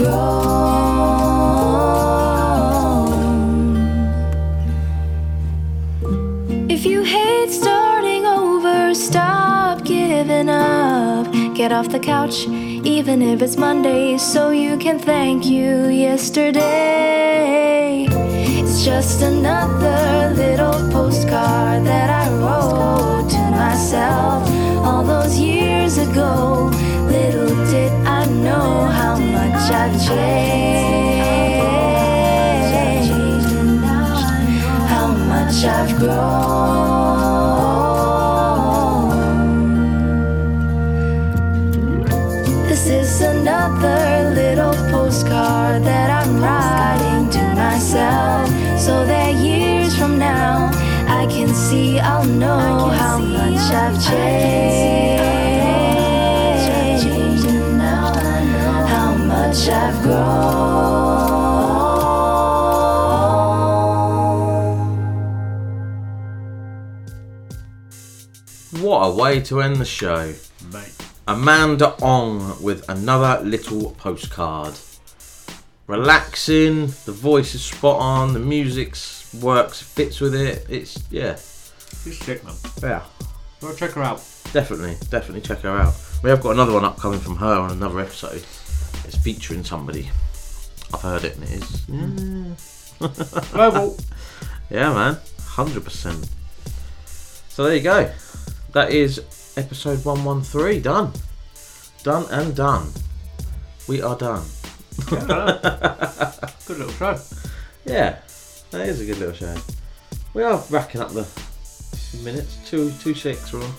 If you hate starting over, stop giving up. Get off the couch, even if it's Monday, so you can thank you yesterday. It's just another little postcard that I wrote to myself all those years ago. Little did I know how much I've changed, how much I've grown. This is another little postcard that I'm writing to myself so that years from now I can see, I'll know how much I've changed, much I've grown. What a way to end the show. Mate. Amanda Ong with another little postcard. Relaxing, the voice is spot on, the music works, fits with it. It's, yeah. She's sick, man. Yeah. Go check her out. Definitely, definitely check her out. We have got another one upcoming from her on another episode. It's featuring somebody. I've heard it and it is. Yeah. Yeah, man. 100%. So there you go. That is episode 113. Done. Done and done. We are done. Good little show. Yeah, that is a good little show. We are racking up the minutes. Two, two six we're on.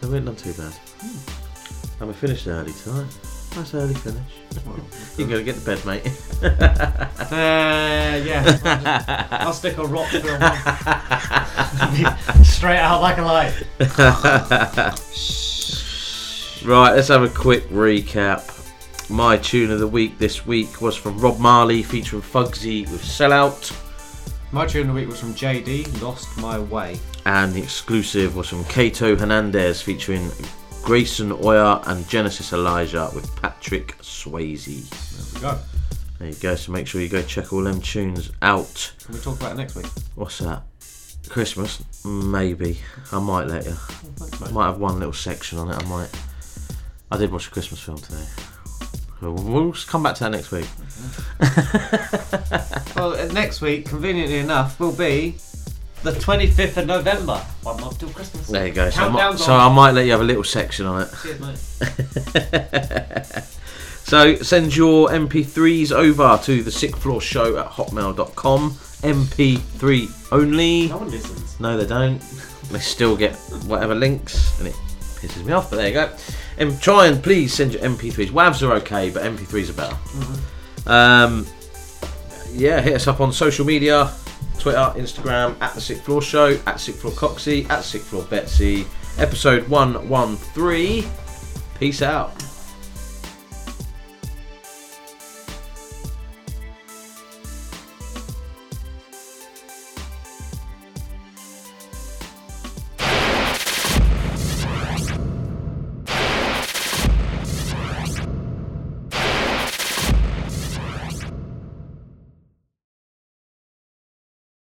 So we ain't done too bad. Hmm. And we finished early tonight. Nice early finish. you can go get to bed, mate. Uh, yeah. I'll stick a rock through one. Straight out like a light. Right, let's have a quick recap. My tune of the week this week was from Rob Marly featuring Fugzi with Sellout. My tune of the week was from Jay-D, Lost My Way. And the exclusive was from Kaeto Hernandez featuring Grayson Oyer and Genesis Elijah with Patrick Swayze. There we go. There you go, so make sure you go check all them tunes out. Can we talk about it next week? What's that? Christmas? Maybe. I might let you. I might have one little section on it. I might. I did watch a Christmas film today. We'll, we'll come back to that next week. Well, uh, next week, conveniently enough, will be the 25th of November. One month till Christmas. There you go. So I, might, so. I might let you have a little section on it. Cheers, mate. So send your MP3s over to the sixth floor show at hotmail.com. MP3 only. No one listens. No, they don't. They still get whatever links, and it pisses me off. But there you go. And try and please send your MP3s. WAVs are okay, but MP3s are better. Um, yeah, hit us up on social media Twitter, Instagram, at the Sixth Floor Show, at Sick Floor Coxie, at Sick Floor Betsy. Episode 113. Peace out.